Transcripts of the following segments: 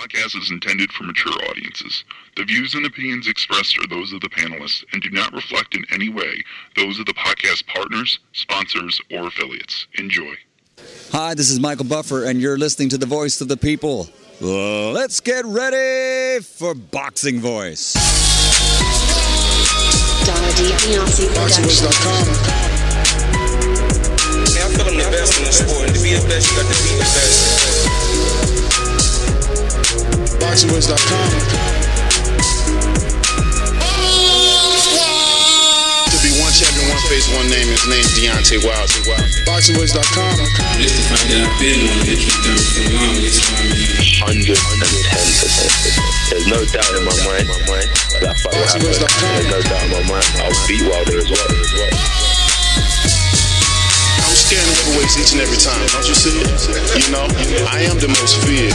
Podcast is intended for mature audiences. The views and opinions expressed are those of the panelists and do not reflect in any way those of the podcast partners, sponsors, or affiliates. Enjoy. Hi, this is Michael Buffer, and you're listening to the voice of the people. Let's get ready for Boxing Voice. Donna DiBiase BoxingVoice.com. Yeah, I feel I'm the best in the sport, and to be the best, you got to be the best. BoxingVoice.com. To be one champion, one face, one name. His name's Deontay Wilder. BoxingVoice.com. Just the fact that I've been on it keep them for the longest time. hundred and ten percent. There's no doubt in my mind that fight will happen. There's no doubt in my mind I'll beat Wilder as well. I'm scaring heavyweights each and every time. Don't you see it? You know, I am the most feared.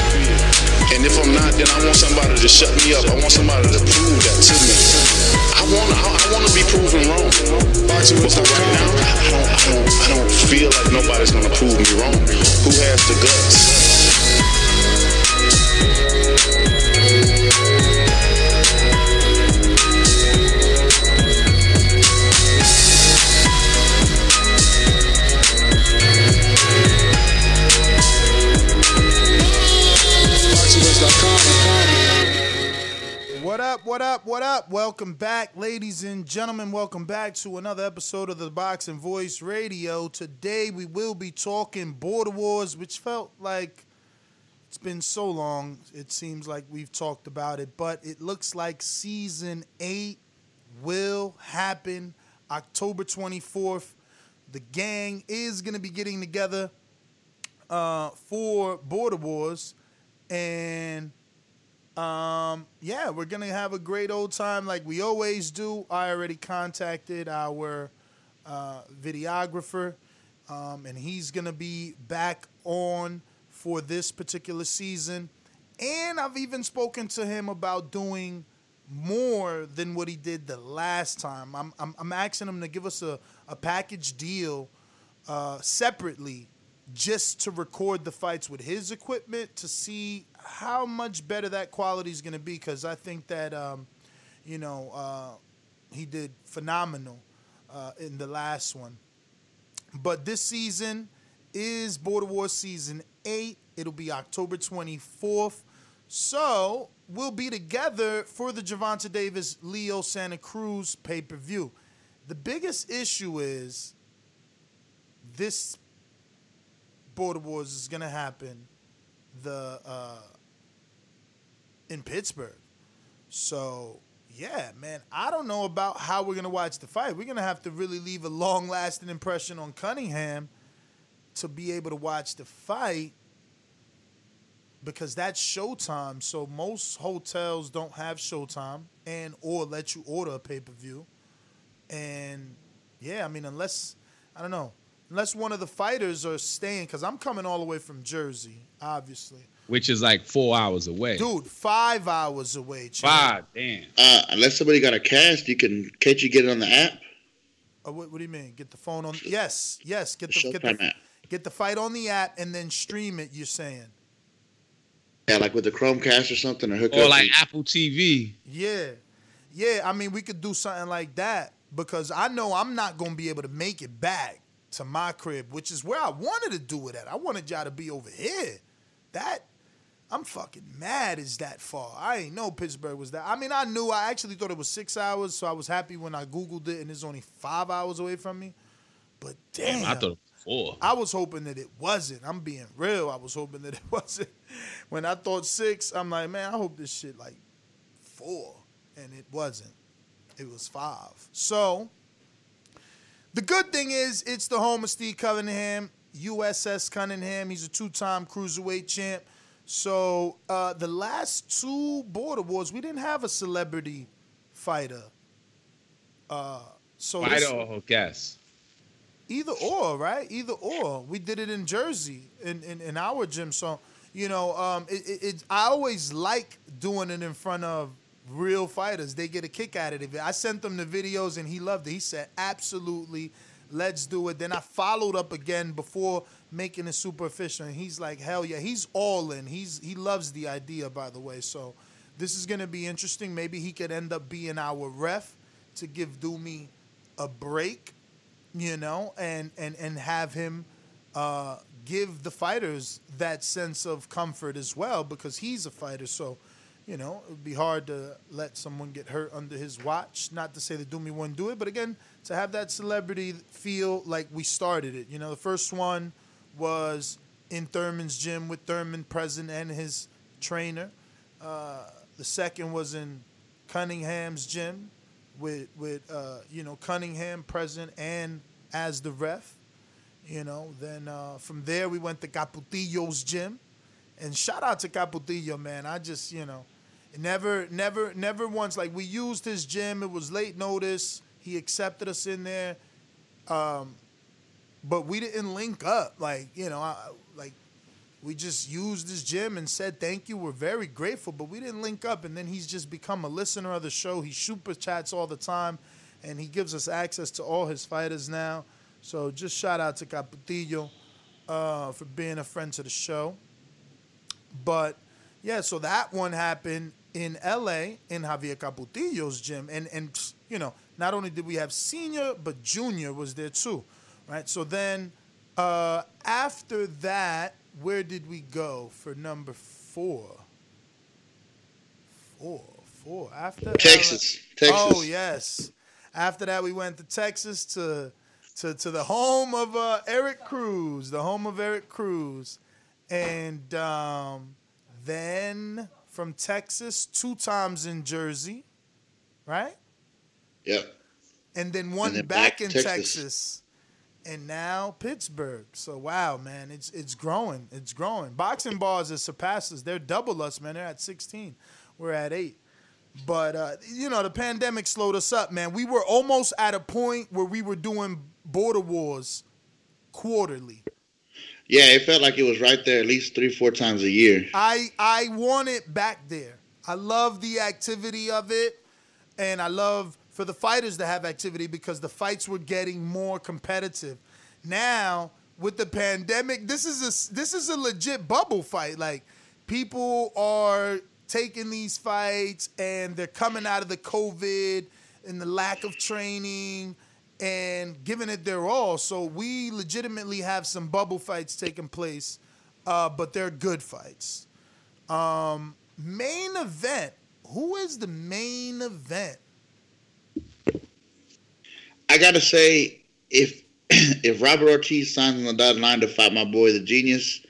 And if I'm not, then I want somebody to shut me up. I want somebody to prove that to me. I want, I, I want to be proven wrong. But right now, I don't, I don't, I don't feel like nobody's gonna prove me wrong. Who has the guts? What up, what up, what up? Welcome back, ladies and gentlemen. Welcome back to another episode of the Boxing Voice Radio. Today we will be talking Border Wars, which felt like it's been so long. It seems like we've talked about it, but it looks like season eight will happen October 24th. The gang is going to be getting together uh, for Border Wars. And um, yeah, we're gonna have a great old time like we always do. I already contacted our uh, videographer, um, and he's gonna be back on for this particular season. And I've even spoken to him about doing more than what he did the last time. I'm I'm, I'm asking him to give us a, a package deal uh, separately just to record the fights with his equipment to see how much better that quality is going to be because I think that um, you know uh, he did phenomenal uh, in the last one. But this season is Border Wars season eight. It'll be October 24th. So we'll be together for the Gervonta Davis Leo Santa Cruz pay per view. The biggest issue is this Border Wars is gonna happen the uh, in Pittsburgh. So yeah, man, I don't know about how we're gonna watch the fight. We're gonna have to really leave a long lasting impression on Cunningham to be able to watch the fight because that's showtime. So most hotels don't have showtime and or let you order a pay per view. And yeah, I mean, unless I don't know, unless one of the fighters are staying, because I'm coming all the way from Jersey, obviously. which is like four hours away. Dude, five hours away. Chad. Five, damn. Uh, unless somebody got a cast, you can can't you get it on the app? Uh, what, what do you mean? Get the phone on? Yes, yes. Get The the get Showtime the, app. get the fight on the app and then stream it. You're saying? Yeah, like with the Chromecast or something, or hook Or up. like with- Apple TV. Yeah, yeah. I mean, we could do something like that because I know I'm not gonna be able to make it back to my crib, which is where I wanted to do it at. I wanted y'all to be over here. That I'm fucking mad. Is that far? I ain't know Pittsburgh was that. I mean, I knew. I actually thought it was six hours, so I was happy when I googled it, and it's only five hours away from me. But damn, I thought it four. I was hoping that it wasn't. I'm being real. I was hoping that it wasn't. When I thought six, I'm like, man, I hope this shit like four. And it wasn't. It was five. So the good thing is it's the home of Steve Cunningham, USS Cunningham. He's a two-time cruiserweight champ. So uh, the last two border wars, we didn't have a celebrity fighter uh, So Fighter this- or guest? Either or, right? Either or. We did it in Jersey in, in, in our gym. So, you know, um, it, it, it, I always like doing it in front of real fighters. They get a kick out of it. I sent them the videos and he loved it. He said, absolutely, let's do it. Then I followed up again before making it super efficient. And he's like, hell yeah. He's all in. He's He loves the idea, by the way. So this is going to be interesting. Maybe he could end up being our ref to give Doomy a break you know, and and and have him uh, give the fighters that sense of comfort as well because he's a fighter. So, you know, it'd be hard to let someone get hurt under his watch. Not to say that Doomy wouldn't do it, but again, to have that celebrity feel like we started it. You know, the first one was in Thurman's gym with Thurman present and his trainer. Uh, the second was in Cunningham's gym with with uh, you know Cunningham present and as the ref. You know, then uh, from there we went to Capetillo's gym, and shout out to Capetillo, man. I just you know, never never never once like we used his gym. It was late notice. He accepted us in there, um, but we didn't link up. Like you know, I, like we just used his gym and said thank you. We're very grateful, but we didn't link up. And then he's just become a listener of the show. He super chats all the time, and he gives us access to all his fighters now. So just shout out to Capetillo uh, for being a friend to the show. But yeah, so that one happened in LA in Javier Capetillo's gym, and and you know not only did we have senior, but junior was there too, right? So then uh, after that where did we go for number four? Four, four. After Texas. LA. Texas. Oh yes. After that, we went to Texas to to to the home of uh, Eric Cruz, the home of Eric Cruz, and um, then from Texas, two times in Jersey, right? Yep. And then one And then back, back in Texas. Texas and now Pittsburgh. So wow, man, it's it's growing. It's growing. Boxing bars has surpassed us. They're double us, man. They're at 16. We're at eight. But uh, you know, the pandemic slowed us up, man. We were almost at a point where we were doing border wars quarterly. Yeah, it felt like it was right there at least three, four times a year. I I want it back there. I love the activity of it, and I love for the fighters to have activity because the fights were getting more competitive. Now with the pandemic, this is a this is a legit bubble fight. Like people are taking these fights and they're coming out of the COVID and the lack of training and giving it their all. So we legitimately have some bubble fights taking place, uh, but they're good fights. Um, main event. Who is the main event? I gotta say, if if Robert Ortiz signs on the dotted line to fight my boy the Genius,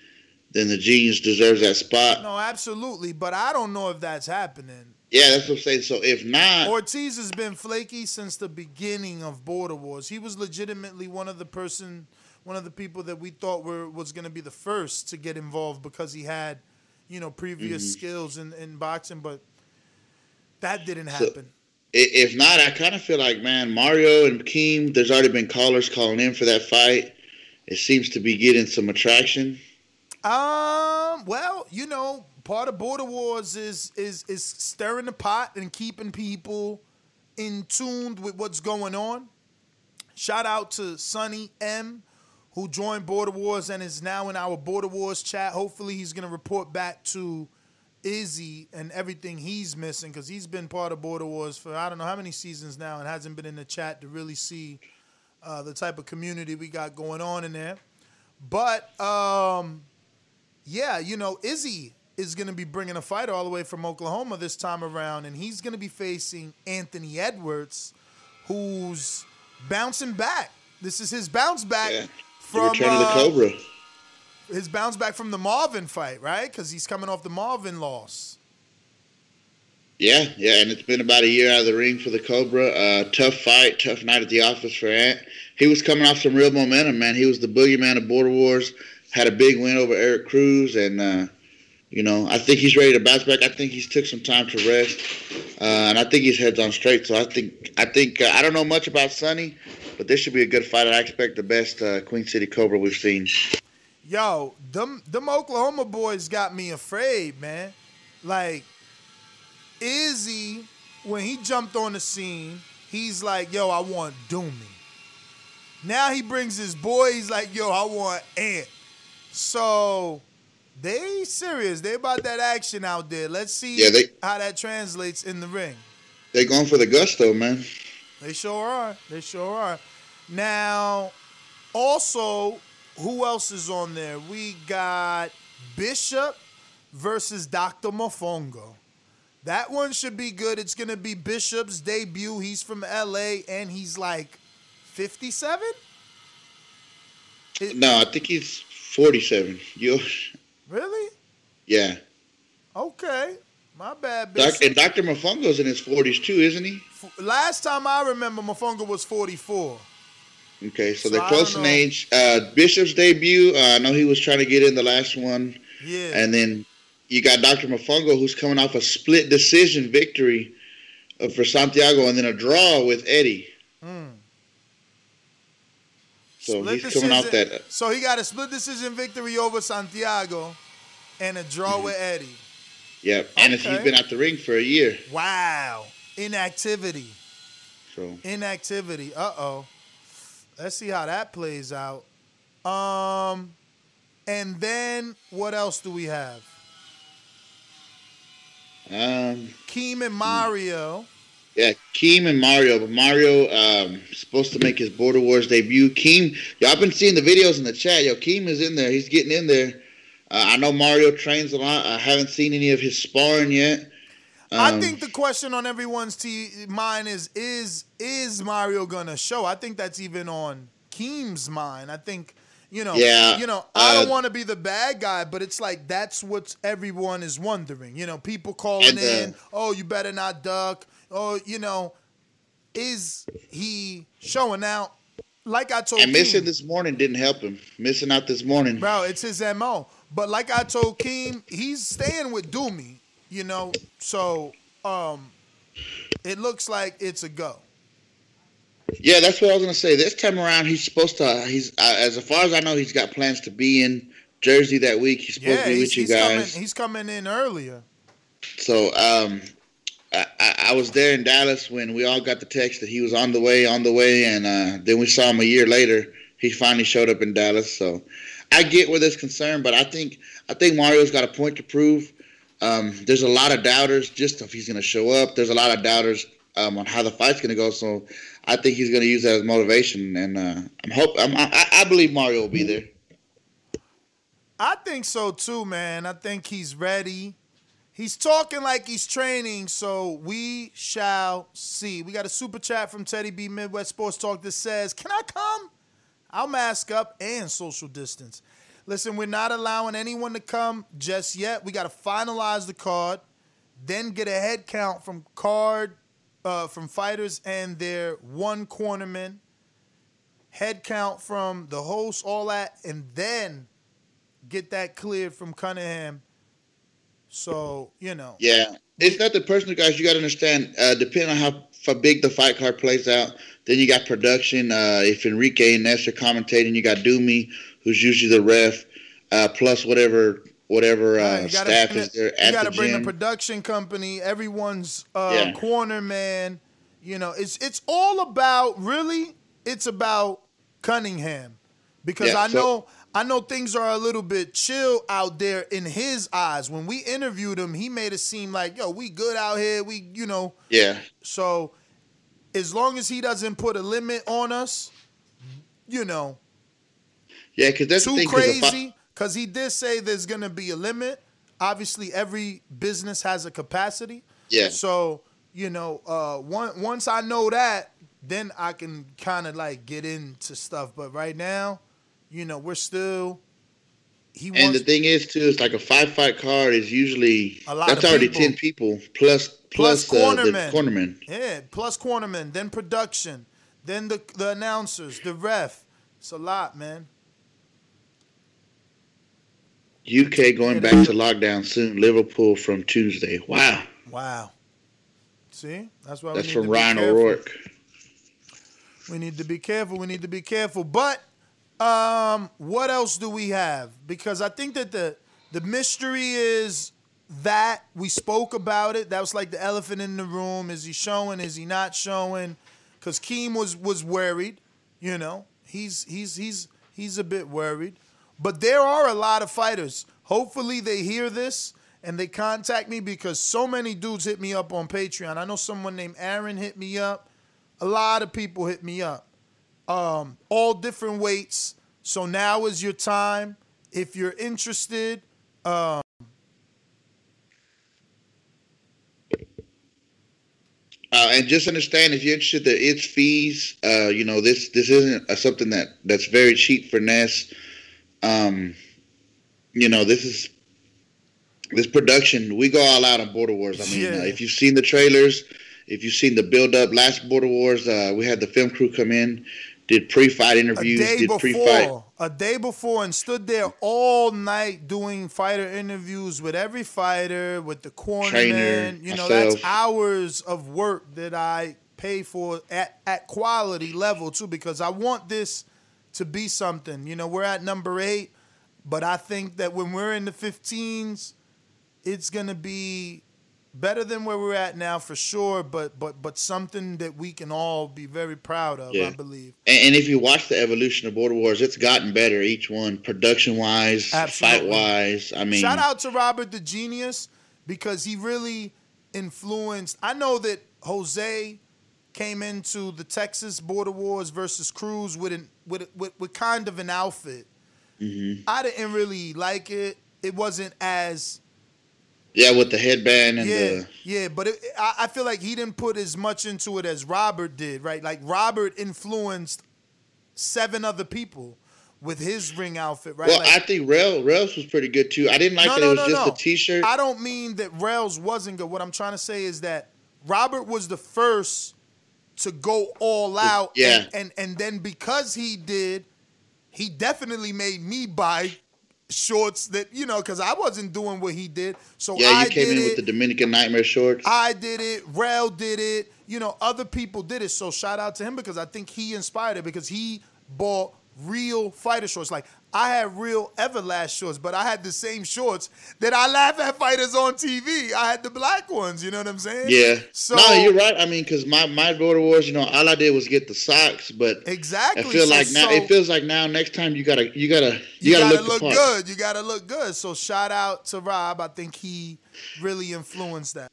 then the Genius deserves that spot. No, absolutely, but I don't know if that's happening. Yeah, that's what I'm saying. So if not, Ortiz has been flaky since the beginning of Border Wars. He was legitimately one of the person, one of the people that we thought were was going to be the first to get involved because he had, you know, previous Mhm. skills in, in boxing, but that didn't happen. i- if not, I kind of feel like man, Mario and Keem. There's already been callers calling in for that fight. It seems to be getting some attraction. Um. Well, you know, part of Border Wars is is is stirring the pot and keeping people in tuned with what's going on. Shout out to Sonny M, who joined Border Wars and is now in our Border Wars chat. Hopefully, he's gonna report back to Izzy and everything he's missing because he's been part of Border Wars for I don't know how many seasons now and hasn't been in the chat to really see uh, the type of community we got going on in there. But um, yeah, you know, Izzy is going to be bringing a fighter all the way from Oklahoma this time around, and he's going to be facing Anthony Edwards, who's bouncing back. This is his bounce back Yeah. The from the uh, Cobra. his bounce back from the Marvin fight, right? Because he's coming off the Marvin loss. Yeah, yeah, and it's been about a year out of the ring for the Cobra. Uh, tough fight, tough night at the office for Ant. He was coming off some real momentum, man. He was the boogeyman of Border Wars. Had a big win over Eric Cruz, and uh, You know, I think he's ready to bounce back. I think he's took some time to rest, uh, and I think his head's on straight. So I think I think uh, I don't know much about Sonny, but this should be a good fight. I expect the best uh, Queen City Cobra we've seen. Yo, them them Oklahoma boys got me afraid, man. Like Izzy, when he jumped on the scene, he's like, "Yo, I want Doomy." Now he brings his boy. He's like, "Yo, I want Ant." So they serious. They about that action out there. Let's see Yeah, they- how that translates in the ring. They're going for the gusto, man. They sure are. They sure are. Now, also, who else is on there? We got Bishop versus Dr. Mofongo. That one should be good. It's going to be Bishop's debut. He's from LA and he's like 57? No, I think he's 47. You, Really? yeah. Okay. My bad, Doc, and Dr. Mofongo's in his 40s too, isn't he? Last time I remember, Mofongo was 44. Okay, so, So they're close in age. Uh, Bishop's debut, uh, I know he was trying to get in the last one. Yeah. And then you got Dr. Mofongo, who's coming off a split decision victory uh, for Santiago and then a draw with Eddie. Mm. So Split he's coming off that. So he got a split decision victory over Santiago and a draw with Eddie. Yep. And it's- he's Okay. been out the ring for a year. Wow. Inactivity. So Inactivity. Uh oh. Let's see how that plays out. Um, and then what else do we have? um, Keem and Mario. Yeah, Keem and Mario, but Mario um supposed to make his Border Wars debut. Keem, I've been seeing the videos in the chat. Yo, Keem is in there. He's getting in there. Uh, I know Mario trains a lot. I haven't seen any of his sparring yet. I Um, think the question on everyone's t- mind is is is Mario gonna show? I think that's even on Keem's mind. I think you know, Yeah, you know, I don't uh, want to be the bad guy, but it's like that's what everyone is wondering. You know, people calling And, uh, in, oh, you better not duck. Oh, you know, is he showing out? Like I told and missing Keem, this morning didn't help him. Missing out this morning. Bro, it's his MO. But like I told Keem, he's staying with Doomy, you know. So um it looks like it's a go. Yeah, that's what I was gonna say. This time around, he's supposed to. He's uh, as far as I know, he's got plans to be in Jersey that week. He's supposed Yeah, to be he's, with you he's coming he's coming in earlier. So um, I, I was there in Dallas when we all got the text that he was on the way, on the way, and uh, then we saw him a year later. He finally showed up in Dallas. So I get where there's concern, but I think I think Mario's got a point to prove. Um, there's a lot of doubters just if he's going to show up. There's a lot of doubters um, on how the fight's going to go. So I think he's going to use that as motivation, and uh, I'm hope I'm, I, I believe Mario will be there. I think so too, man. I think he's ready. He's talking like he's training, so we shall see. We got a super chat from Teddy B Midwest Sports Talk that says, Can I come? I'll mask up and social distance. Listen, we're not allowing anyone to come just yet. We got to finalize the card, then get a head count from card, uh, from fighters and their one cornerman, head count from the host, all that, and then get that cleared from Cunningham. So, you know. Yeah, it's not the personal guys. You got to understand. Uh, depending on how, how big the fight card plays out, then you got production. Uh, if Enrique and Ness are commentating, you got Doomy, who's usually the ref, uh, plus whatever whatever uh, you gotta, staff is there you at gotta the bring gym. the production company, everyone's uh, Yeah. corner man. You know, it's it's all about really. It's about Cunningham because Yeah, I so- know I know things are a little bit chill out there in his eyes. When we interviewed him, he made it seem like yo, we good out here. We you know. yeah, So as long as he doesn't put a limit on us, you know, yeah, because that's too the thing. crazy because he did say there's gonna be a limit. Obviously, every business has a capacity. Yeah. So you know, uh, one, once I know that, then I can kind of like get into stuff. But right now, you know, we're still. He and wants the thing is too, it's like a five fight card is usually A lot that's of already people. ten people plus plus plus, uh, the cornermen. cornerman. Yeah, plus cornerman, then production, then the the announcers, the ref. It's a lot, man. UK going back to lockdown soon. Liverpool from Tuesday. Wow. Wow. See, that's why we That's need from Ryan. O'Rourke. We need to be careful. We need to be careful. But um, what else do we have? Because I think that the the mystery is that we spoke about it. That was like the elephant in the room. Is he showing? Is he not showing? Because Keem was was worried. You know, he's he's he's he's a bit worried. But there are a lot of fighters. Hopefully they hear this and they contact me because so many dudes hit me up on Patreon. I know someone named Aaron hit me up. A lot of people hit me up. Um, all different weights. So now is your time. If you're interested, um, Uh, and just understand if you're interested that it's fees. Uh, you know this this isn't uh, something that that's very cheap for Ness. Um, you know this is this production. We go all out on Border Wars. I mean, Yeah. uh, if you've seen the trailers, if you've seen the build up last Border Wars, uh, we had the film crew come in, did pre-fight interviews, a interviews, day did pre-fight. before, a day before, and stood there all night doing fighter interviews with every fighter, with the cornerman. Trainer, you know, myself. that's hours of work that I pay for at at quality level too, because I want this to be something. You know, we're at number eight, but I think that when we're in the 15s, it's gonna be better than where we're at now for sure. But but but something that we can all be very proud of. I believe. And, and if you watch the evolution of Border Wars, it's gotten better each one, production wise, fight wise. I mean, Shout out to Robert the Genius because he really influenced. I know that Jose came into the Texas Border Wars versus Cruz with an with with, with kind of an outfit. mhm. I didn't really like it. It wasn't as yeah, with the headband and yeah the yeah, but it, I, I feel like he didn't put as much into it as Robert did. Right, like Robert influenced seven other people with his ring outfit. Right, Well, Like- I think Rail Rails was pretty good too. I didn't like that it was just a T-shirt. I don't mean that Rails wasn't good. What I'm trying to say is that Robert was the first to go all out. Yeah. And, and and then because he did, he definitely made me buy shorts that you know because I wasn't doing what he did. So yeah, I you came in it. with the Dominican Nightmare shorts. I did it. Rel did it. You know, other people did it. So shout out to him because I think he inspired it because he bought real fighter shorts. Like I had real Everlast shorts, but I had the same shorts that I laugh at fighters on TV. I had the black ones. You know what I'm saying? yeah. So no, you're right. I mean, because my my Border Wars, you know, all I did was get the socks, but exactly. I feel So- like now so it feels like now next time you gotta you gotta you, you, gotta, gotta, look, look, good. You gotta look good. So shout out to Rob. I think he really influenced that.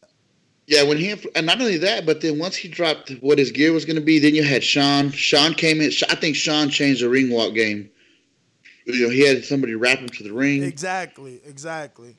Yeah, when he and not only that, but then once he dropped what his gear was going to be, then you had Sean. Sean came in. I think Sean changed the ring walk game. You know, he had somebody wrap him to the ring, Exactly. Exactly.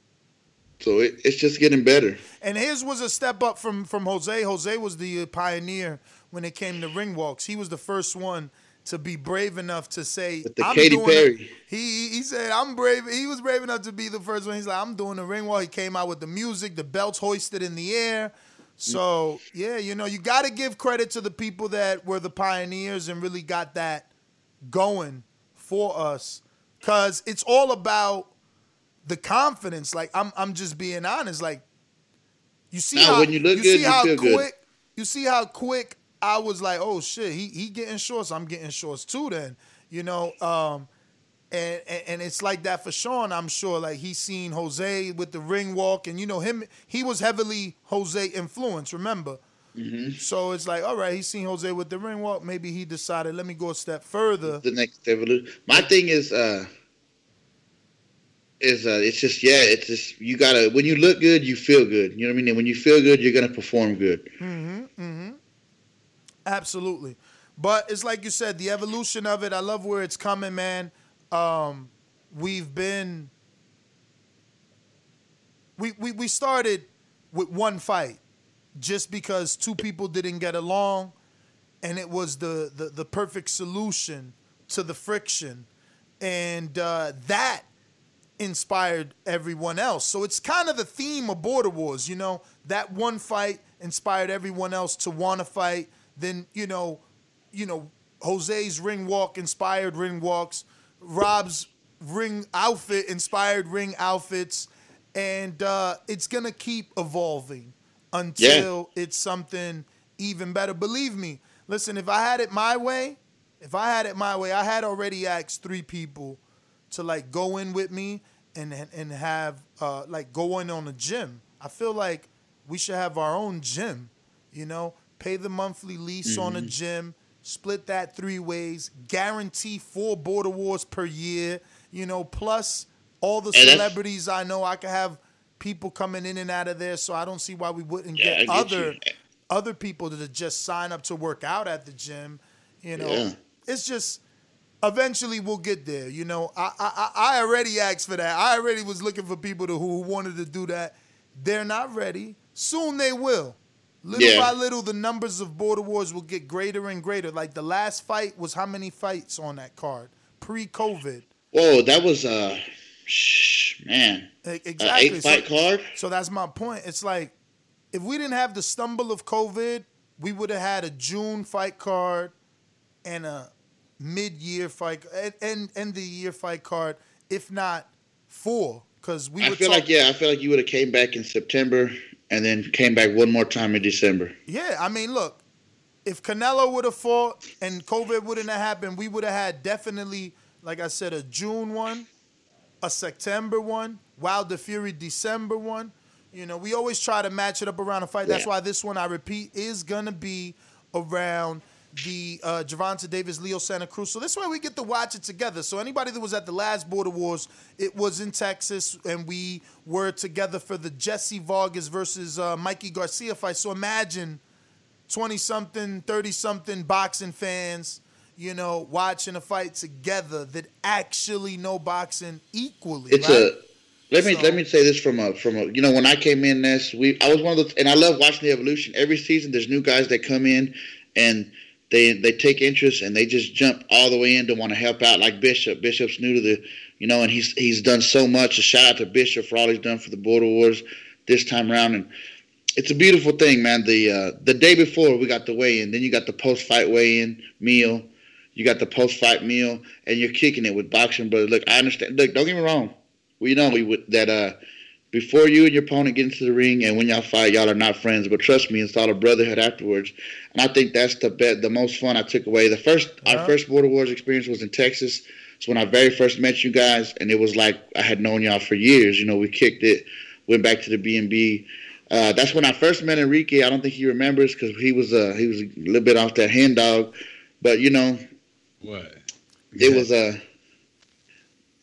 so it, it's just getting better. And his was a step up from from Jose. Jose was the uh, pioneer when it came to ring walks. He was the first one to be brave enough to say, With the "I'm Katy doing Perry. it." He he said, "I'm brave." He was brave enough to be the first one. He's like, "I'm doing the ring walk." He came out with the music, the belts hoisted in the air. So yeah, you know, you got to give credit to the people that were the pioneers and really got that going for us, because it's all about the confidence. Like I'm, I'm just being honest. Like you see Now, how when you look good, see you how feel good. quick you see how quick I was like, oh shit, he he getting shorts. I'm getting shorts too. Then you know, um, and, and and it's like that for Sean. I'm sure. Like he's seen Jose with the ring walk, and you know him. He was heavily Jose influenced. Remember. Hmm So it's like, all right, he's seen Jose with the ring walk. Maybe he decided, let me go a step further. The next evolution. My thing is, uh is uh it's just yeah, it's just you gotta when you look good, you feel good. You know what I mean? And when you feel good, you're gonna perform good. Mm-hmm. Mm-hmm. Absolutely. But it's like you said, the evolution of it. I love where it's coming, man. Um, we've been we, we we started with one fight just because two people didn't get along and it was the the, the perfect solution to the friction. And uh, that inspired everyone else. So it's kind of the theme of border wars you know? That one fight inspired everyone else to want to fight. Then you know you know jose's ring walk inspired ring walks. Rob's ring outfit, inspired ring outfits, and uh, it's gonna keep evolving until it's something even better. Believe me. Listen, if I had it my way, if I had it my way, I had already asked three people to like go in with me and and, have uh, like go in on a gym. I feel like we should have our own gym. You know, pay the monthly lease on a Mhm. gym, split that three ways, guarantee four border wars per year. You know, plus all the celebrities I know, I could have people coming in and out of there. So I don't see why we wouldn't Yeah, get, get other you. other people to just sign up to work out at the gym. You know, Yeah. it's just eventually we'll get there. You know, I, I I already asked for that. I already was looking for people to, who wanted to do that. They're not ready. Soon they will. Little Yeah. by little, the numbers of border wars will get greater and greater. Like the last fight was how many fights on that card pre-COVID? Whoa, that was uh, man, An Exactly. eight fight so, card. So that's my point. It's like if we didn't have the stumble of COVID, we would have had a June fight card and a mid-year fight and and, and the year fight card, if not four, because we I feel talk, like yeah, I feel like you would have came back in September and then came back one more time in December. Yeah, I mean, look, if Canelo would have fought and COVID wouldn't have happened, we would have had definitely, like I said, a June one, a September one, Wilder Fury December one. You know, we always try to match it up around a fight. That's Yeah. why this one, I repeat, is gonna be around the uh, Gervonta Davis, Leo Santa Cruz. So this way we get to watch it together. So anybody that was at the last Border Wars, it was in Texas, and we were together for the Jesse Vargas versus uh, Mikey Garcia fight. So imagine 20 something, 30 something boxing fans, you know, watching a fight together that actually know boxing equally. It's right? a let me So- let me say this from a from a you know when I came in this we I was one of the and I love watching the evolution every season. There's new guys that come in and they they take interest and they just jump all the way in to want to help out like Bishop. Bishop's new to the you know and he's he's done so much. A shout out to Bishop for all he's done for the Border Wars this time around and it's a beautiful thing, man. The uh, the day before we got the weigh in, then you got the post fight weigh in meal, you got the post fight meal, and you're kicking it with boxing. But look, I understand. Look, don't get me wrong. We know we would that uh before you and your opponent get into the ring and when y'all fight, y'all are not friends. But trust me, it's all a brotherhood afterwards. And I think that's the bet, the most fun I took away. The first Yeah. our first Border Wars experience was in Texas. It's when I very first met you guys, and it was like I had known y'all for years. You know, we kicked it, went back to the B and B. Uh, that's when I first met Enrique. I don't think he remembers because he was uh, he was a little bit off that hen dog, but you know What? it was uh,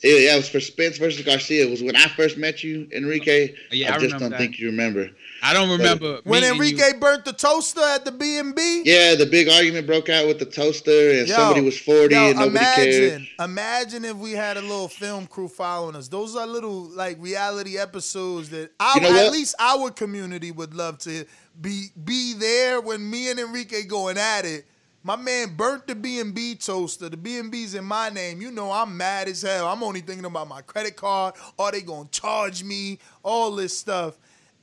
it, yeah, it was for Spence versus Garcia. It was when I first met you, Enrique. Yeah, I I just don't that. think you remember. I don't remember when Enrique you. burnt the toaster at the B&B. Yeah, the big argument broke out with the toaster, and Yo, somebody was forty, yo, and nobody imagine, cared. imagine if we had a little film crew following us. Those are little like reality episodes that our, You know at least our community would love to be be there when me and Enrique going at it. My man burnt the B and B toaster. The B and B's in my name. You know I'm mad as hell. I'm only thinking about my credit card. Are they gonna charge me? All this stuff.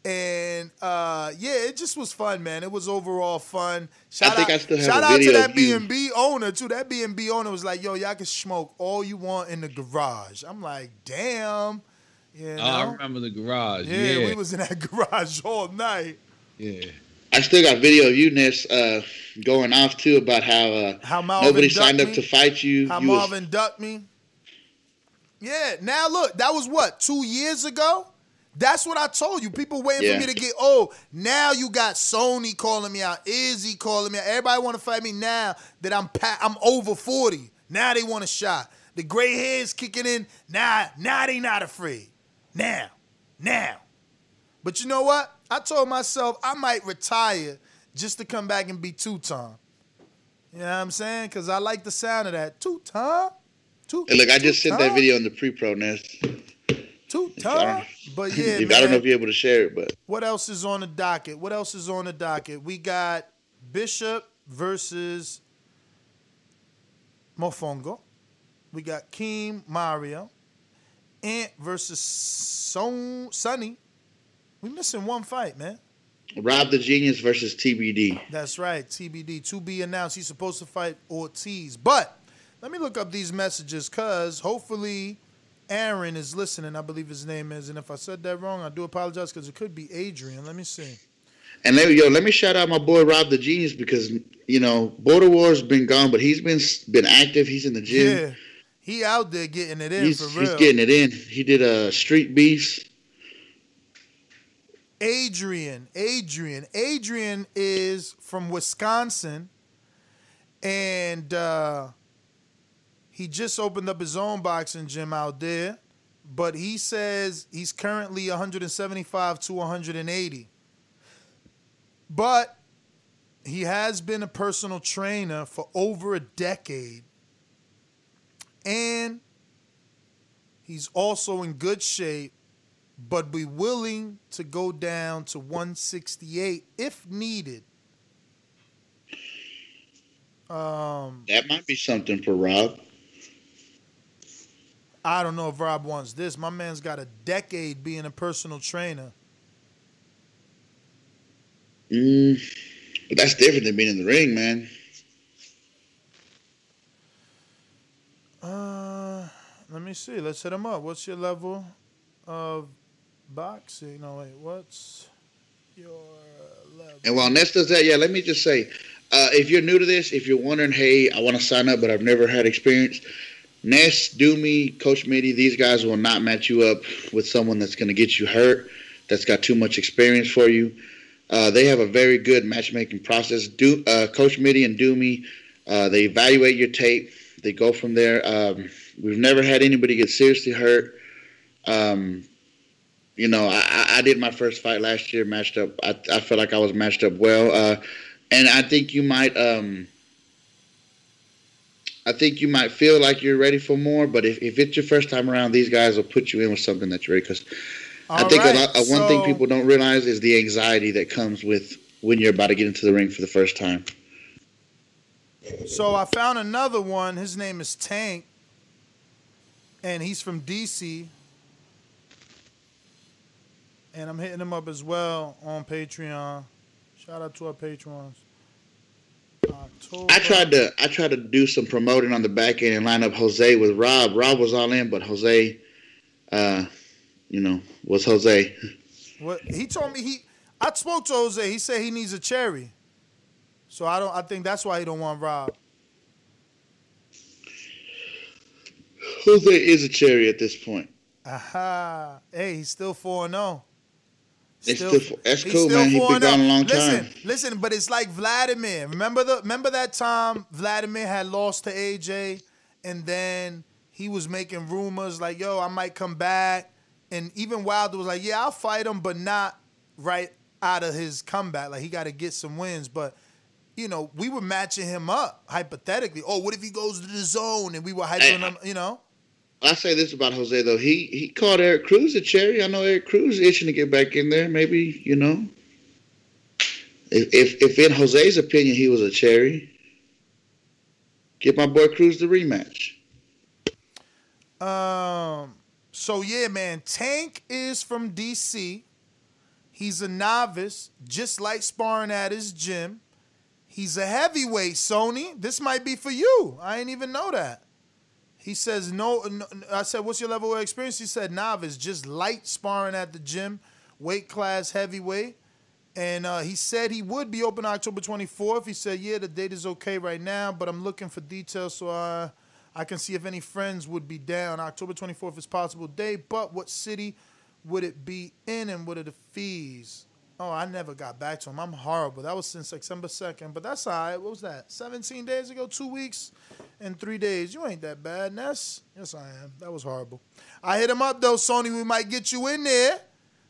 And uh, yeah, it just was fun, man. It was overall fun. Shout think out, I still have shout a out to that of B&B owner too. That B and B owner was like, "Yo, y'all can smoke all you want in the garage." I'm like, "Damn." You know? Oh, I remember the garage. yeah, Yeah, we was in that garage all night. yeah. I still got video of you, Ness, uh, going off too about how uh, How Marvin nobody signed up me? to fight you. How you was- Marvin ducked me. Yeah, now look, that was what two years ago. That's what I told you. People waiting Yeah. for me to get. Oh, now you got Sony calling me out, Izzy calling me out. Everybody want to fight me now that I'm pa- I'm over forty. Now they want a shot. The gray hairs kicking in. Now, now they not afraid. Now, now. But you know what? I told myself I might retire just to come back and be two time. You know what I'm saying? Because I like the sound of that two time. Two. Hey, look, I just sent that video in the pre-pro, Ness. Two time. But yeah, I don't know if you're able to share it, but What else is on the docket? What else is on the docket? We got Bishop versus Mofongo. We got Keem Mario. Ant versus Son Sonny. We missing one fight, man. Rob the Genius versus TBD. That's right. TBD to be announced. He's supposed to fight Ortiz. But let me look up these messages because hopefully Aaron is listening. I believe his name is, and if I said that wrong, I do apologize because it could be Adrian. Let me see. And let, yo, let me shout out my boy Rob the Genius because you know Border Wars been gone, but he's been been active. He's in the gym. Yeah, he out there getting it in he's, for real. he's getting it in. He did a uh, street beefs. Adrian, Adrian, Adrian is from Wisconsin, and uh, he just opened up his own boxing gym out there. But he says he's currently 175 to 180. But he has been a personal trainer for over a decade. And he's also in good shape, but be willing to go down to 168 if needed. Um, that might be something for Rob. I don't know if Rob wants this. My man's got a decade being a personal trainer. Mm, but that's different than being in the ring, man. Uh, let me see. Let's hit him up. What's your level of boxing? No, wait. What's your level? And while Ness does that, yeah, let me just say, uh, if you're new to this, if you're wondering, hey, I want to sign up, but I've never had experience, Ness, Doomy, Coach Mitty, these guys will not match you up with someone that's going to get you hurt, that's got too much experience for you. Uh, they have a very good matchmaking process. Do, uh, Coach Mitty and Doomy, uh, they evaluate your tape. They go from there. Um, we've never had anybody get seriously hurt. Um, you know, I, I, did my first fight last year, matched up. I, I felt like I was matched up well, uh, and I think you might. Um, I think you might feel like you're ready for more, but if, if it's your first time around, these guys will put you in with something that you're ready. Because I think right, a lot, uh, one so, thing people don't realize is the anxiety that comes with when you're about to get into the ring for the first time. So I found another one. His name is Tank, and he's from DC. And I'm hitting them up as well on Patreon. Shout out to our patrons. October. I tried to I tried to do some promoting on the back end and line up Jose with Rob. Rob was all in, but Jose, uh, you know, was Jose. What he told me he I spoke to Jose. He said he needs a cherry. So I don't I think that's why he don't want Rob. Jose is a cherry at this point. Aha. Hey, he's still 4 0. Still, still, that's cool, man. He's been gone a long listen, time. Listen, but it's like Vladimir. Remember the remember that time Vladimir had lost to AJ, and then he was making rumors like, "Yo, I might come back," and even Wilder was like, "Yeah, I'll fight him, but not right out of his comeback. Like he got to get some wins." But you know, we were matching him up hypothetically. Oh, what if he goes to the zone? And we were hyping him. You know. I say this about Jose though. He he called Eric Cruz a cherry. I know Eric Cruz itching to get back in there. Maybe you know. If if, if in Jose's opinion he was a cherry, give my boy Cruz the rematch. Um. So yeah, man. Tank is from DC. He's a novice, just like sparring at his gym. He's a heavyweight, Sony. This might be for you. I didn't even know that. He says no, no, I said, "What's your level of experience?" He said, "Novice, just light sparring at the gym, weight class heavyweight." And uh, he said he would be open October 24th. He said, "Yeah, the date is okay right now, but I'm looking for details so I, I can see if any friends would be down. October 24th is possible day, but what city would it be in, and what are the fees?" Oh, I never got back to him. I'm horrible. That was since September 2nd, but that's all right. What was that? 17 days ago, two weeks and three days. You ain't that bad, Ness. Yes, I am. That was horrible. I hit him up, though, Sony. We might get you in there.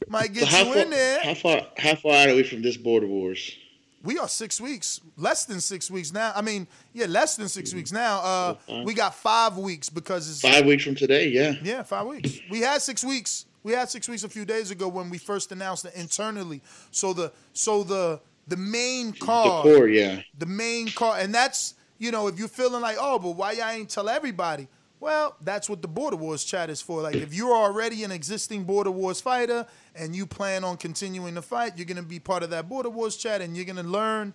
Might get you far, in there. How far, how far are we from this Border Wars? We are six weeks, less than six weeks now. I mean, yeah, less than 6 weeks now. Uh, we got five weeks because it's five weeks from today. Yeah, yeah, five weeks. We had six weeks we had six weeks a few days ago when we first announced it internally. So the so the the main car, the core, yeah, the main car, and that's you know if you're feeling like oh, but why y'all ain't tell everybody? Well, that's what the Border Wars chat is for. Like if you're already an existing Border Wars fighter and you plan on continuing to fight, you're gonna be part of that Border Wars chat and you're gonna learn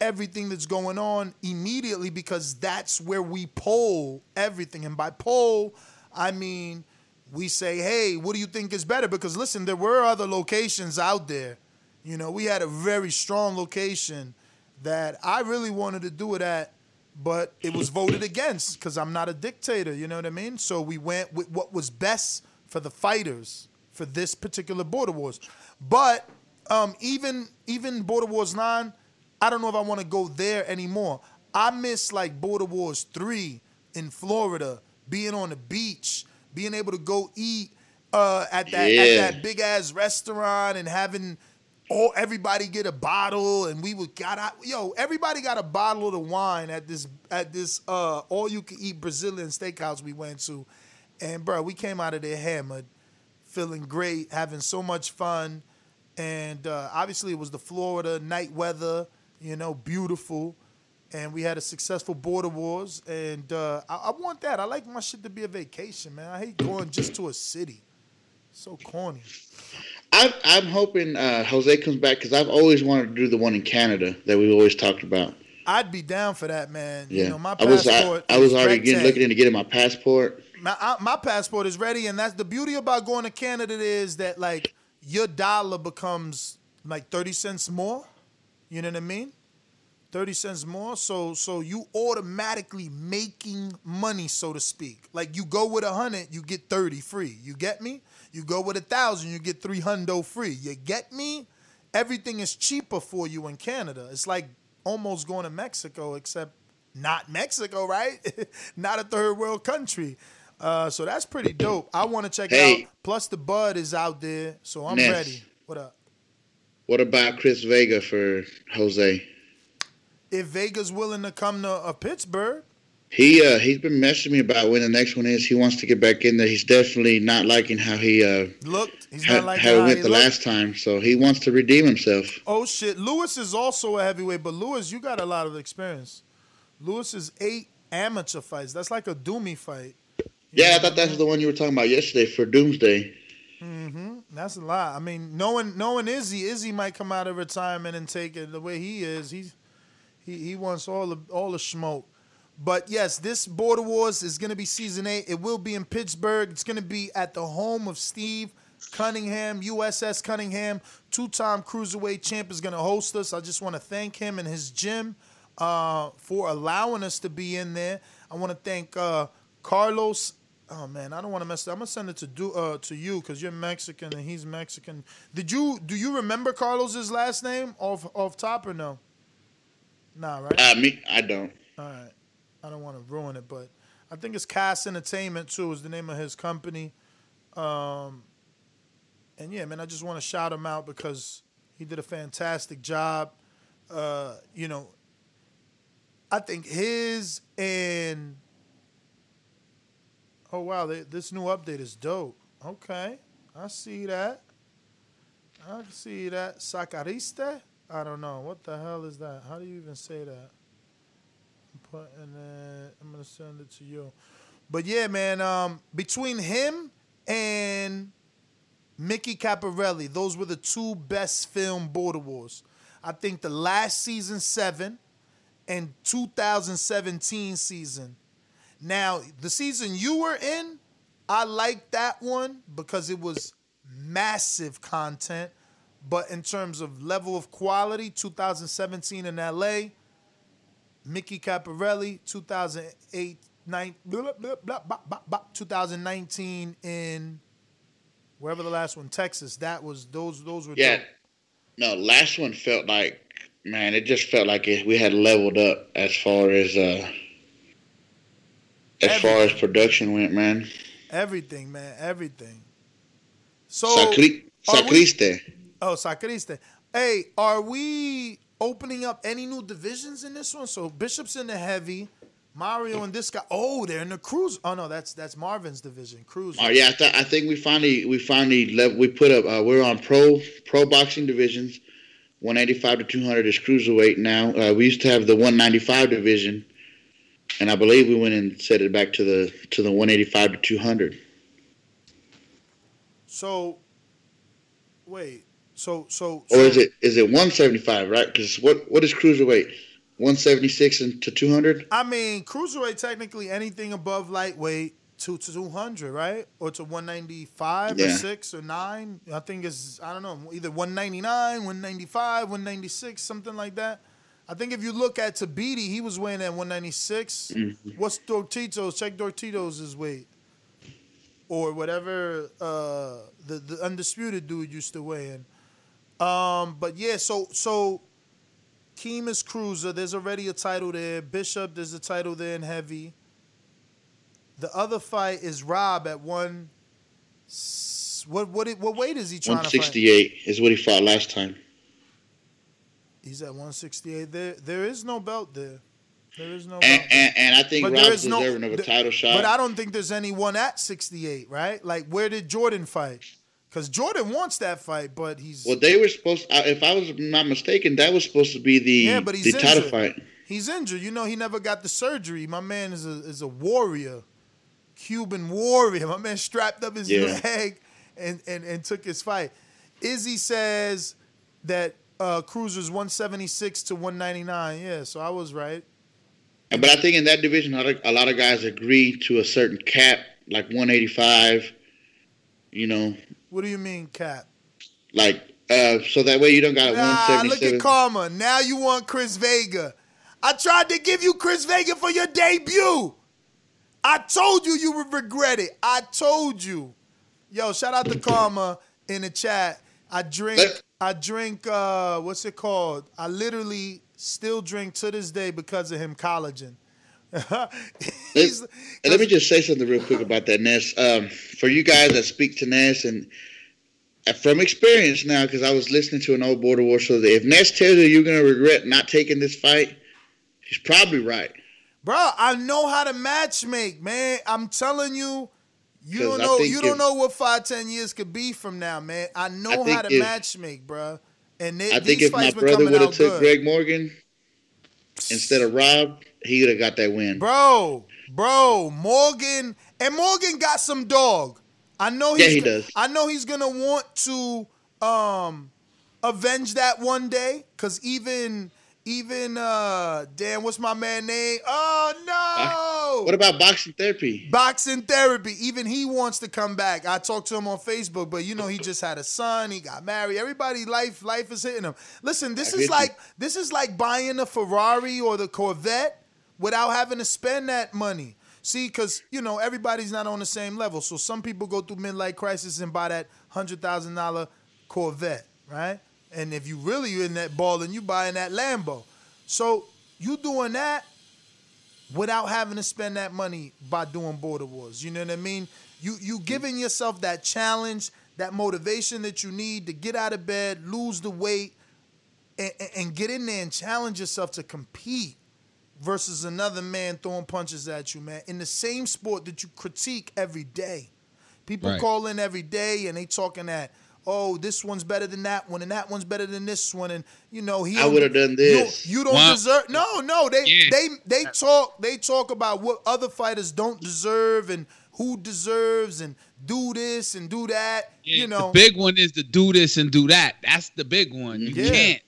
everything that's going on immediately because that's where we poll everything. And by poll, I mean we say, hey, what do you think is better? Because listen, there were other locations out there. You know, we had a very strong location that I really wanted to do it at, but it was voted against because I'm not a dictator. You know what I mean? So we went with what was best for the fighters for this particular Border Wars. But um, even even Border Wars Nine, I don't know if I want to go there anymore. I miss like Border Wars Three in Florida, being on the beach, being able to go eat uh, at that Yeah. at that big ass restaurant and having all everybody get a bottle and we would got out yo everybody got a bottle of the wine at this at this uh all you can eat Brazilian steakhouse we went to. And bro we came out of there hammered feeling great having so much fun. And uh, obviously it was the Florida night weather you know beautiful and we had a successful border wars and uh, I, I want that I like my shit to be a vacation man I hate going just to a city so corny I'm, I'm hoping uh, Jose comes back because I've always wanted to do the one in Canada that we've always talked about. I'd be down for that, man. Yeah, You know, my I was I, passport. I was already getting, looking into getting my passport. My, I, my passport is ready, and that's the beauty about going to Canada is that like your dollar becomes like thirty cents more. You know what I mean? Thirty cents more. So so you automatically making money, so to speak. Like you go with a hundred, you get thirty free. You get me? You go with a thousand, you get three hundo free. You get me? Everything is cheaper for you in Canada. It's like almost going to Mexico, except not Mexico, right? not a third world country. Uh, so that's pretty dope. I want to check it Hey. out. Plus, the Bud is out there, so I'm Ness. ready. What up? What about Chris Vega for Jose? If Vega's willing to come to uh, Pittsburgh, He uh, he's been messaging me about when the next one is. He wants to get back in there. He's definitely not liking how he uh, looked. He's how, not like how how it went he the looked. last time. So he wants to redeem himself. Oh shit, Lewis is also a heavyweight, but Lewis, you got a lot of experience. Lewis is eight amateur fights. That's like a Doomy fight. Yeah, I thought that was the one you were talking about yesterday for Doomsday. Mm-hmm. That's a lot. I mean, knowing knowing Izzy, Izzy might come out of retirement and take it the way he is. He's he he wants all the all the smoke. But yes, this Border Wars is going to be season eight. It will be in Pittsburgh. It's going to be at the home of Steve Cunningham, USS Cunningham, two-time cruiserweight champ, is going to host us. I just want to thank him and his gym uh, for allowing us to be in there. I want to thank uh, Carlos. Oh man, I don't want to mess. It. I'm gonna send it to do uh, to you because you're Mexican and he's Mexican. Did you do you remember Carlos's last name off off top or no? Nah, right. Uh, me, I don't. All right. I don't want to ruin it, but I think it's Cass Entertainment too is the name of his company. Um, and yeah, man, I just want to shout him out because he did a fantastic job. Uh, you know, I think his and oh wow, they, this new update is dope. Okay, I see that. I see that. Sacariste? I don't know. What the hell is that? How do you even say that? I'm putting it. I'm gonna send it to you. But yeah, man. Um, between him and Mickey Caparelli, those were the two best film Border Wars. I think the last season seven and 2017 season. Now, the season you were in, I liked that one because it was massive content. But in terms of level of quality, 2017 in LA, Mickey Caparelli, 2008, nine, blah, blah, blah, blah, blah, blah, 2019 in wherever the last one, Texas. That was those those were Yeah. dope. No, last one felt like man, it just felt like it, we had leveled up as far as uh as far as production went, man. Everything, man, everything. So Sacri- Sacriste. Oh, Sacriste. Hey, are we opening up any new divisions in this one? So Bishop's in the heavy, Mario and this guy. Oh, they're in the cruise. Oh no, that's that's Marvin's division, cruise. Oh yeah, I, th- I think we finally we finally level, we put up. Uh, we're on pro pro boxing divisions. 185 to 200 is cruiserweight now. Uh, we used to have the 195 division, and I believe we went and set it back to the to the 185 to 200. So, wait. So so. Or is it is it 175? Right? Because what what is cruiserweight? 176 and to 200. I mean, cruiserweight technically anything above lightweight to two hundred, right? Or to one ninety five or six or nine. I think it's I don't know either one ninety nine, one ninety five, one ninety six, something like that. I think if you look at Tabiti, he was weighing at one ninety six. What's Dorticos? Check Dorticos' weight. Or whatever uh, the the undisputed dude used to weigh in. Um, but yeah, so so Keem is cruiser. There's already a title there. Bishop, there's a title there in heavy. The other fight is Rob at one. What what what weight is he trying to 168 is what he fought last time. He's at 168. There there is no belt there. There is no. And, belt. and, and I think But there Rob's is no- deserving of a title shot. But I don't think there's anyone at 68, right? Like where did Jordan fight? Because Jordan wants that fight, but he's well, they were supposed. I- If I was not mistaken, that was supposed to be the Yeah, but he's the title injured. fight. He's injured. You know, he never got the surgery. My man is a is a warrior, Cuban warrior. My man strapped up his Yeah. leg and, and and took his fight. Izzy says that uh, Cruiser's 176 to 199. Yeah, so I was right. But I think in that division, a lot of, a lot of guys agree to a certain cap, like 185. You know, What do you mean, Cap? like uh, so that way you don't got a Nah, look at Karma. Now you want Chris Vega. I tried to give you Chris Vega for your debut. I told you you would regret it. I told you. Yo, shout out to Karma in the chat. I drink, I drink, uh, what's it called? I literally still drink to this day because of him collagen. And let me just say something real quick about that Ness. Um, for you guys that speak to Ness, and uh, from experience now, because I was listening to an old Border War show, that if Ness tells you you're gonna regret not taking this fight, he's probably right. Bro, I know how to match make, man. I'm telling you, you don't know you don't know what five, ten years could be from now, man. I know I how to if- match make, bro. And they, I think these if my brother would have took good. Greg Morgan instead of Rob, he would have got that win. Bro, bro, Morgan and Morgan got some dog. I know he's Yeah, he does. I know he's gonna want to um avenge that one day. Cause even even uh damn, what's my man name? Oh no! What about boxing therapy? Boxing therapy. Even he wants to come back. I talked to him on Facebook, but you know he just had a son. He got married. Everybody, life, life is hitting him. Listen, this I is get you. like this is like buying a Ferrari or the Corvette without having to spend that money. See, because you know everybody's not on the same level. So some people go through midlife crisis and buy that hundred thousand dollar Corvette, right? And if you really in that ball, and you buying that Lambo. So you doing that without having to spend that money by doing border wars. You know what I mean? You you giving yourself that challenge, that motivation that you need to get out of bed, lose the weight, and, and- and get in there and challenge yourself to compete versus another man throwing punches at you, man. In the same sport that you critique every day. People Right. call in every day and they talking that, oh, this one's better than that one, and that one's better than this one, and you know he. I would've done this. You, don't Wow. deserve. No, no, they Yeah. they they talk they talk about what other fighters don't deserve and who deserves and do this and do that. you know, the big one is to do this and do that. That's the big one. You Yeah. can't.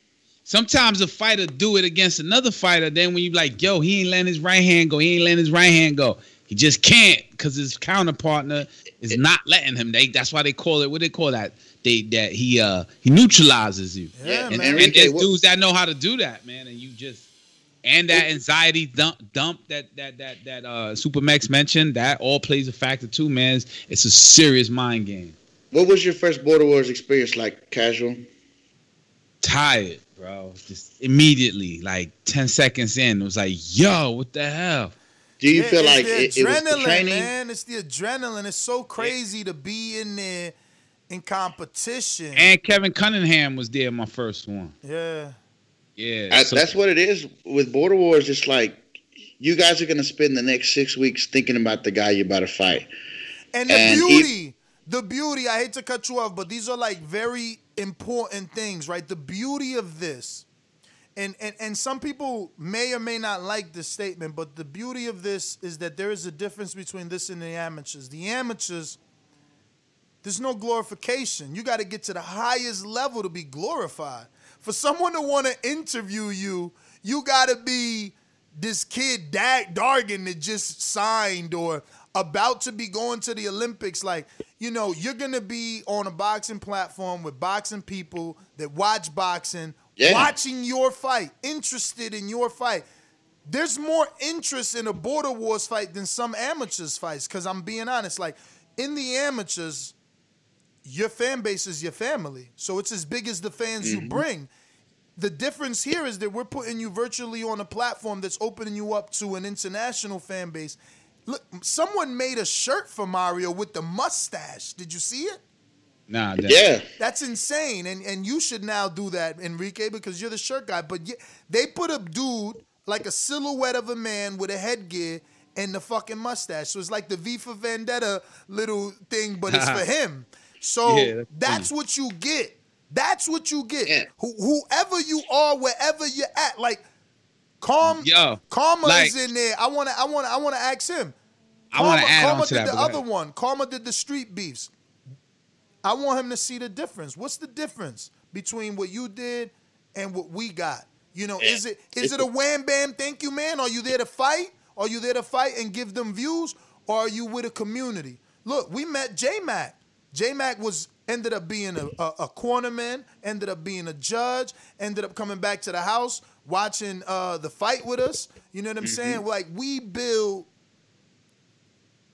Sometimes a fighter do it against another fighter. Then when you like, yo, he ain't letting his right hand go. He ain't letting his right hand go. He just can't because his counterpartner is not letting him. They that's why they call it. What they call that? They that he uh he neutralizes you. yeah, and man. And Enrique, there's dudes that know how to do that, man. And you just and that anxiety dump dump that that that that uh Supermax mentioned that all plays a factor too, man. It's, it's a serious mind game. What was your first Border Wars experience like, casual? tired, bro. Just immediately, like 10 seconds in, it was like, yo, what the hell? Do you Yeah, feel it's like the it, it was the adrenaline, training? man? It's the adrenaline. It's so crazy to be in there in competition. And Kevin Cunningham was there, my first one. yeah. Yeah. I, so- that's what it is with Border Wars. It's like you guys are gonna spend the next six weeks thinking about the guy you're about to fight. And the And beauty, the beauty, I hate to cut you off, but these are like very important things, right? The beauty of this, and, and, and some people may or may not like this statement, but the beauty of this is that there is a difference between this and the amateurs. The amateurs, there's no glorification. You got to get to the highest level to be glorified. For someone to want to interview you, you got to be this kid Dag Dargan that just signed, or about to be going to the Olympics, like, you know, you're gonna be on a boxing platform with boxing people that watch boxing, Yeah. watching your fight, interested in your fight. There's more interest in a border wars fight than some amateurs fights. Cause I'm being honest, like in the amateurs, your fan base is your family. So it's as big as the fans you mm-hmm. bring. The difference here is that we're putting you virtually on a platform that's opening you up to an international fan base. Look, someone made a shirt for Mario with the mustache. Did you see it? Nah, that, Yeah. That's insane, and and you should now do that, Enrique, because you're the shirt guy. But ye- they put a dude like a silhouette of a man with a headgear and the fucking mustache. So it's like the V for Vendetta little thing, but it's for him. So Yeah, that's that's what you get. That's what you get. Yeah. Who, whoever you are, wherever you're at, like Calm, Yo, Karma like- is in there. I wanna, I wanna, I wanna ask him. I want to Karma- add Karma on to did that. the other one. Karma did the street beefs. I want him to see the difference. What's the difference between what you did and what we got? You know, is it is it a wham bam thank you man? Are you there to fight? Are you there to fight and give them views? Or are you with a community? Look, we met J Mac. J Mac was ended up being a, a, a cornerman, ended up being a judge, ended up coming back to the house, watching uh, the fight with us. You know what I'm saying? Like we build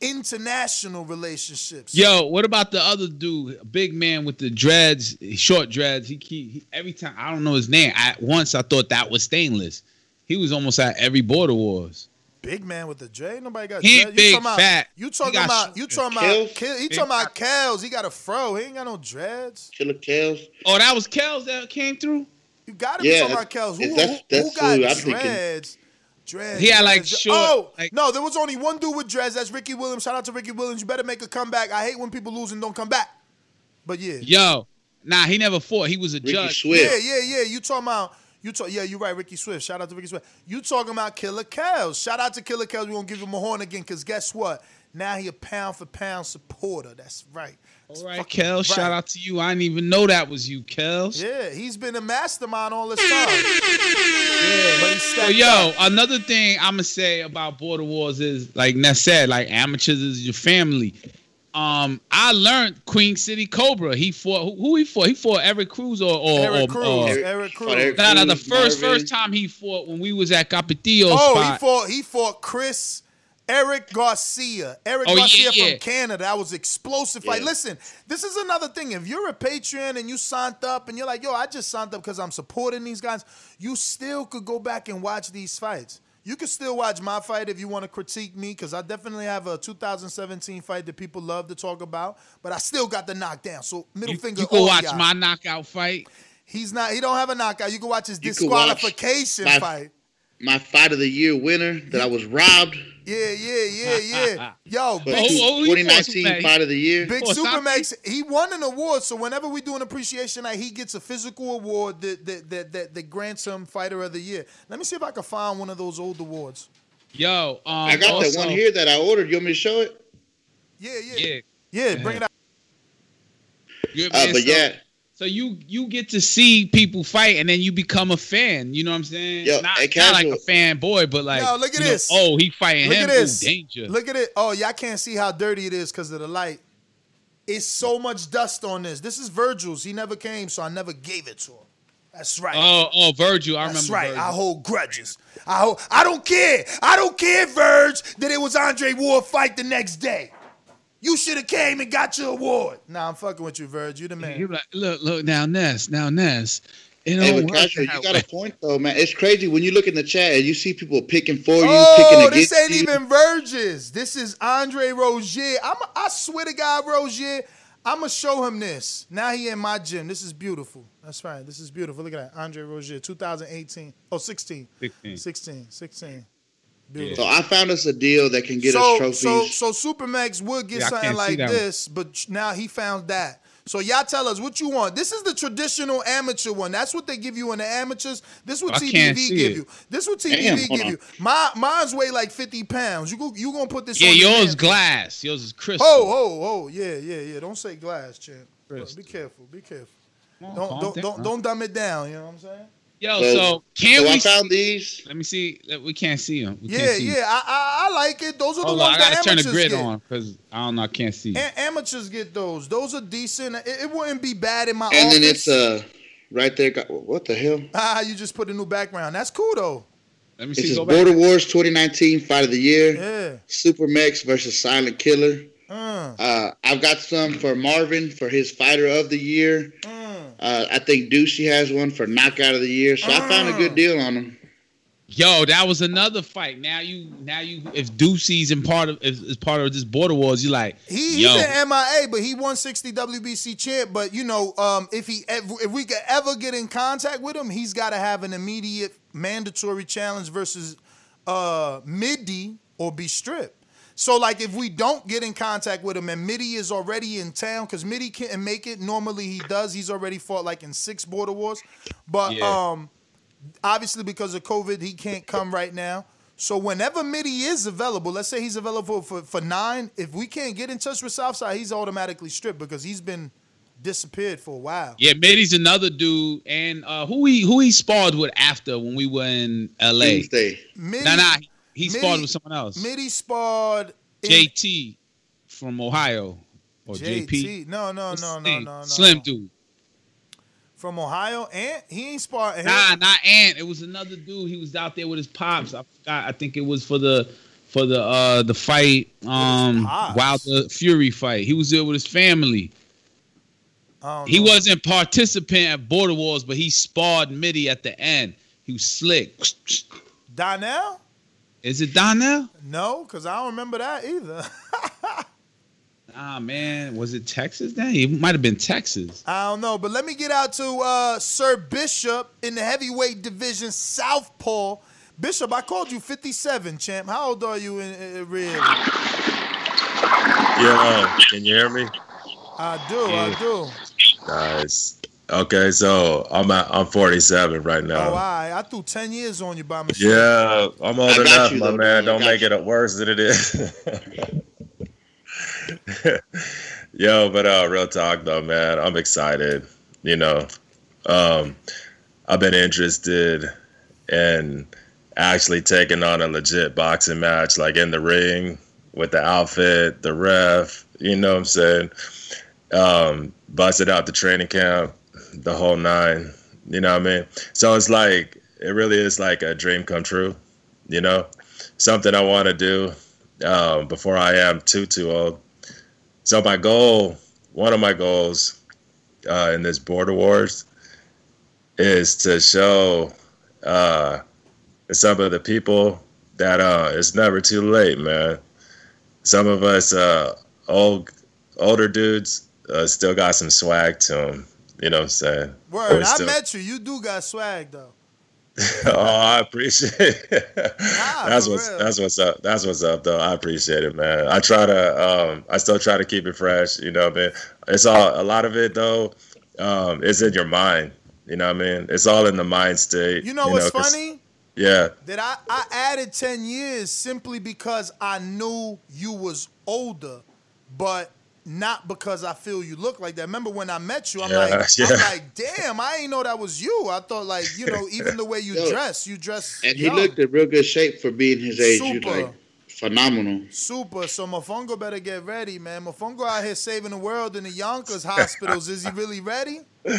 international relationships. Yo, what about the other dude, big man with the dreads, short dreads? He, keep he every time I don't know his name. At once I thought that was stainless. He was almost at every border wars. Big man with the J. Nobody got. He dread. ain't big, talking about, fat. You talking got about? You short talking about? Kills? Kill, he Big talking about fat. Kels. He got a fro. He ain't got no dreads. Killer Kels. Oh, that was Kels that came through. You gotta be Yeah, talking about Kels. Who, that's- that's who got who I'm thinking. dreads? Dreads. He had, like, short, Oh like- no, there was only one dude with dreads. That's Ricky Williams. Shout out to Ricky Williams. You better make a comeback. I hate when people lose and don't come back. But yeah, Yo, nah, he never fought. He was a Ricky judge. Swift. Yeah, yeah, yeah. You talking about you talk yeah, you're right, Ricky Swift. Shout out to Ricky Swift. You talking about Killer Kels. Shout out to Killer Kels. We're gonna give him a horn again, cause guess what? Now he a pound for pound supporter. That's right. That's All right, fucking Kels, right. shout out to you. I didn't even know that was you, Kels. Yeah, he's been a mastermind all this time. Yeah, but So yo, up. another thing I'm gonna say about border wars is like Ness said, like amateurs is your family. Um, I learned Queen City Cobra. He fought who, who he fought? He fought Eric Cruz or, or Eric or, Cruz. or- Eric- Eric Cruz. Eric No, no, the first Marvin. first time he fought when we was at Capetillo's Oh, spot. he fought he fought Chris Eric Garcia. Eric Oh, Garcia yeah. from Canada. I was explosive fight. Yeah. Listen, this is another thing. If you're a Patreon and you signed up and you're like, yo, I just signed up because I'm supporting these guys, you still could go back and watch these fights. You could still watch my fight if you want to critique me, because I definitely have a 2017 fight that people love to talk about, but I still got the knockdown. So middle you, finger you can oh, watch y'all. my knockout fight. He's not. He don't have a knockout. You can watch his You can watch disqualification my- fight. My fight of the year winner that I was robbed. Yeah, yeah, yeah, yeah. Yo, big, Oh, oh, 2019 fight of the year. big Oh, Supermax. He won an award, so whenever we do an appreciation night, he gets a physical award that that that that, that grants him Fighter of the Year. Let me see if I can find one of those old awards. Yo, um, I got also, that one here that I ordered. You want me to show it? Yeah, yeah, Yeah, yeah. bring it out. you Uh, but yeah, So you you get to see people fight, and then you become a fan. You know what I'm saying? Yo, not, hey, not like Casual. a fanboy, but like, Yo, look at you know, this. oh, he fighting Look him. at this. Ooh, danger. Look at it. Oh, y'all can't see how dirty it is because of the light. It's so much dust on this. This is Virgil's. He never came, so I never gave it to him. That's right. Oh, oh, Virgil. I That's remember. right. Virgil. I hold grudges. I hold, I don't care. I don't care, Verge, that it was Andre Ward fight the next day. You should have came and got your award. Nah, I'm fucking with you, Verge. You the man. You're like, look, look, now Ness, now Ness. It Hey, don't but work Castro, you got way. a point though, man. It's crazy when you look in the chat and you see people picking for you, oh, picking Oh, against this ain't you. even Verge's. This is Andre Rozier. I'm, I swear to God, Rozier, I'm going to show him this. Now he in my gym. This is beautiful. That's right. This is beautiful. Look at that. Andre Rozier, 2018. Oh, 16. 16. 16. 16. Beautiful. So I found us a deal that can get us trophies. so, so Supermax would get Yeah, something like that one. this, but now he found that. So y'all tell us what you want. This is the traditional amateur one. That's what they give you in the amateurs. This what I TBV give it. you. This what Damn, TBV hold give on. you. My mine's weigh like fifty pounds. You go, you gonna put this? Yeah, on your yours man. glass. Yours is crystal. Oh, oh, oh, yeah, yeah, yeah. Don't say glass, champ. Crystal. Be careful. Be careful. Come on, Don't, don't, down. don't, don't dumb it down. You know what I'm saying? Yo, So- so, can so we? I found these. let me see. We can't see them. We Yeah, can't see 'em. yeah, I, I I like it. Those are the Hold on, ones I gotta that turn the grid get. on because I don't know. I can't see. A- amateurs get those. Those are decent. It, it wouldn't be bad in my office. And office. then it's uh right there. Got, what the hell? ah, you just put a new background. That's cool though. Let me This see. is Go back. Border Wars 2019 Fight of the Year. Yeah. Super Mex versus Silent Killer. Uh, Uh, I've got some for Marvin for his Fighter of the Year. uh. Uh, I think Ducey has one for Knockout of the Year. So I found a good deal on them. Yo, that was another fight. Now you, now you, if Ducey's in part of is, is part of this border wars, you like, He, yo, he's an MIA, but he won 60 WBC champ. But you know, um, if he if we could ever get in contact with him, he's got to have an immediate mandatory challenge versus uh, Midi or be stripped. So like if we don't get in contact with him and Midi is already in town because Midi can't make it. Normally he does. He's already fought like in six border wars, but Yeah. um, obviously because of COVID he can't come right now. So whenever Midi is available, let's say he's available for, for nine. If we can't get in touch with Southside, he's automatically stripped because he's been disappeared for a while. yeah, Mitty's another dude, and uh, who he who he sparred with after when we were in L.A. Tuesday. Midi, Nah, nah, he Mitty- sparred with someone else. Midi sparred in- JT from Ohio or JP. No, no, What's no, no, no, no. Slim no. dude. from Ohio, and he ain't sparred. Nah, not Ant. It was another dude. He was out there with his pops. I forgot. I think it was for the for the uh the fight, um? Wilder Fury fight. He was there with his family. He know. wasn't participant at Border Wars, but he sparred Mitty at the end. He was slick. Donnell. Is it Donnell? No, because I don't remember that either. Ah man, was it Texas? Then it might have been Texas. I don't know, but let me get out to uh, Sir Bishop in the heavyweight division, Southpaw. Bishop, I called you 57, champ. How old are you in, in really? Yo, can you hear me? I do, I do. Nice. Okay, so I'm at, I'm 47 right now. Oh, now. I, I threw 10 years on you by mistake. Yeah, I'm old enough, you, my though, man. Don't got make it worse than it is. Yo, but uh, real talk though, man. I'm excited. You know, um, I've been interested in actually taking on a legit boxing match, like in the ring with the outfit, the ref. You know what I'm saying? Um, busted out the training camp, the whole nine. You know what I mean? So it's like it really is like a dream come true. You know, something I want to do um, before I am too too old. So my goal, one of my goals uh, in this border wars, is to show uh, some of the people that uh, it's never too late, man. Some of us uh, old older dudes uh, still got some swag to them. You know what I'm saying? Word, I still- met you. You do got swag, though. oh, I appreciate it. that's what's real. that's what's up. That's what's up though. I appreciate it, man. I try to um I still try to keep it fresh, you know what I mean? It's all a lot of it though, um, is in your mind. You know what I mean? It's all in the mind state. You know what's 'cause- funny? Yeah. That I, I added 10 years simply because I knew you was older, but not because I feel you look like that. Remember when I met you, I'm Yeah, like, yeah. I'm like, damn, I ain't know that was you. I thought like, you know, even the way you Yo. dress, you dress And he looked in real good shape for being his age. You Super. like phenomenal. Super. So Mofongo better get ready, man. Mofongo out here saving the world in the Yonkers hospitals. Is he really ready?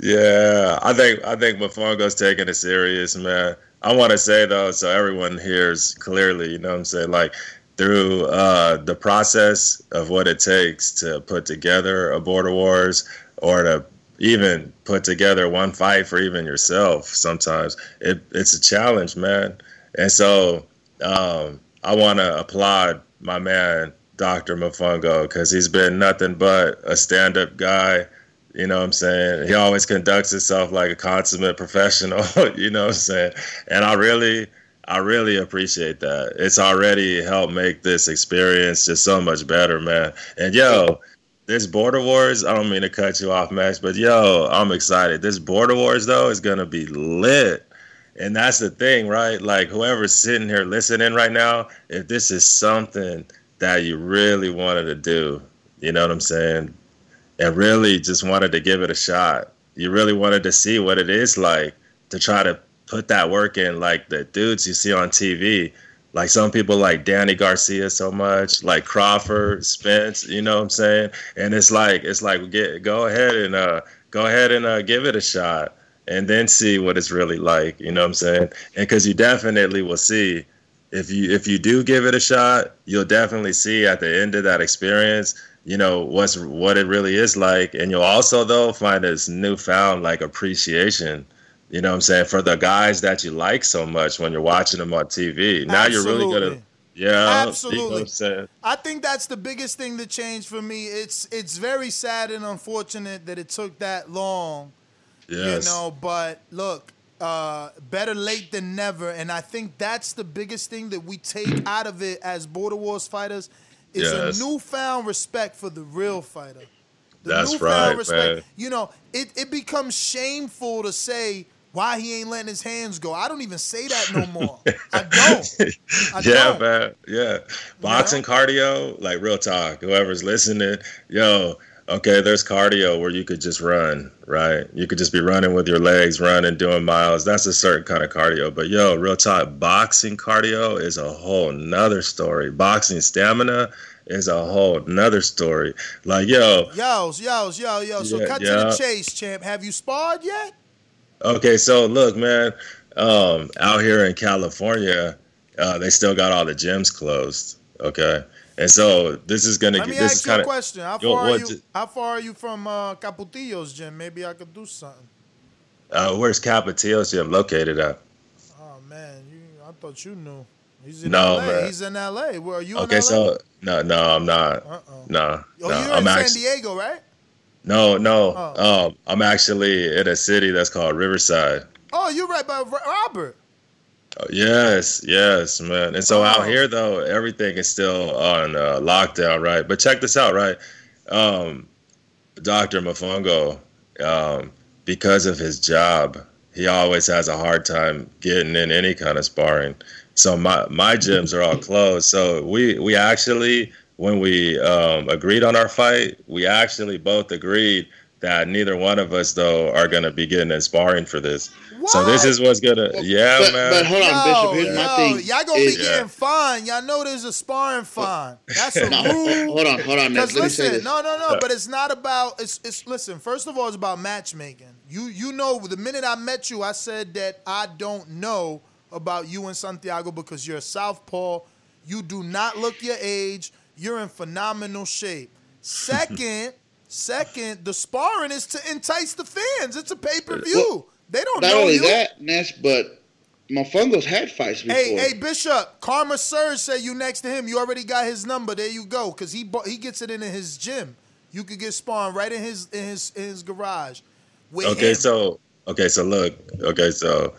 Yeah, I think I think Mofongo's taking it serious, man. I want to say though, so everyone hears clearly, you know what I'm saying, like through uh, the process of what it takes to put together a border wars or to even put together one fight for even yourself. Sometimes it, it's a challenge, man. And so um, I want to applaud my man, Dr. Mofongo because he's been nothing but a stand-up guy. You know what I'm saying? He always conducts himself like a consummate professional, you know what I'm saying? And I really, I really appreciate that. It's already helped make this experience just so much better, man. And yo, this Border Wars, I don't mean to cut you off, Max, but yo, I'm excited. This Border Wars, though, is to be lit. And that's the thing, right? Like, whoever's sitting here listening right now, if this is something that you really wanted to do, you know what I'm saying? And really just wanted to give it a shot. You really wanted to see what it is like to try to put that work in like the dudes you see on TV. Like some people like Danny Garcia so much, like Crawford, Spence, you know what I'm saying? And it's like it's like get go ahead and uh go ahead and uh give it a shot and then see what it's really like, you know what I'm saying? And cuz you definitely will see if you if you do give it a shot, you'll definitely see at the end of that experience, you know, what's what it really is like and you'll also though find this newfound like appreciation you know what I'm saying? For the guys that you like so much when you're watching them on TV. Now you're really gonna yeah, Absolutely. You know? I think that's the biggest thing that changed for me. It's it's very sad and unfortunate that it took that long. Yes. You know, but look, uh, better late than never. And I think that's the biggest thing that we take out of it as Border Wars fighters is Yes. a newfound respect for the real fighter. The That's right, man. You know, it, it becomes shameful to say why he ain't letting his hands go. I don't even say that no more. I don't. I yeah, don't. man. Yeah. Boxing cardio, like real talk. Whoever's listening, yo, okay, there's cardio where you could just run, right? You could just be running with your legs, running, doing miles. That's a certain kind of cardio. But yo, real talk, boxing cardio is a whole nother story. Boxing stamina is a whole nother story. Like, yo, Yo, yo, yo, yo. So Yeah, cut to the chase, champ. Have you sparred yet? Okay, so look, man, um, out here in California, uh, they still got all the gyms closed. Okay, and so this is gonna Let get me this ask is you a kind of a question. How Yo, far are you? How far are you from uh, Capetillo's gym? Maybe I could do something. uh, where's Capetillo's gym located at? Oh man, you, I thought you knew. He's in No, LA. man. He's in LA. Where are you? Okay, in LA? so no, no, I'm not. Uh-uh. No, Oh, no, you're I'm in San actually Diego, right? No, no. Oh. Um, I'm actually in a city that's called Riverside. Oh, you're right by Robert. Oh, Yes, yes, man. And so Oh. out here though, everything is still on uh, lockdown, right? But check this out, right? Um, Dr. Mofongo, um, because of his job, he always has a hard time getting in any kind of sparring. So my my gyms are all closed. So we we actually when we um, agreed on our fight, we actually both agreed that neither one of us though are gonna be getting in sparring for this. So this is what's gonna yeah, but, man. but hold on, Yo, Bishop. Here's my yo, thing. y'all gonna is- be getting fined. Y'all know there's a sparring fine. That's a No, rule. hold on, hold on. Let Because me say listen, this. no, no, no. But it's not about. It's it's. Listen. First of all, it's about matchmaking. You you know, the minute I met you, I said that I don't know about you and Santiago because you're a southpaw. You do not look your age. You're in phenomenal shape. Second, second, the sparring is to entice the fans. It's a pay per view. Uh, they don't Not know only you. that, Ness, but Mofongo's had fights before. Hey, hey, Bishop, Karma Surge said you next to him. You already got his number. There you go, cause he he gets it in his gym. You could get spawned right in his in his in his garage. Okay, him. so okay, so look, okay, so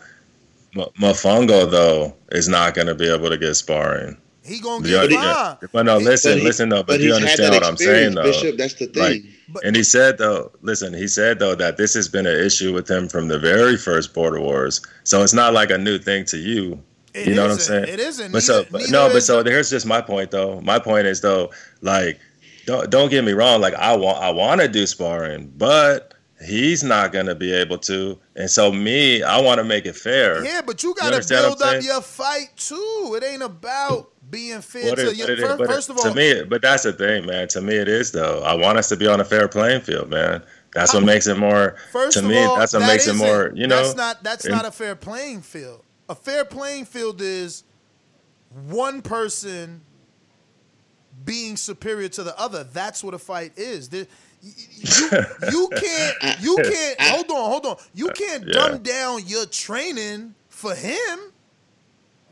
M- Mofongo though is not gonna be able to get sparring. He gonna Do you get understand? fined. But no, listen, But he- listen though. But, but you understand what I'm saying though? Bishop. That's the thing. Like, But- and he said though, listen, he said though that this has been an issue with him from the very first border wars. So it's not like a new thing to you. It you know what I'm saying? It isn't. But so, but no, but so the- here's just my point though. My point is though, like, don't don't get me wrong. Like, I want I want to do sparring, but he's not gonna be able to. And so me, I want to make it fair. Yeah, but you gotta understand what build up saying? your fight too. It ain't about being fair to it- you. what it is, First, but first of all, to me, but that's the thing, man. To me, it is though. I want us to be on a fair playing field, man. That's what makes it more. First to of me, all, that's what that makes it more. You know, that's not that's not a fair playing field. A fair playing field is one person being superior to the other. That's what a fight is. There- you, you can't you can't hold on hold on. You can't Yeah. dumb down your training for him.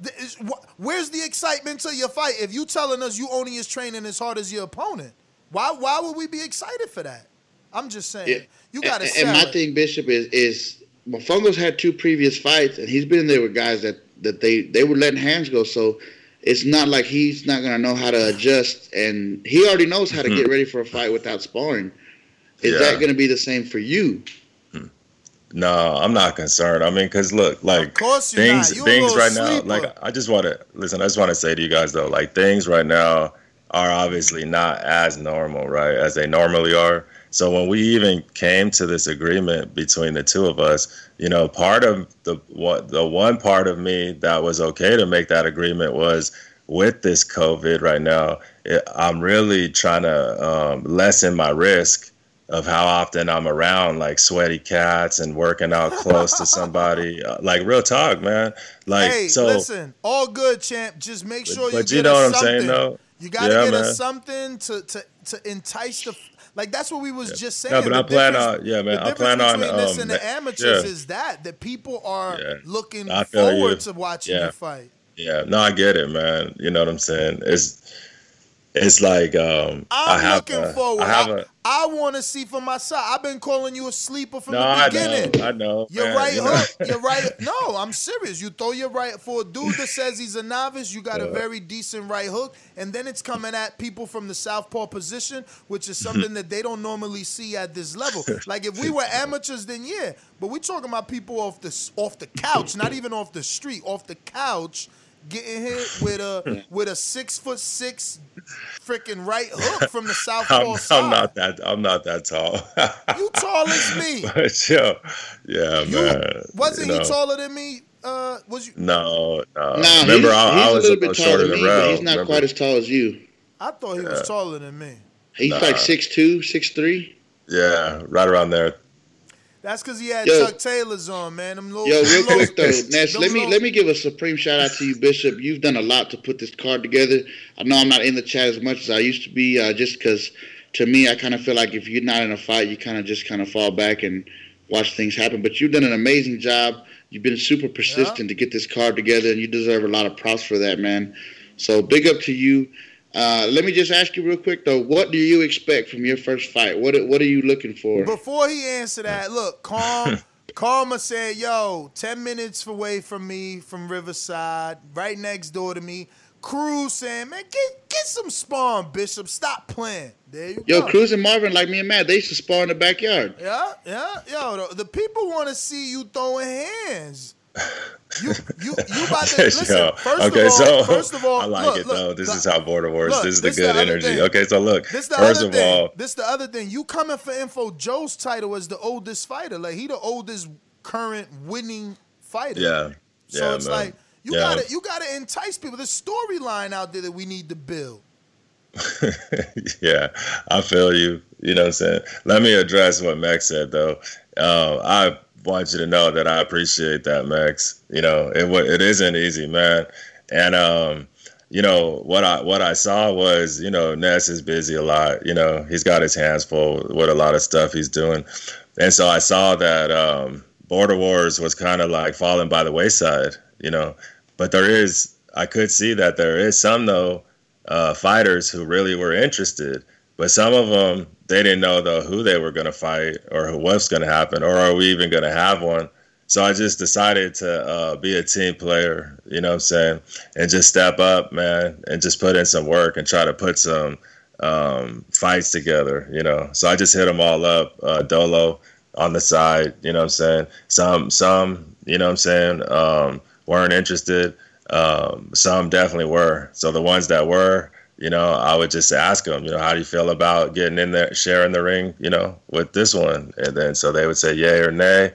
The- is- wh- Where's the excitement to your fight if you telling us you only is training as hard as your opponent? Why why would we be excited for that? I'm just saying. Yeah. You got to and, sell and my it. thing, Bishop, is is Mofongo's had two previous fights, and he's been there with guys that that they they were letting hands go. So it's not like he's not gonna know how to adjust, and he already knows how to get ready for a fight without sparring. Is Mm-hmm. Yeah. that gonna be the same for you? No, I'm not concerned. I mean, because look, like things, not. You a things right now. Like I just want to listen. I just want to say to you guys though, like things right now are obviously not as normal, right, as they normally are. So when we even came to this agreement between the two of us, you know, part of the what the one part of me that was okay to make that agreement was with this COVID right now, it, I'm really trying to um, lessen my risk of how often I'm around like sweaty cats and working out close to somebody. Uh, like real talk, man. Like hey, so. listen, all good, champ. Just make sure but you. you get know what I'm saying, something. though? You gotta Yeah, get man. us something to to to entice the. Like that's what we was just saying. No, but The I plan on- yeah, man, The I plan difference on, between this um, and the amateurs yeah. is that that people are Yeah. looking feel you. forward to watching Yeah. you fight. Yeah, no, I get it, man. You know what I'm saying? It's it's like um, I I'm have looking a, forward. I have I, a I want to see for myself. I've been calling you a sleeper from no, the I beginning. know, I know. Your man, right you know? hook, your right. No, I'm serious. You throw your right for a dude that says he's a novice. You got a very decent right hook, and then it's coming at people from the southpaw position, which is something that they don't normally see at this level. Like if we were amateurs, then yeah, but we're talking about people off the off the couch, not even off the street, off the couch. Getting hit with a with a six foot six freaking right hook from the southpaw I'm, side. I'm not that. I'm not that tall. You tall as me. but yo, yeah, You man. wasn't you he know. taller than me? Uh, was you? No, no. Nah, Remember, he's, I, he's I was a little bit taller than than me, but he's not remember? quite as tall as you. I thought he was taller than me. He's Nah. like six two, six three. Yeah, right around there. That's because he had Yo. Chuck Taylors on, man. Them little, Yo, real quick though, Ness, let me little- let me give a supreme shout out to you, Bishop. You've done a lot to put this card together. I know I'm not in the chat as much as I used to be, uh, just because to me, I kind of feel like if you're not in a fight, you kind of just kind of fall back and watch things happen. But you've done an amazing job. You've been super persistent to get this card together, and you deserve a lot of props for that, man. So big up to you. Uh, let me just ask you real quick though, what do you expect from your first fight? What what are you looking for? Before he answer that, look, Calm, Karma said, "Yo, ten minutes away from me, from Riverside, right next door to me." Cruz saying, "Man, get get some spawn, Bishop. Stop playing." There you Yo, go. Cruz and Marvin, like me and Matt, they used to spar in the backyard. Yeah, yeah, yo. The, the people want to see you throwing hands. You, you, you about to listen. Yo, first okay, of all, so first of all, I like look, it look, though. This is how border wars. look, this is the this good other energy. thing. Okay, so look. This the first other of thing. all, This the other thing. You coming for info? Joe's title as the oldest fighter. Like he the oldest current winning fighter. yeah, So yeah, it's man. like you Yeah. gotta you gotta entice people. There's storyline out there that we need to build. yeah, I feel you. You know what I'm saying? Let me address what Max said though. Uh, I want you to know that I appreciate that, Max. You know, it it isn't easy, man. And um, you know what I what I saw was, you know, Ness is busy a lot. You know, he's got his hands full with a lot of stuff he's doing, and so I saw that um, Border Wars was kind of like falling by the wayside. You know, but there is I could see that there is some though uh, fighters who really were interested, but some of them they didn't know though who they were going to fight or what's going to happen or are we even going to have one. So I just decided to uh, be a team player, you know what I'm saying, and just step up, man, and just put in some work and try to put some um, fights together, you know. So I just hit them all up, uh, Dolo on the side, you know what I'm saying. Some, some, you know what I'm saying, um, weren't interested. Um, some definitely were. So the ones that were, you know, I would just ask them, you know, how do you feel about getting in there, sharing the ring, you know, with this one? And then so they would say yay or nay.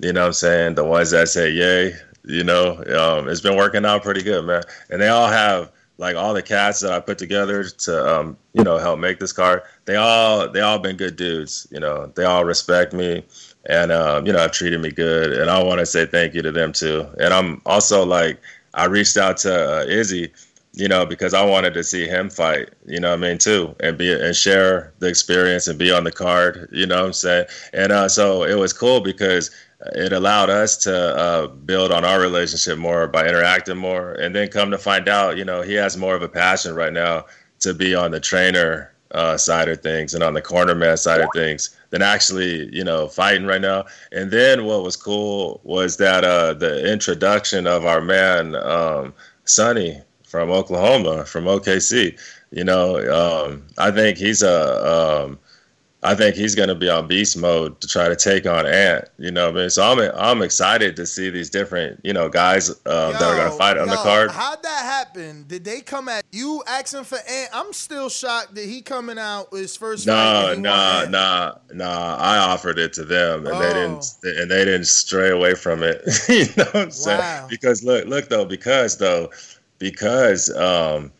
You know what I'm saying? The ones that say yay, you know, um, it's been working out pretty good, man. And they all have like all the cats that I put together to, um, you know, help make this card. They all they all been good dudes. You know, they all respect me, and um, you know, have treated me good. And I want to say thank you to them too. And I'm also like, I reached out to uh, Izzy, you know, because I wanted to see him fight. You know I mean too, and be and share the experience and be on the card. You know what I'm saying? And uh, so it was cool because it allowed us to uh, build on our relationship more by interacting more and then come to find out you know he has more of a passion right now to be on the trainer uh, side of things and on the corner man side of things than actually you know fighting right now and then what was cool was that uh, the introduction of our man um, sonny from oklahoma from okc you know um, i think he's a um, I think he's going to be on beast mode to try to take on Ant. You know, what I mean, so I'm I'm excited to see these different you know guys uh, that are going to fight on yo, the card. How'd that happen? Did they come at you asking for Ant? I'm still shocked that he coming out with his first. Nah, fight and he nah, nah, nah. I offered it to them, and they Oh. didn't, and they didn't stray away from it. you know what I'm saying? Wow. Because look, look though, because though, because um,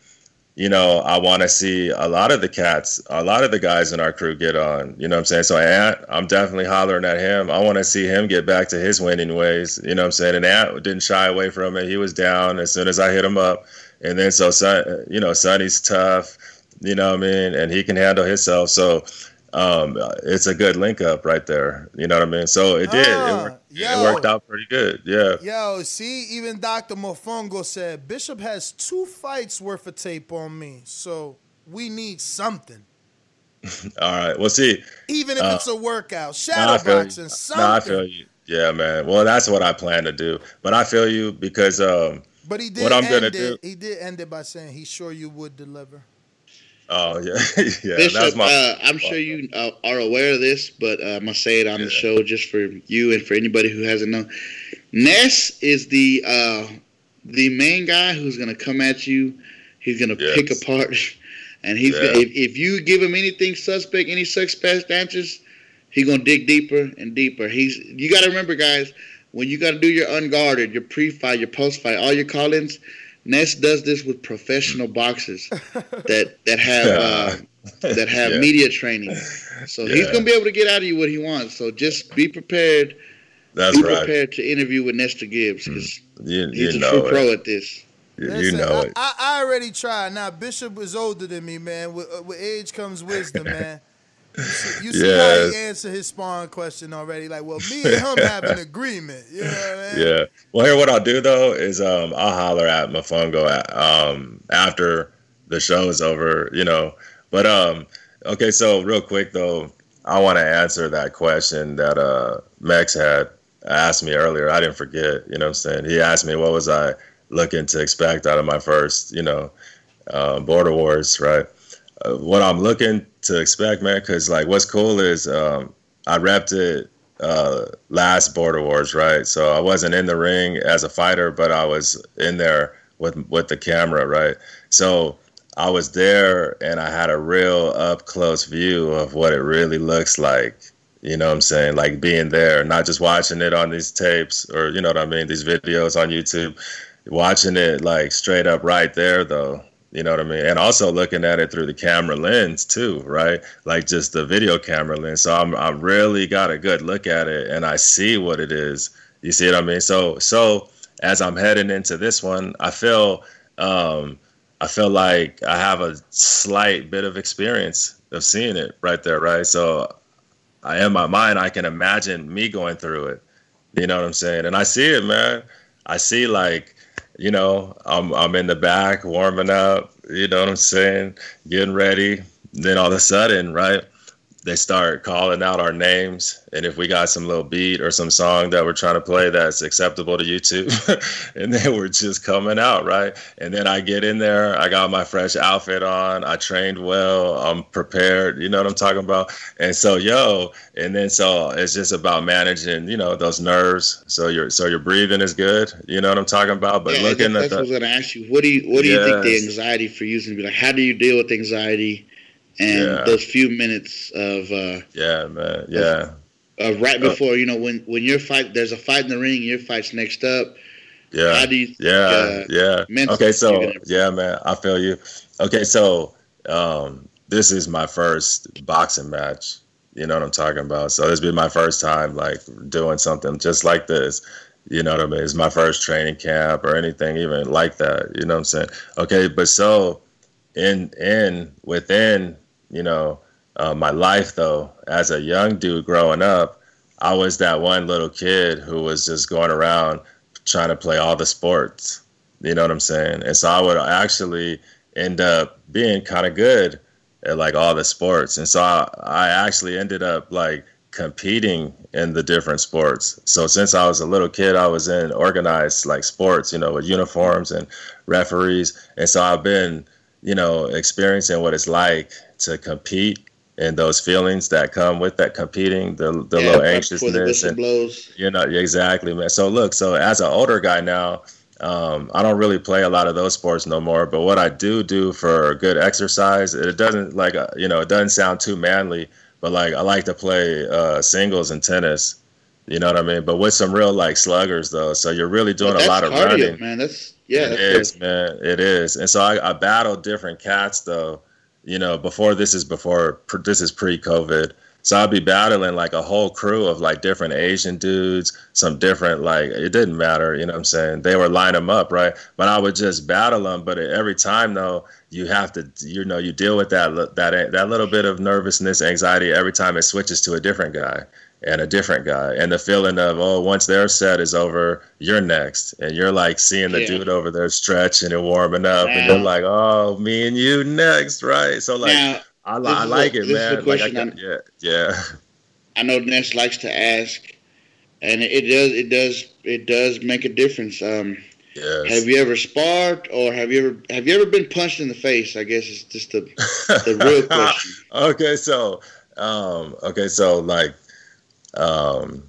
you know, I want to see a lot of the cats, a lot of the guys in our crew get on. You know what I'm saying? So Ant, I'm definitely hollering at him. I want to see him get back to his winning ways. You know what I'm saying? And Ant didn't shy away from it. He was down as soon as I hit him up, and then so Son, you know, Sonny's tough. You know what I mean? And he can handle himself. So um, it's a good link up right there. You know what I mean? So it did. Ah, it, worked, it worked out pretty good. Yeah. Yo, see, even Dr. Mofongo said Bishop has two fights worth of tape on me, so we need something. All right. Well, see. Even if Uh, it's a workout, Nah, shadow I boxing, you. something. Nah, I feel you. Yeah, man. Well, that's what I plan to do. But I feel you because um, But he did what I'm gonna it. do. He did end it by saying he's sure you would deliver. Oh yeah, yeah. Bishop, that's my. uh, I'm sure you uh, are aware of this, but uh, I'm gonna say it on the show just for you and for anybody who hasn't known. Ness is the uh, the main guy who's gonna come at you. He's gonna pick apart, and he's Yeah. gonna, if, if you give him anything suspect, any suspect answers, he's gonna dig deeper and deeper. He's you got to remember, guys, when you got to do your unguarded, your pre-fight, your post-fight, all your call-ins. Ness does this with professional boxers that that have uh, that have Yeah. media training. So he's gonna be able to get out of you what he wants. So just be prepared. That's be right. Mm. prepared to interview with Nestor Gibbs because You, he's you a know true it. pro at this. You, you know I, it. I, I already tried. Now Bishop is older than me, man. With, uh, with age comes wisdom, man. You see, you see how he answered his spawn question already. Like, well, me and him have an agreement. You know what I mean? Yeah. Well, here, what I'll do though is um, I'll holler at Mofongo at, um, after the show is over, you know. But um, okay, so real quick though, I want to answer that question that uh, Mex had asked me earlier. I didn't forget. You know what I'm saying? He asked me what was I looking to expect out of my first, you know, uh, Border Wars, right? What I'm looking to expect, man, because like what's cool is um, I repped it uh, last Border Wars, right? So I wasn't in the ring as a fighter, but I was in there with with the camera, right? So I was there and I had a real up close view of what it really looks like. You know what I'm saying? Like being there, not just watching it on these tapes or you know what I mean, these videos on YouTube, watching it like straight up right there though. You know what I mean? And also looking at it through the camera lens too, right? Like just the video camera lens. So I'm I really got a good look at it and I see what it is. You see what I mean? So so as I'm heading into this one, I feel um I feel like I have a slight bit of experience of seeing it right there, right? So I in my mind I can imagine me going through it. You know what I'm saying? And I see it, man. I see like, you know, I'm I'm in the back warming up, you know what I'm saying? Getting ready. Then all of a sudden, right? They start calling out our names, and if we got some little beat or some song that we're trying to play that's acceptable to YouTube, and they were just coming out, right? And then I get in there, I got my fresh outfit on, I trained well, I'm prepared, you know what I'm talking about? And so, yo, and then so it's just about managing, you know, those nerves. So your so your breathing is good, you know what I'm talking about? But Yeah, looking that's at what I was gonna ask you. What do you what do you think the anxiety for using be like? How do you deal with anxiety and Yeah. those few minutes of uh, yeah, man, yeah. of right Uh, before you know when when your fight there's a fight in the ring, your fight's next up. Yeah. You Yeah. uh, yeah. Okay. So yeah, man, I feel you. Okay. So um, this is my first boxing match. You know what I'm talking about. So this be my first time like doing something just like this. You know what I mean? It's my first training camp or anything even like that. You know what I'm saying? Okay. But so in in within you know uh, my life though as a young dude growing up i was that one little kid who was just going around trying to play all the sports. You know what i'm saying? And so i would actually end up being kind of good at like all the sports. And so I, I actually ended up like competing in the different sports. So since i was a little kid i was in organized like sports you know with uniforms and referees. And so i've been you know, experiencing what it's like to compete and those feelings that come with that competing, the the Yeah, little anxiousness the and blows. you know exactly, man. So look, so as an older guy now, um, I don't really play a lot of those sports no more. But what I do do for good exercise, it doesn't like uh, you know it doesn't sound too manly, but like I like to play uh, singles and tennis. You know what I mean? But with some real like sluggers though, so you're really doing a lot of cardio, running. man. That's yeah. It that's is, man. It is. And so I, I battled different cats though. You know, before this is before this is pre-COVID. So I'd be battling like a whole crew of like different Asian dudes, some different like it didn't matter. You know what I'm saying? They were line them up, right? But I would just battle them. But every time though, you have to, you know, you deal with that that that little bit of nervousness, anxiety every time it switches to a different guy and a different guy and the feeling of oh once their set is over you're next and you're like seeing the Yeah. dude over there stretching and warming up and you're like oh me and you next right so like Now, I, I like it man like I can, yeah yeah I know Ness likes to ask, and it does it does it does make a difference. Um, yes. have you ever sparred, or have you ever have you ever been punched in the face? I guess it's just the the real question. okay so um okay so like um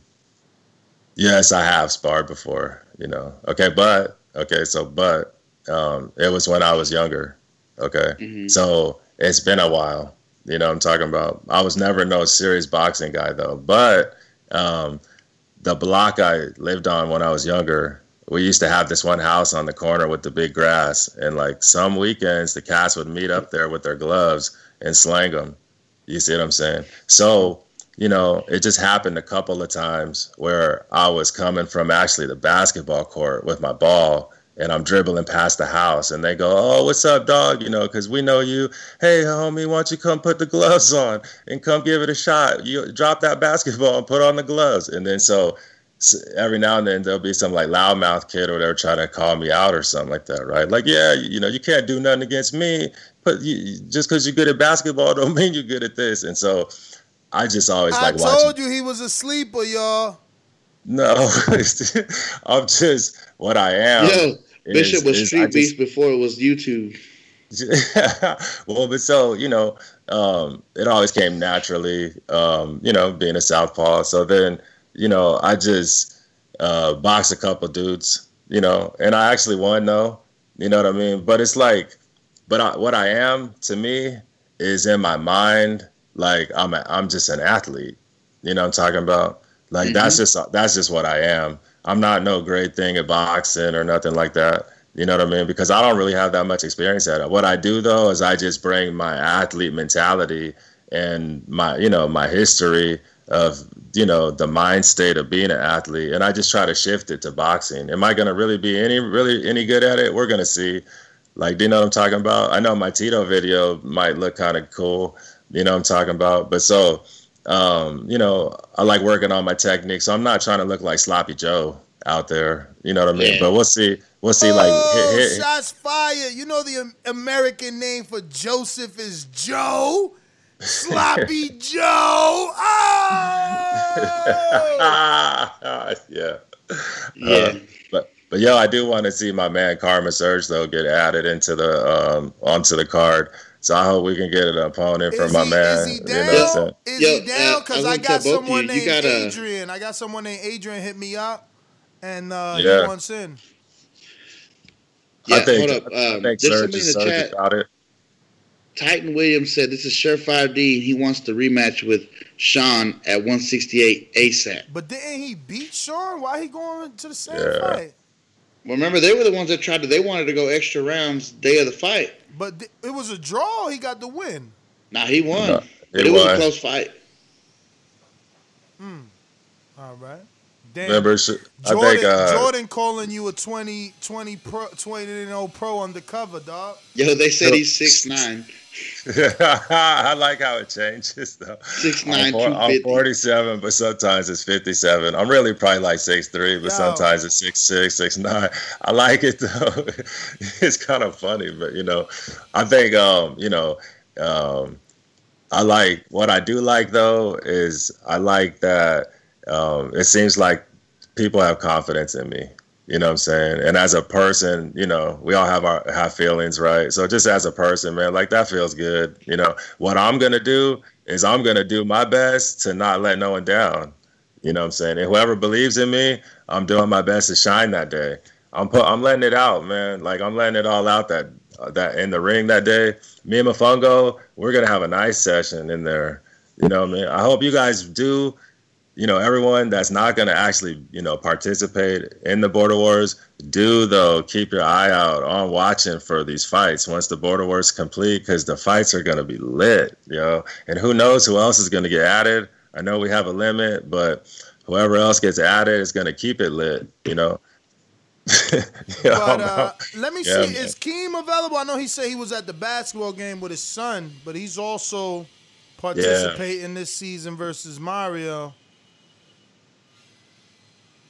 yes i have sparred before you know okay but okay so but um it was when i was younger okay Mhm. so it's been a while you know what i'm talking about i was never no serious boxing guy though but um the block i lived on when i was younger we used to have this one house on the corner with the big grass and like some weekends the cats would meet up there with their gloves and slang them you see what I'm saying? So, you know, it just happened a couple of times where I was coming from actually the basketball court with my ball and I'm dribbling past the house and they go, Oh, what's up, dog? You know, because we know you. Hey, homie, why don't you come put the gloves on and come give it a shot? You drop that basketball and put on the gloves. And then so s- every now and then there'll be some like loudmouth kid or whatever trying to call me out or something like that, right? Like, yeah, you know, you can't do nothing against me, but you- just because you're good at basketball don't mean you're good at this. And so I just always I like watching. I told you he was a sleeper, y'all. No, I'm just what I am. Yo, is- Bishop was is Street just- Beast before it was YouTube. well, but so you know, um, it always came naturally. Um, you know, being a southpaw. So then, you know, I just uh, boxed a couple dudes. You know, and I actually won though. You know what I mean? But it's like, but I, what I am to me is in my mind. Like I'm, a, I'm just an athlete. You know what I'm talking about? Like that's mm-hmm. just that's just what I am. I'm not no great thing at boxing or nothing like that. You know what I mean? Because I don't really have that much experience at it. What I do though is I just bring my athlete mentality and my you know my history of you know the mind state of being an athlete, and I just try to shift it to boxing. Am I going to really be any really any good at it? We're going to see. Like, do you know what I'm talking about? I know my Tito video might look kind of cool. You know what I'm talking about? But so, um, you know, I like working on my technique. So I'm not trying to look like Sloppy Joe out there. You know what I mean? Yeah. But we'll see. We'll see. Like, oh, hit, hit, shots fired. You know the American name for Joseph is Joe? Sloppy Joe. Oh! yeah. Yeah. Uh, but but yo, I do want to see my man Karma Surge though get added into the um onto the card. So I hope we can get an opponent for my he, man. is he You know what I'm down? saying? Is Yo, he down? uh, Because I I, got gonna tell both of someone you, you named gotta- Adrian. I got someone named Adrian hit me up, and uh, Yeah. he wants in. Yeah, I think hold up. I Um, think there's Surge in is the Surge chat. about it. Titan Williams said this is Surefire D. He wants to rematch with Sean at 168 ASAP. But didn't he beat Sean? Why he going to the same Yeah. fight? Well, remember they were the ones that tried to. They wanted to go extra rounds day of the fight. But th- it was a draw. He got the win. Now he won, No, but he it was a close fight. All right. Damn. Remember, Sh- I Jordan, think uh, Jordan calling you a 20, 20 pro, 20 and 0 pro undercover, dog. Yo, they said he's six nine. I like how it changes though. 6'9", I'm, four- I'm 47, but sometimes it's 57. I'm really probably like 6'3", but Yo. sometimes it's 6'6", 6'9". I like it though. it's kind of funny, but you know, I think um, you know, um, I like what I do like though is I like that um, it seems like people have confidence in me. You know what I'm saying? And as a person, you know, we all have our have feelings, right? So just as a person, man, like that feels good. You know, what I'm gonna do is I'm gonna do my best to not let no one down. You know what I'm saying? And whoever believes in me, I'm doing my best to shine that day. I'm put, I'm letting it out, man. Like I'm letting it all out that that in the ring that day. Me and Mofongo, we're gonna have a nice session in there. You know what I mean? I hope you guys do you know, everyone that's not going to actually, you know, participate in the border wars, do though keep your eye out on watching for these fights once the border wars complete, because the fights are going to be lit, you know. And who knows who else is going to get added? I know we have a limit, but whoever else gets added is going to keep it lit, you know. but uh, let me yeah, see, man. is Keem available? I know he said he was at the basketball game with his son, but he's also participating yeah. this season versus Mario.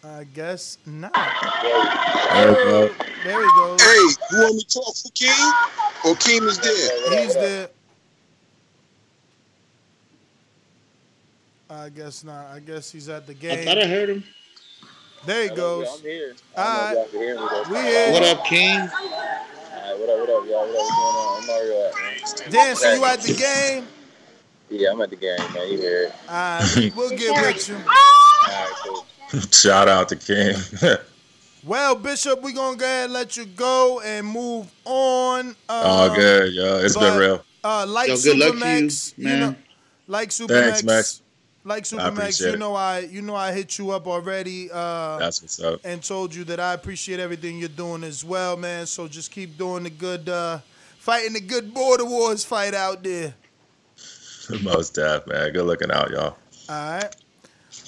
I guess not. There we go. There we go. Hey, you want me to talk for Keem? Or Keem is dead? He's dead. I guess not. I guess he's at the game. I thought I heard him. There he goes. I'm here. All right. We here. What up, King? All right, what up, what up, y'all? What up, what's going on? I'm Mario at, man. Dan, so you at the game? Yeah, I'm at the game, man. You hear it. All right, we'll get with you. All right, cool. Shout out to King. well, Bishop, we're gonna go ahead and let you go and move on. Um, oh, good, yo. It's but, been real. Uh, like Yo, good luck to Supermax, you, man. know, like Supermax, Thanks, Max. like Supermax, you know I, you know I hit you up already. Uh, That's what's up. and told you that I appreciate everything you're doing as well, man. So just keep doing the good, uh, fighting the good border wars fight out there. Most def, man. Good looking out, y'all. All right.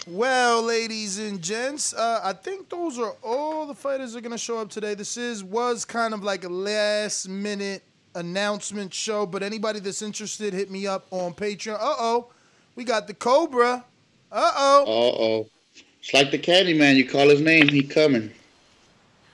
Well, ladies and gents, uh, I think those are all the fighters that are gonna show up today. This is was kind of like a last minute announcement show, but anybody that's interested, hit me up on Patreon. Uh oh, we got the Cobra. Uh oh. Uh oh. It's like the Caddy Man. You call his name, he coming.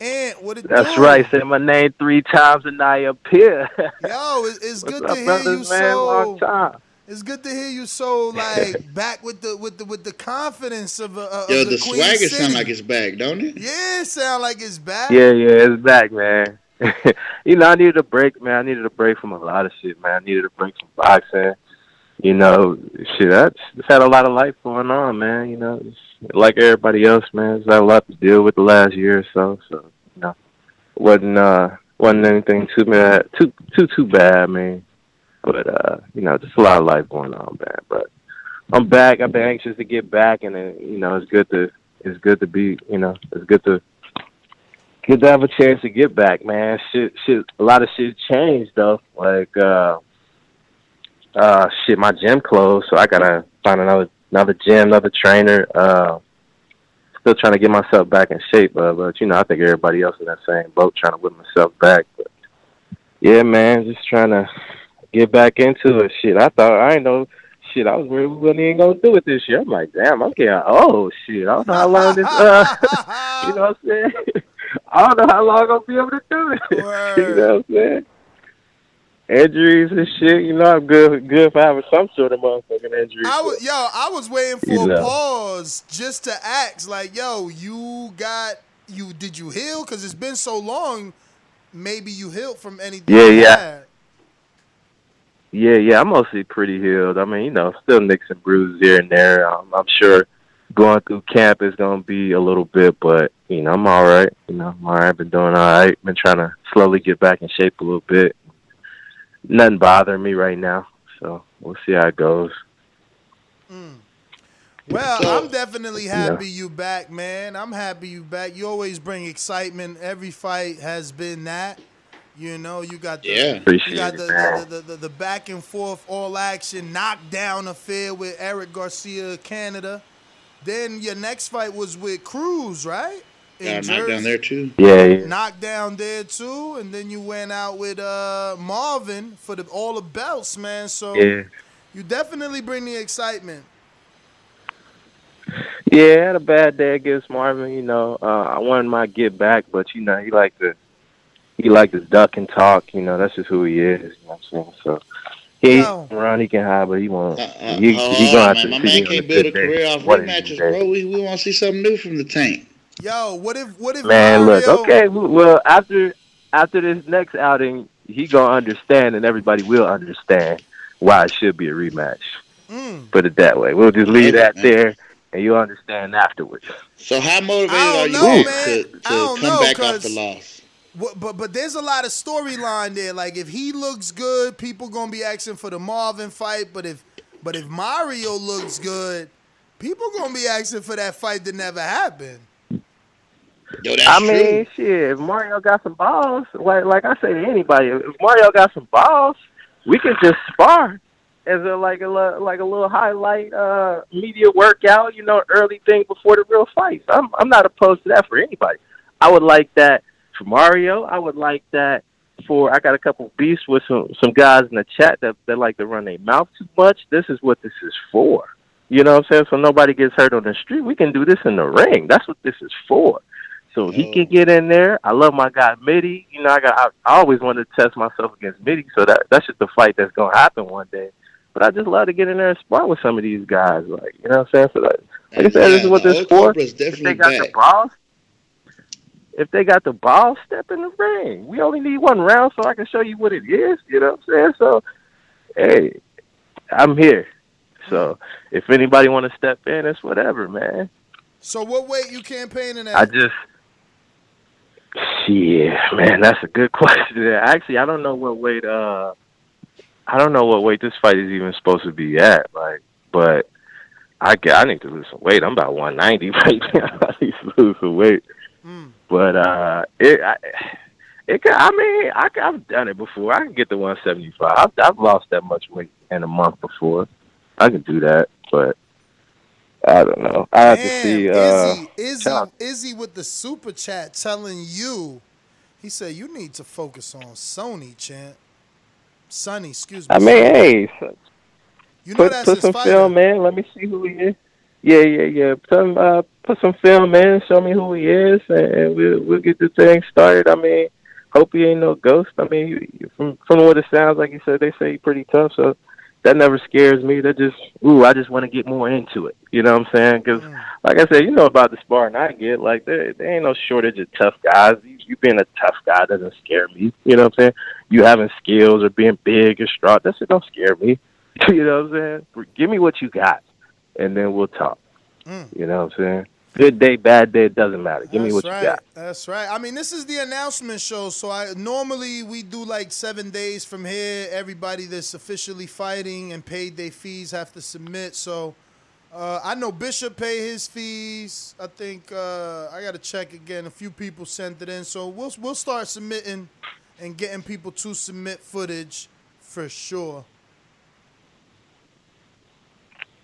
And what it That's do? right. Say my name three times and I appear. Yo, it's, it's What's good up, to hear brothers, you man? so. Long time. It's good to hear you so like back with the with the with the confidence of, uh, of the, the Queen swagger City. sound like it's back, don't it? Yeah, it sound like it's back. Yeah, yeah, it's back, man. you know, I needed a break, man. I needed a break from a lot of shit, man. I needed a break from boxing. You know, shit, I just had a lot of life going on, man. You know, just like everybody else, man. Just had a lot to deal with the last year or so. So, you know, wasn't uh wasn't anything too bad, too too too bad, I mean. But uh, you know, just a lot of life going on, man. But I'm back. I've been anxious to get back, and uh, you know, it's good to it's good to be, you know, it's good to good to have a chance to get back, man. Shit, shit, a lot of shit changed though. Like, uh, uh, shit, my gym closed, so I gotta find another another gym, another trainer. Uh, still trying to get myself back in shape, uh, but you know, I think everybody else in that same boat, trying to whip myself back. But yeah, man, just trying to get back into it. Shit, I thought I didn't know. Shit, I was really wasn't even gonna do it this year. I'm like, damn, I'm getting oh shit. I don't know how long this. Uh, you know what I'm saying? I don't know how long I'll be able to do it. you know what I'm saying? Injuries and shit. You know, I'm good. Good for having some sort of motherfucking injury. I was yo, I was waiting for You a know. pause just to ask, like, yo, you got you did you heal? Because it's been so long. Maybe you healed from anything. Yeah, yeah. had. Yeah, yeah, I'm mostly pretty healed. I mean, you know, still nicks and bruises here and there. Um, I'm sure going through camp is gonna be a little bit, but you know, I'm all right. You know, I'm all right. Been doing all right. Been trying to slowly get back in shape a little bit. Nothing bothering me right now, so we'll see how it goes. Mm. Well, I'm definitely happy you back, man. I'm happy you back. You always bring excitement. Every fight has been that. You know, you got the Yeah. you got it, the, the, the, the, the back and forth all action knockdown affair with Eric Garcia of Canada. Then your next fight was with Cruz, right? Got knocked down there too. Yeah, yeah. Knocked down there too, and then you went out with uh Marvin for the all the belts, man. So Yeah. you definitely bring the excitement. Yeah, I had a bad day against Marvin. You know, uh, I wanted my get back, but you know, he like to he like to duck and talk. You know, that's just who he is. You know what I'm saying? So he No. can run, he can hide, but he won't. Uh, he, hold he on, gonna have man. to My see man can't a build good a career day. off One rematches, bro. We, we want to see something new from the tank. Yo, what if what if Man, Mario? look, okay, well after after this next outing, he gonna understand, and everybody will understand why it should be a rematch. Mm. Put it that way. We'll just leave that there, and you'll understand afterwards. So how motivated are you know, to, to come know, back off 'cause- the loss? What, but but there's a lot of storyline there. Like if he looks good, people gonna be asking for the Marvin fight. But if but if Mario looks good, people gonna be asking for that fight that never happened. Yo, I mean, shit. If Mario got some balls, like like I say to anybody, if Mario got some balls, we can just spar as a like a li- like a little highlight uh media workout, you know, early thing before the real fights. I'm I'm not opposed to that for anybody. I would like that for Mario. I would like that for I got a couple beefs with some some guys in the chat that that like to run their mouth too much. This is what this is for. You know what I'm saying? So nobody gets hurt on the street. We can do this in the ring. That's what this is for. So he mm. can get in there. I love my guy Mitty. You know, I got I, I always wanted to test myself against Mitty, so that that's just the fight that's gonna happen one day. But I just love to get in there and spar with some of these guys. Like, you know what I'm saying? So like, like I said, this is what this Old for. If they got the back. balls, if they got the ball, step in the ring. We only need one round so I can show you what it is. You know what I'm saying? So, hey, I'm here. So if anybody want to step in, it's whatever, man. So what weight you campaigning at? I just, yeah, man, that's a good question. Actually, I don't know what weight. Uh, I don't know what weight this fight is even supposed to be at. Like, but I get, I need to lose some weight. I'm about 190 right now. I need to lose some weight. But uh, it, I, it, I mean, I, I've done it before. I can get to 175. I've, I've lost that much weight in a month before. I can do that, but I don't know. I have to see. Uh, Izzy, Izzy, Izzy with the super chat telling you, he said you need to focus on Sony, champ. Sonny, excuse me. I mean, hey, You know put that's put some fighter. film, man. Let me see who he is. Yeah, yeah, yeah. Put some uh, put some film, man. Show me who he is, and, we'll we'll get the thing started. I mean, hope he ain't no ghost. I mean, from from what it sounds like, you said they say he's pretty tough, so that never scares me. That just ooh, I just want to get more into it. You know what I'm saying? Because like I said, you know about the sparring I get. Like there, there ain't no shortage of tough guys. You, you being a tough guy doesn't scare me. You know what I'm saying? You having skills or being big or strong, that shit don't scare me. you know what I'm saying? Give me what you got, and then we'll talk. You know what I'm saying? Good day, bad day, it doesn't matter. Give me what right. you got. That's right. I mean, this is the announcement show, so I normally we do like seven days from here. Everybody that's officially fighting and paid their fees have to submit. So uh, I know Bishop pay his fees. I think uh, I got to check again. A few people sent it in, so we'll we'll start submitting and getting people to submit footage for sure.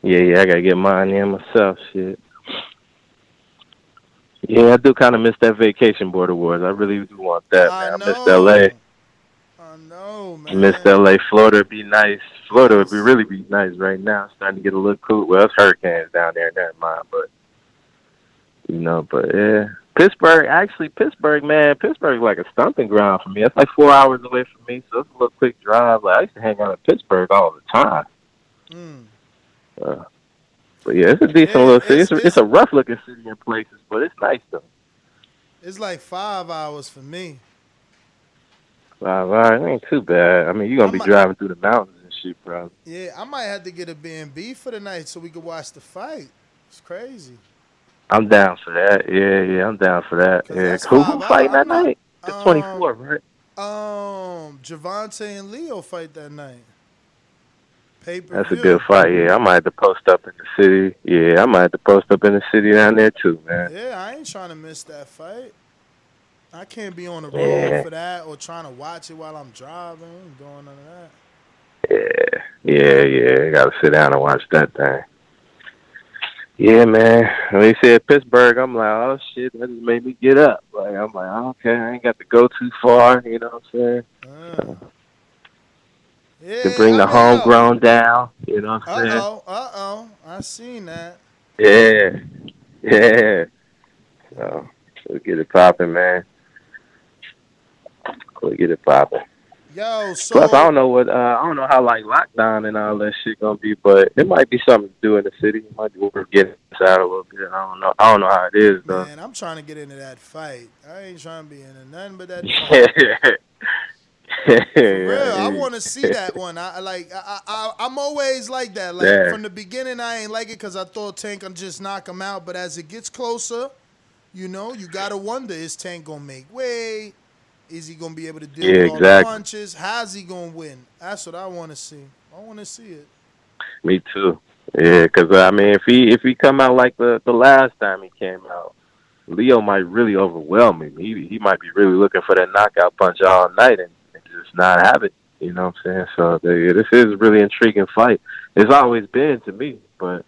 Yeah, yeah, I gotta get mine in myself. Shit. Yeah, I do kind of miss that vacation border wars. I really do want that, man. I missed LA. I know, I missed LA. Florida would be nice. Florida would be really be nice right now. It's starting to get a little cool. Well, it's hurricanes down there, never mind. But you know, but yeah, Pittsburgh. Actually, Pittsburgh, man, Pittsburgh like a stomping ground for me. It's like four hours away from me, so it's a little quick drive. Like I used to hang out in Pittsburgh all the time. Hmm. Uh, but yeah, it's a decent little city. It's, a- it's a rough looking city in places, but it's nice though. It's like five hours for me. Wow, it ain't too bad. I mean, you're gonna be might- driving through the mountains and shit, probably. Yeah, I might have to get a B&B for the night so we could watch the fight. It's crazy. I'm down for that. Yeah, yeah, I'm down for that. Yeah, who who fighting hours. that night? The 24th, right? Um, Gervonta and Leo fight that night. That's a good fight. Yeah, I might have to post up in the city. Yeah, I might have to post up in the city down there too, man. Yeah, I ain't trying to miss that fight. I can't be on the road Yeah. for that or trying to watch it while I'm driving. I ain't doing none of that. Yeah, yeah, yeah. Got to sit down and watch that thing. Yeah, man. When he said Pittsburgh, I'm like, oh shit, that just made me get up. Like I'm like, okay, I ain't got to go too far. You know what I'm saying? Uh, Yeah, to bring the homegrown down. You know what Uh I'm saying? oh, uh oh. I seen that. Yeah, yeah. So we'll get it popping, man. We'll get it popping. Yo, so Plus, I don't know what uh, I don't know how like lockdown and all that shit gonna be, but it might be something to do in the city. It might be worth getting inside a little bit. I don't know. I don't know how it is though. man, I'm trying to get into that fight. I ain't trying to be into nothing but that fight. Yeah. For real, I want to see that one. I like. I, I I'm always like that. Like Yeah. from the beginning, I ain't like it because I thought Tank can just knock him out. But as it gets closer, you know, you gotta wonder: Is Tank gonna make way? Is he gonna be able to deal Yeah, with all exactly. the punches? How's he gonna win? That's what I want to see. I want to see it. Me too. Yeah, because uh, I mean, if he if he come out like the the last time he came out, Leo might really overwhelm him. He he might be really looking for that knockout punch all night and just not have it. You know what I'm saying? So the, this is a really intriguing fight. It's always been to me, but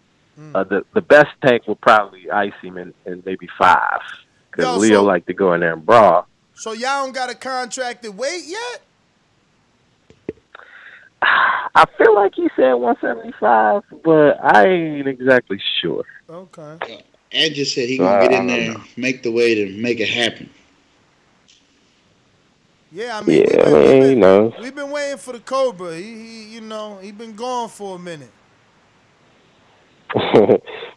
uh, the the best tank will probably ice him in, in maybe five because Leo so- like to go in there and brawl. So y'all don't got a contracted weight yet? I feel like he said 175, but I ain't exactly sure. Okay. Ed just said he So, gonna get in there, know. make the way to make it happen. Yeah, I mean, Yeah, I we've, been, mean, we've, you been, know. we've been waiting for the Cobra. He, he, you know, he been gone for a minute.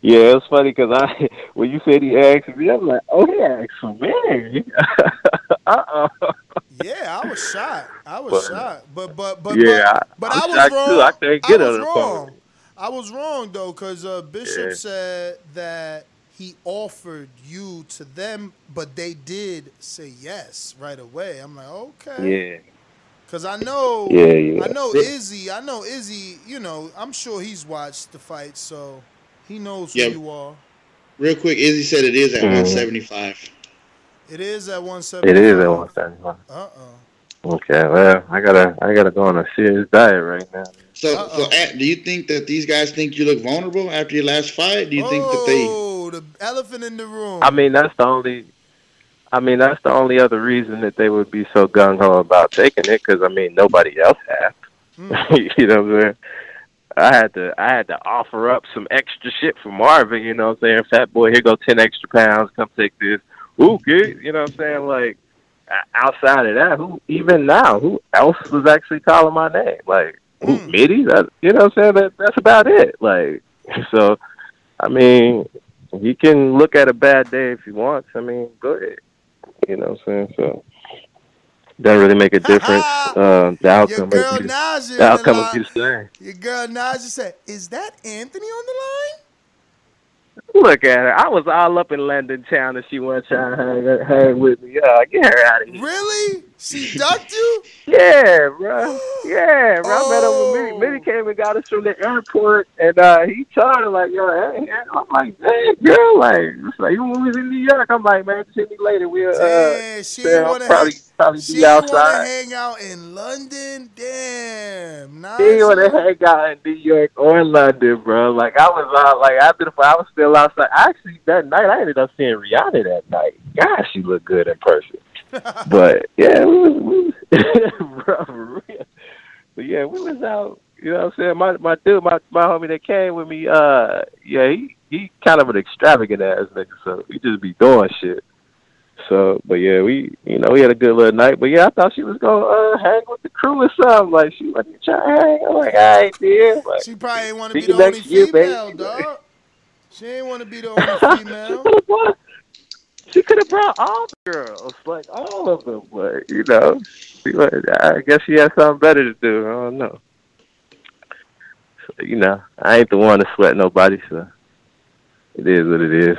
yeah, it's funny because I when you said he asked me, I'm like, oh, he asked for me. uh oh. Yeah, I was shocked. I was But- shocked. But but but Yeah, but, but I was wrong. too. I can't get was on the phone. wrong. I was wrong though, because uh, Bishop Yeah. said that he offered you to them, but they did say yes right away. I'm like, okay. Yeah. Cause I know, Yeah, yeah. I know Yeah. Izzy. I know Izzy. You know, I'm sure he's watched the fight, so he knows who you are. Real quick, Izzy said it is at Mhm. 175. It is at 170. It is at 175. Uh oh. Okay, well, I gotta I gotta go on a serious diet right now. So, so At, do you think that these guys think you look vulnerable after your last fight? Do you think that they? The elephant in the room. I mean, that's the only. I mean, that's the only other reason that they would be so gung ho about taking it, because I mean, nobody else has. Hmm. you know what I'm saying? I had to, I had to offer up some extra shit for Marvin. You know what I'm saying? Fat boy, here go ten extra pounds. Come take this. Ooh, good, You know what I'm saying? Like outside of that, who even now, who else was actually calling my name? Like who, hmm. Mitty? That you know what I'm saying? That that's about it. Like so. I mean, he can look at a bad day if he wants. I mean, go ahead. You know what I'm saying? So doesn't really make a difference. uh, the outcome, girl would be, in the outcome the would be the same. Your girl Naja said, "Is that Anthony on the line?" Look at her. I was all up in London town and she trying to hang, hang with me. Yeah, get her out of here. Really? She ducked you? Yeah, bro. Yeah, bro. I met Oh. when Mitty, Mitty came and got us from the airport, and uh, he told her like, "Yo, hey, hey." I'm like, "Hey, girl, like, like you when we was in New York, I'm like, man, see me later. We'll uh, Damn, she yeah, I'll wanna probably probably she be wanna hang out in London. Damn, nice. He want to hang out in New York or London, bro. Like I was out, like after the I was still outside. Actually, that night I ended up seeing Rihanna that night. God, she looked good in person. but yeah, we was, we bro, for real. But yeah, we was out. You know what I'm saying? My my dude, my my homie that came with me, uh, yeah, he he kind of an extravagant ass nigga, so he just be doing shit. So, but yeah, we, you know, we had a good little night. But yeah, I thought she was gonna uh, hang with the crew or something. Like she wasn't trying to hang. I'm like, all right, dear. Like, She probably ain't want to be the only year, female, baby. dog. She ain't want to be the only female. She could have brought all the girls, like all of them, but you know, she, wa- I guess she had something better to do. I don't know. So, you know, I ain't the one to sweat nobody, so it is what it is.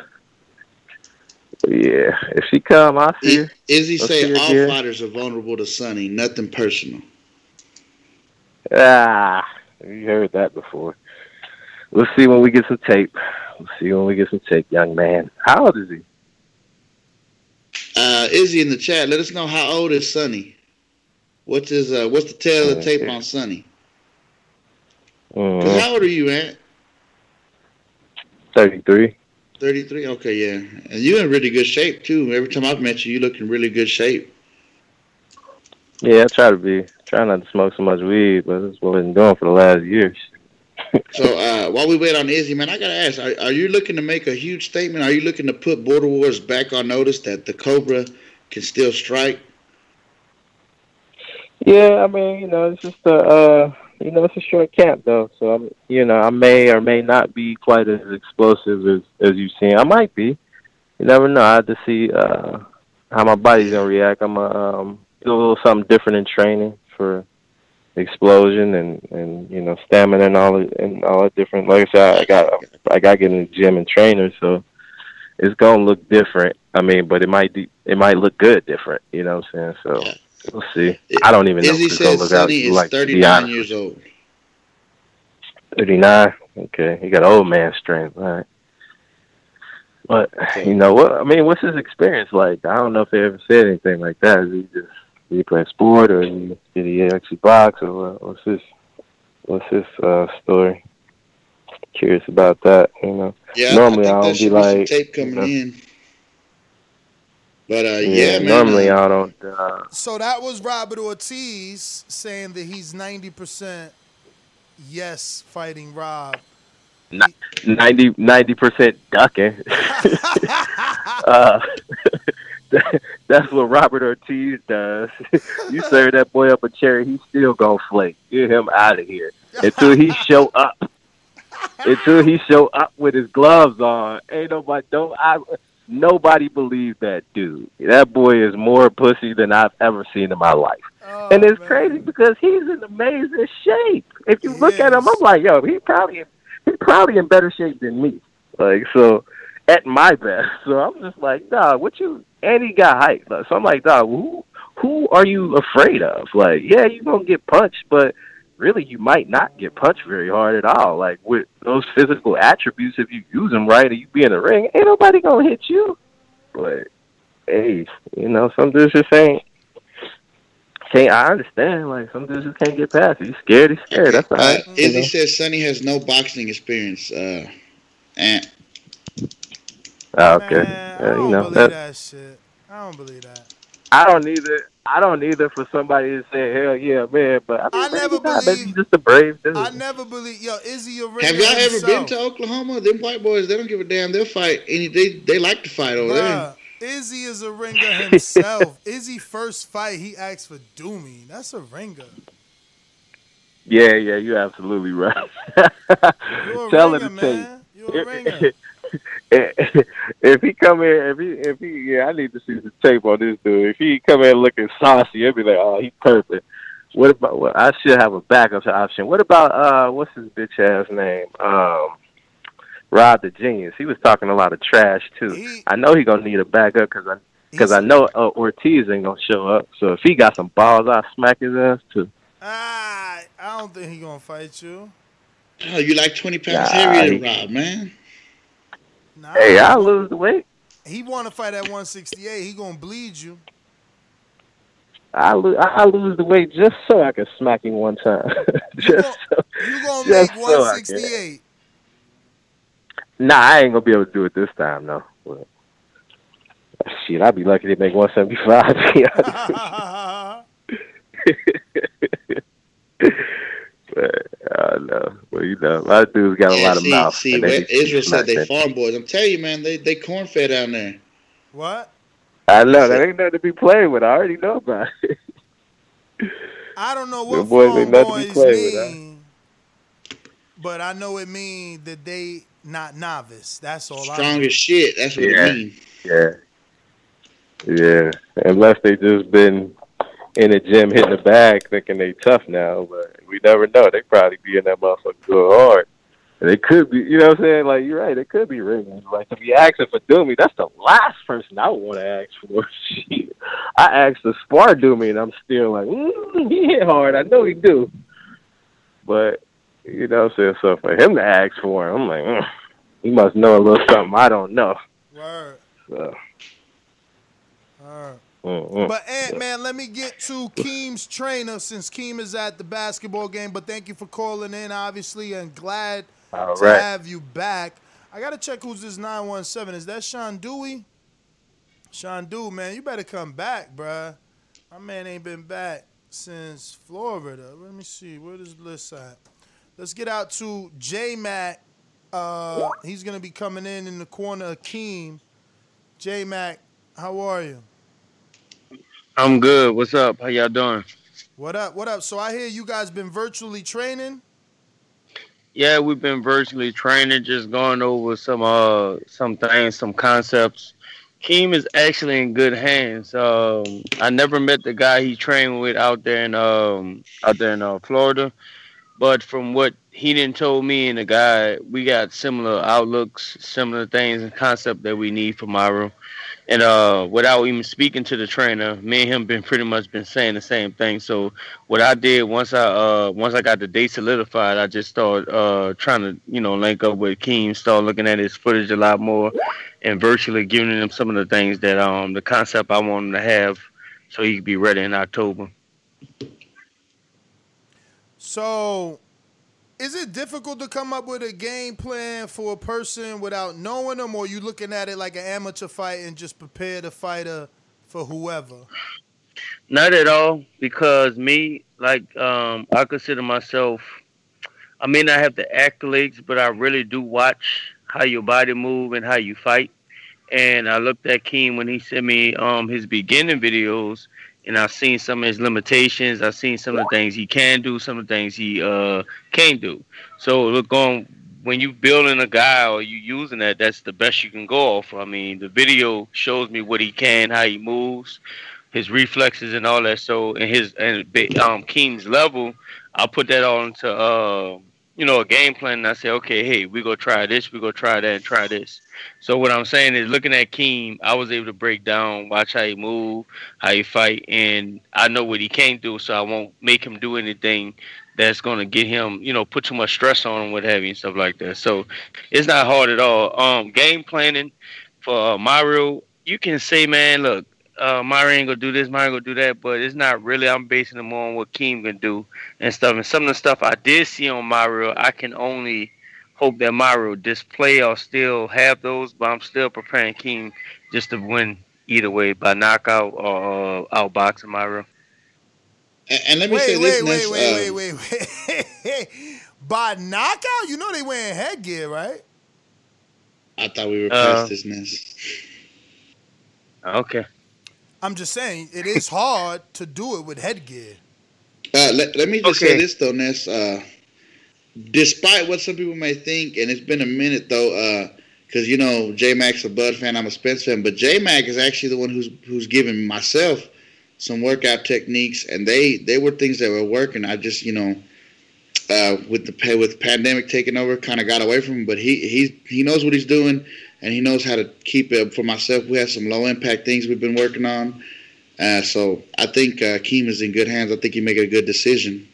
Yeah, if she come, I'll see her. Izzy I'll say all again. fighters are vulnerable to Sonny. Nothing personal. Ah, you heard that before. We'll see when we get some tape. We'll see when we get some tape, young man. How old is he? Uh, Izzy in the chat, let us know how old is Sonny. What's his? Uh, what's the tail of the tape on Sonny? 'Cause Mm, how old are you, Ant? 33. Okay, yeah. And you're in really good shape too. Every time I've met you, you look in really good shape. Yeah, I try to be. Try not to smoke so much weed, but that's what I've been doing for the last years. So uh, while we wait on Izzy, man, I gotta ask: are, are you looking to make a huge statement? Are you looking to put Border Wars back on notice that the Cobra can still strike? Yeah, I mean, you know, it's just a, uh, you know, it's a short camp though, so I'm, you know, I may or may not be quite as explosive as as you've seen. I might be. You never know. I have to see uh how my body's gonna react. I'm gonna um, do a little something different in training for explosion and and you know stamina and all and all the different. Like I said, I got I got to get in the gym and trainer, so it's gonna look different. I mean, but it might be, it might look good different. You know what I'm saying? So we'll see. I don't even know. Izzy it's gonna says Sonny is like, 39 years old. 39. Okay, he got old man strength. All right. But you know what? I mean, what's his experience like? I don't know if they ever said anything like that. Is he just did he play sport or he, did he actually box or what, what's his what's his uh, story? Curious about that. You know, Yeah, normally I I, don't be be like tape coming you know, in. But uh, yeah, yeah, man. normally uh, I don't. Uh, So that was Robert Ortiz saying that he's 90% yes fighting Rob. ni- 90 percent ducking. uh, that's what Robert Ortiz does. you serve that boy up a cherry, he's still gonna flake. Get him out of here until he show up. Until he show up with his gloves on. Ain't nobody don't I nobody believe that dude. That boy is more pussy than I've ever seen in my life. Oh, and it's crazy because he's in amazing shape. If you look at him, I'm like, yo, he probably he's probably in better shape than me. Like so, at my best. So I'm just like, dog, what you? And he got height. So I'm like, dog, who who are you afraid of? Like, yeah, you gonna get punched, but really, you might not get punched very hard at all. Like with those physical attributes, if you use them right and you be in the ring, ain't nobody gonna hit you. But hey, you know, some dudes just ain't. Can't I understand? Like some dudes just can't get past it. You scared? He's scared. That's all uh, right. you Izzy know? says Sonny has no boxing experience. Uh, and Oh, okay. I Yeah, don't you know, believe that, that shit. I don't believe that. I don't either. I don't either for somebody to say hell yeah, man. But I, mean, I never not. believe- Maybe he's just a brave dude. I never believe. Yo, Izzy a have y'all ever been to Oklahoma? Them white boys, they don't give a damn. They'll fight any. They they like to fight over there. Izzy is a ringer himself. Izzy first fight, he asked for Doomy. That's a ringer. Yeah, yeah, you're absolutely right. You're a Tell ringer, him to take. man. You're a ringer. if he come in, if he, if he, yeah, I need to see the tape on this dude. If he come in looking saucy, it'd be like, oh, he's perfect. What about? Well, I should have a backup option. What about uh, what's his bitch ass name? Um, Rob the Genius. He was talking a lot of trash too. I know he gonna need a backup because I because I know uh, Ortiz ain't gonna show up. So if he got some balls, I'll smack his ass too. Ah, I don't think he gonna fight you. Oh, you like twenty pounds Nah, heavier than Rob, man. Nah, Hey, I'll lose the weight. He want to fight at 168. He gonna bleed you. I lo- I lose the weight just so I can smack him one time. just so, You gonna make so I 168. Nah, I ain't gonna be able to do it this time though. But, shit, I'd be lucky to make one seventy five. but I don't know. Well, you know, a lot of dudes got a Yeah, lot of see, mouth. See, and they Israel said they farm boys. I'm telling you, man, they they corn fed down there. What? I know that ain't nothing to be playing with. I already know about it. I don't know The what boys farm ain't nothing to be boys playing with, huh? mean, but I know it mean that they not novice. That's all. I Strong as shit. That's what Yeah. it means. Yeah. Yeah. Unless they just been in the gym hitting the bag thinking they tough now, but we never know. They probably be in that motherfucker going hard. And they could be, you know what I'm saying? Like, you're right, It could be ringers. Like, to be asking for Doomy, that's the last person I want to ask for. Shit. I asked the spar Doomy, and I'm still like, mm, he hit hard. I know he do. But, you know what I'm saying? So for him to ask for him, I'm like, mm, he must know a little something I don't know. Word. So, Word. Mm-mm. But Ant Man, let me get to Keem's trainer since Keem is at the basketball game. But thank you for calling in, obviously, and glad All to right. have you back. I gotta check who's this 917. Is that Sean Dewey? Sean Dewey, man, you better come back, bruh. My man ain't been back since Florida. Let me see. Where this list at? Let's get out to J Mac. Uh, he's gonna be coming in in the corner of Keem. J Mac, how are you? I'm good. What's up? How y'all doing? What up? What up? So I hear you guys been virtually training. Yeah, we've been virtually training, just going over some uh some things, some concepts. Keem is actually in good hands. Um, I never met the guy he trained with out there in um out there in uh, Florida, but from what he didn't told me and the guy, we got similar outlooks, similar things and concept that we need for Myro. And uh, without even speaking to the trainer, me and him been pretty much been saying the same thing. So what I did once I uh, once I got the date solidified, I just started uh, trying to you know link up with Keem, start looking at his footage a lot more, and virtually giving him some of the things that um the concept I want him to have, so he could be ready in October. So, is it difficult to come up with a game plan for a person without knowing them, or you looking at it like an amateur fight and just prepare the fighter for whoever? Not at all, because me, like, um, I consider myself. I may not have the accolades, but I really do watch how your body move and how you fight. And I looked at Keem when he sent me um his beginning videos, and I've seen some of his limitations. I've seen some of the things he can do, some of the things he uh can't do. So look on when you building a guy or you using that, that's the best you can go off. I mean, the video shows me what he can, how he moves, his reflexes and all that. So in his and um Keem's level, I'll put that all into uh you know a game plan and I say, okay, hey, we go try this, we go try that and try this. So what I'm saying is looking at Keem, I was able to break down, watch how he move, how he fight, and I know what he can't do, so I won't make him do anything that's gonna get him, you know, put too much stress on him, what have you, and stuff like that. So it's not hard at all. Um, game planning for uh, Mario, you can say, man, look, uh, Mario ain't gonna do this, Mario gonna do that, but it's not really. I'm basing them on what Keem can do and stuff. And some of the stuff I did see on Mario, I can only hope that Mario display or still have those, but I'm still preparing Keem just to win either way by knockout or uh, outboxing Mario. And, and let me wait, say wait, this, wait, Ness, wait, uh, wait, wait, wait, By knockout, you know they wearing headgear, right? I thought we were Uh, past this, Ness. Okay. I'm just saying it is hard to do it with headgear. Uh, let, let me just Okay. say this though, Ness. Uh, despite what some people may think, and it's been a minute though, because you know J Mac's a Bud fan, I'm a Spence fan, but J Mac is actually the one who's who's giving myself some workout techniques, and they they were things that were working. I just you know. Uh, with the with pandemic taking over, kind of got away from him. But he he he knows what he's doing, and he knows how to keep it. For myself, we have some low impact things we've been working on. Uh, so I think uh, Keem is in good hands. I think he make a good decision.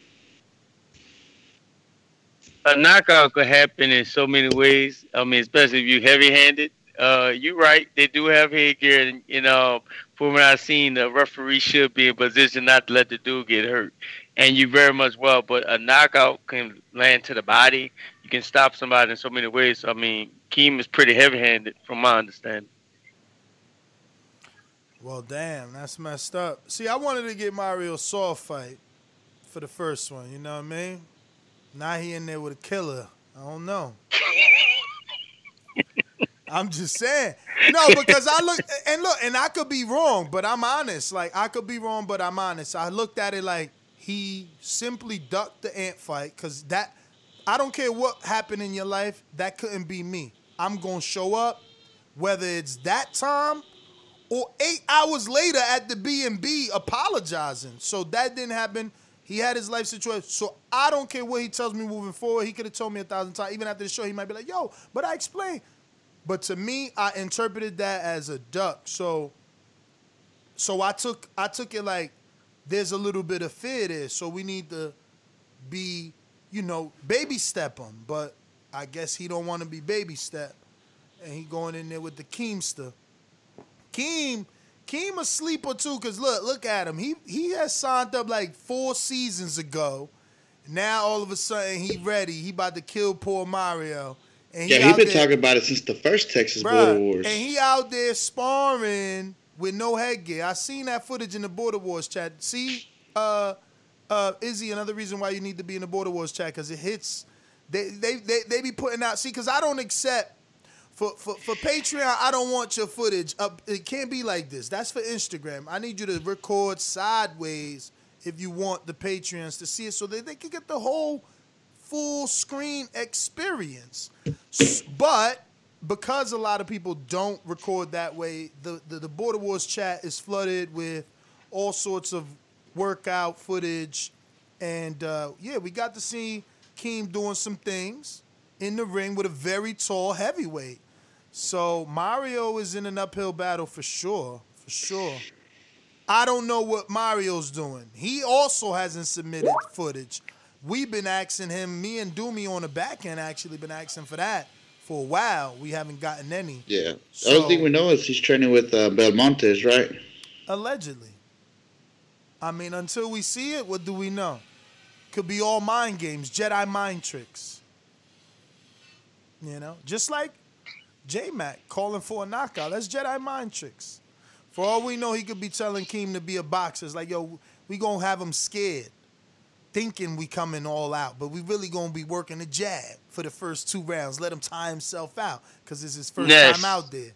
a knockout could happen in so many ways. I mean, especially if you're heavy handed. Uh, you're right. They do have headgear, and you know, from what I've seen, the referee should be in position not to let the dude get hurt. And you very much well, but a knockout can land to the body. You can stop somebody in so many ways. So, I mean, Keem is pretty heavy handed, from my understanding. Well, damn, that's messed up. See, I wanted to get Mario a soft fight for the first one. You know what I mean? Now he in there with a killer. I don't know. I'm just saying. No, because I look and look, and I could be wrong, but I'm honest. Like I could be wrong, but I'm honest. I looked at it like he simply ducked the ant fight because that I don't care what happened in your life, that couldn't be me. I'm gonna show up, whether it's that time or eight hours later at the B and B apologizing. So that didn't happen. He had his life situation. So I don't care what he tells me moving forward. He could have told me a thousand times. Even after the show, he might be like, "Yo," but I explained. But to me, I interpreted that as a duck. So, so I took I took it like there's a little bit of fear there. So we need to be, you know, baby step him. But I guess he don't want to be baby step, and he going in there with the Keemster. Keem, Keem a sleeper too. Cause look, look at him. He he has signed up like four seasons ago. Now all of a sudden he ready. He about to kill poor Mario. And yeah, he he been there- talking about it since the first Texas Bruh, Border Wars. And he out there sparring with no headgear. I seen that footage in the Border Wars chat. See, uh, uh, Izzy, another reason why you need to be in the Border Wars chat because it hits. They, they they they be putting out. See, because I don't accept for, for for Patreon. I don't want your footage up. It can't be like this. That's for Instagram. I need you to record sideways if you want the Patreons to see it so that they can get the whole full screen experience. But because a lot of people don't record that way, the, the, the Border Wars chat is flooded with all sorts of workout footage. And uh, yeah, we got to see Keem doing some things in the ring with a very tall heavyweight. So Mario is in an uphill battle for sure, for sure. I don't know what Mario's doing. He also hasn't submitted footage. We've been asking him, me and Doomy on the back end actually been asking for that for a while. We haven't gotten any. Yeah. the So- only thing we know is he's training with uh, Belmontes, right? Allegedly. I mean, until we see it, what do we know? Could be all mind games, Jedi mind tricks. You know, just like J Mac calling for a knockout. That's Jedi mind tricks. For all we know, he could be telling Keem to be a boxer. It's like, yo, we gonna have him scared, thinking we coming all out, but we really gonna be working a jab for the first two rounds. Let him tie himself out, cause it's his first Ness. time out there.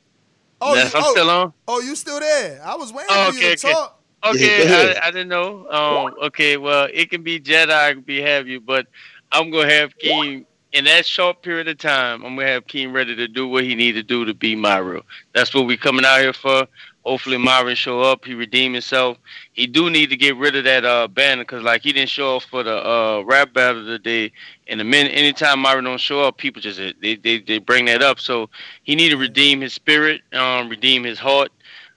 Ness, you, I'm oh, still on. Oh, you still there? I was waiting Oh, for okay, you to okay. talk. Okay, I, I didn't know. Um, okay, well, it can be Jedi, it can be have you, but I'm gonna have Keem in that short period of time. I'm gonna have Keem ready to do what he need to do to be Mario. That's what we coming out here for. Hopefully, Mario show up. He redeem himself. He do need to get rid of that uh banner because like he didn't show up for the uh rap battle today. And the minute anytime Mario don't show up, people just they they, they bring that up. So he need to redeem his spirit, um, redeem his heart,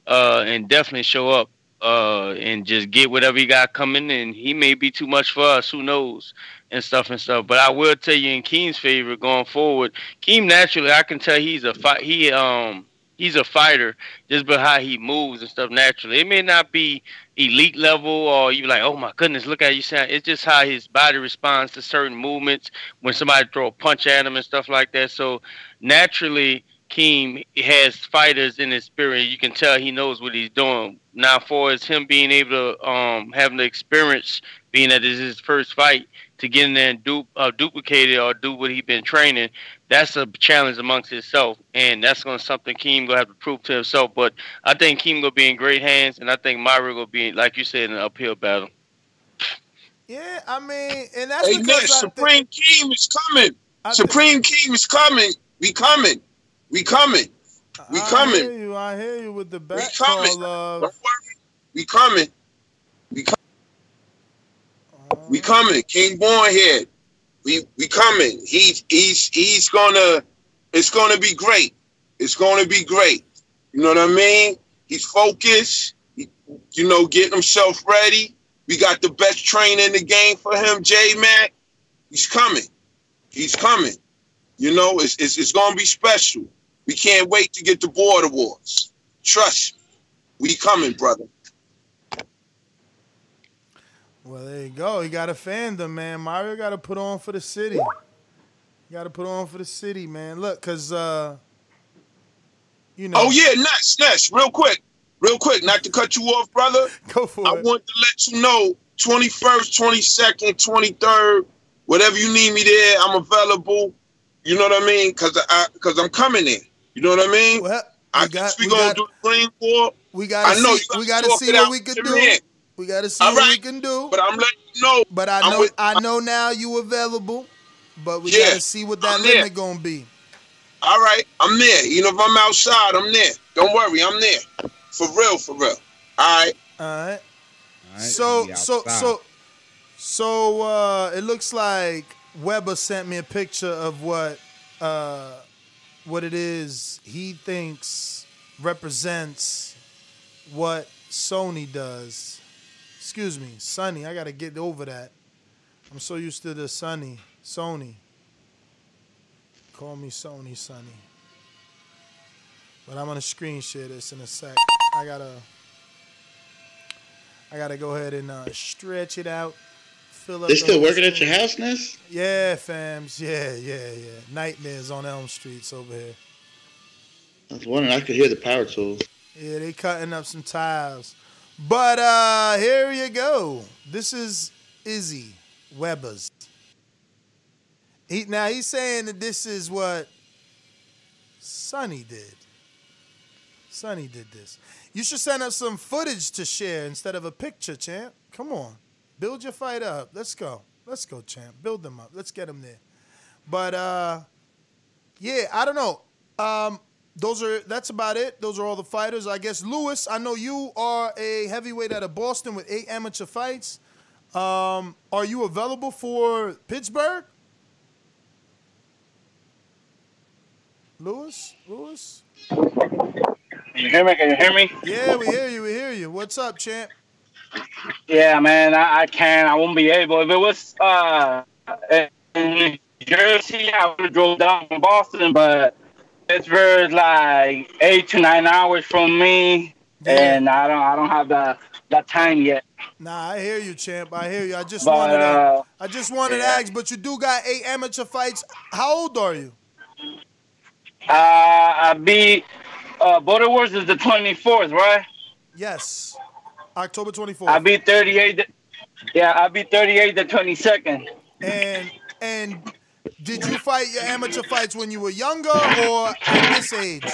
uh, and definitely show up uh, and just get whatever he got coming. And he may be too much for us, who knows, and stuff and stuff. But I will tell you in Keem's favor going forward, Keem naturally, I can tell he's a. He um he's a fighter just by how he moves and stuff naturally. It may not be elite level or you like, oh my goodness, look at you sound. It's just how his body responds to certain movements when somebody throw a punch at him and stuff like that. So naturally. Keem has fighters in his spirit. You can tell he knows what he's doing. Now, for as him being able to um having the experience, being that this is his first fight, to get in there and du- uh, duplicate it or do what he's been training, that's a challenge amongst himself, and that's gonna something Keem gonna have to prove to himself. But I think Keem gonna be in great hands, and I think Mario gonna be, like you said, in an uphill battle. Yeah, I mean, and that's Hey, because Ness, I think- Supreme Keem is coming. Supreme Keem is coming. We coming. We coming. We I coming. hear you. I hear you with the back coming. call of Don't uh, worry. We coming. We coming. We uh, coming. King Bornhead. We we coming. He's he's he's gonna. It's gonna be great. It's gonna be great. You know what I mean? He's focused. He, you know, getting himself ready. We got the best trainer in the game for him, J Mac. He's coming. He's coming. You know, it's, it's it's gonna be special. We can't wait to get the Border Wars. Trust me. We coming, brother. Well, there you go. You got a fandom, man. Mario got to put on for the city. You got to put on for the city, man. Look, cause uh, you know. Oh yeah, Ness, Ness, real quick, real quick, not to cut you off, brother. Go for it. I want to let you know, twenty first, twenty second, twenty third, whatever you need me there, I'm available. You know what I mean? Cause I, cause I'm coming in. You know what I mean? Well, I got- guess we, we gonna got- do the green war. We gotta I know see. We gotta gotta see what we can do. man. We gotta see All what we can do. But I'm letting you know. But I know with- I know now you available. But we Yeah, gotta see what that I'm there. limit gonna be. All right, I'm there. You know, if I'm outside, I'm there. Don't worry, I'm there. For real, for real. All right. All right. All right, So so so so uh it looks like Weber sent me a picture of what uh what it is he thinks represents what Sony does. Excuse me, Sony. I gotta get over that. I'm so used to the Sony. Sony. Call me Sony Sony. But I'm gonna screen share this in a sec. I gotta I gotta go ahead and uh, stretch it out. Fill up They the still working at your house, Ness? Yeah, fams. Yeah, yeah, yeah. Nightmares on Elm Streets over here. I was wondering. I could hear the power tools. Yeah, they cutting up some tiles. But uh here you go. This is Izzy Weber's. He, now he's saying that this is what Sonny did. Sonny did this. You should send us some footage to share instead of a picture, champ. Come on. Build your fight up. Let's go. Let's go, champ. Build them up. Let's get them there. But uh, yeah, I don't know. Um, those are that's about it. Those are all the fighters. I guess Lewis. I know you are a heavyweight out of Boston with eight amateur fights. Um, are you available for Pittsburgh? Lewis, Lewis. Can you hear me? Can you hear me? Yeah, we hear you. We hear you. What's up, champ? Yeah, man, I, I can. I won't be able. If it was uh, in New Jersey, I would have drove down from Boston, but Pittsburgh's like eight to nine hours from me, and I don't, I don't have the that time yet. Nah, I hear you, champ. I hear you. I just But, wanted to, uh, I just wanted yeah. to ask, but you do got eight amateur fights. How old are you? Uh, I beat uh, Border Wars is the twenty fourth, right? Yes, October 24th. I'll be thirty eight. Yeah, I'll be thirty eight the twenty second. And and did you fight your amateur fights when you were younger or at this age?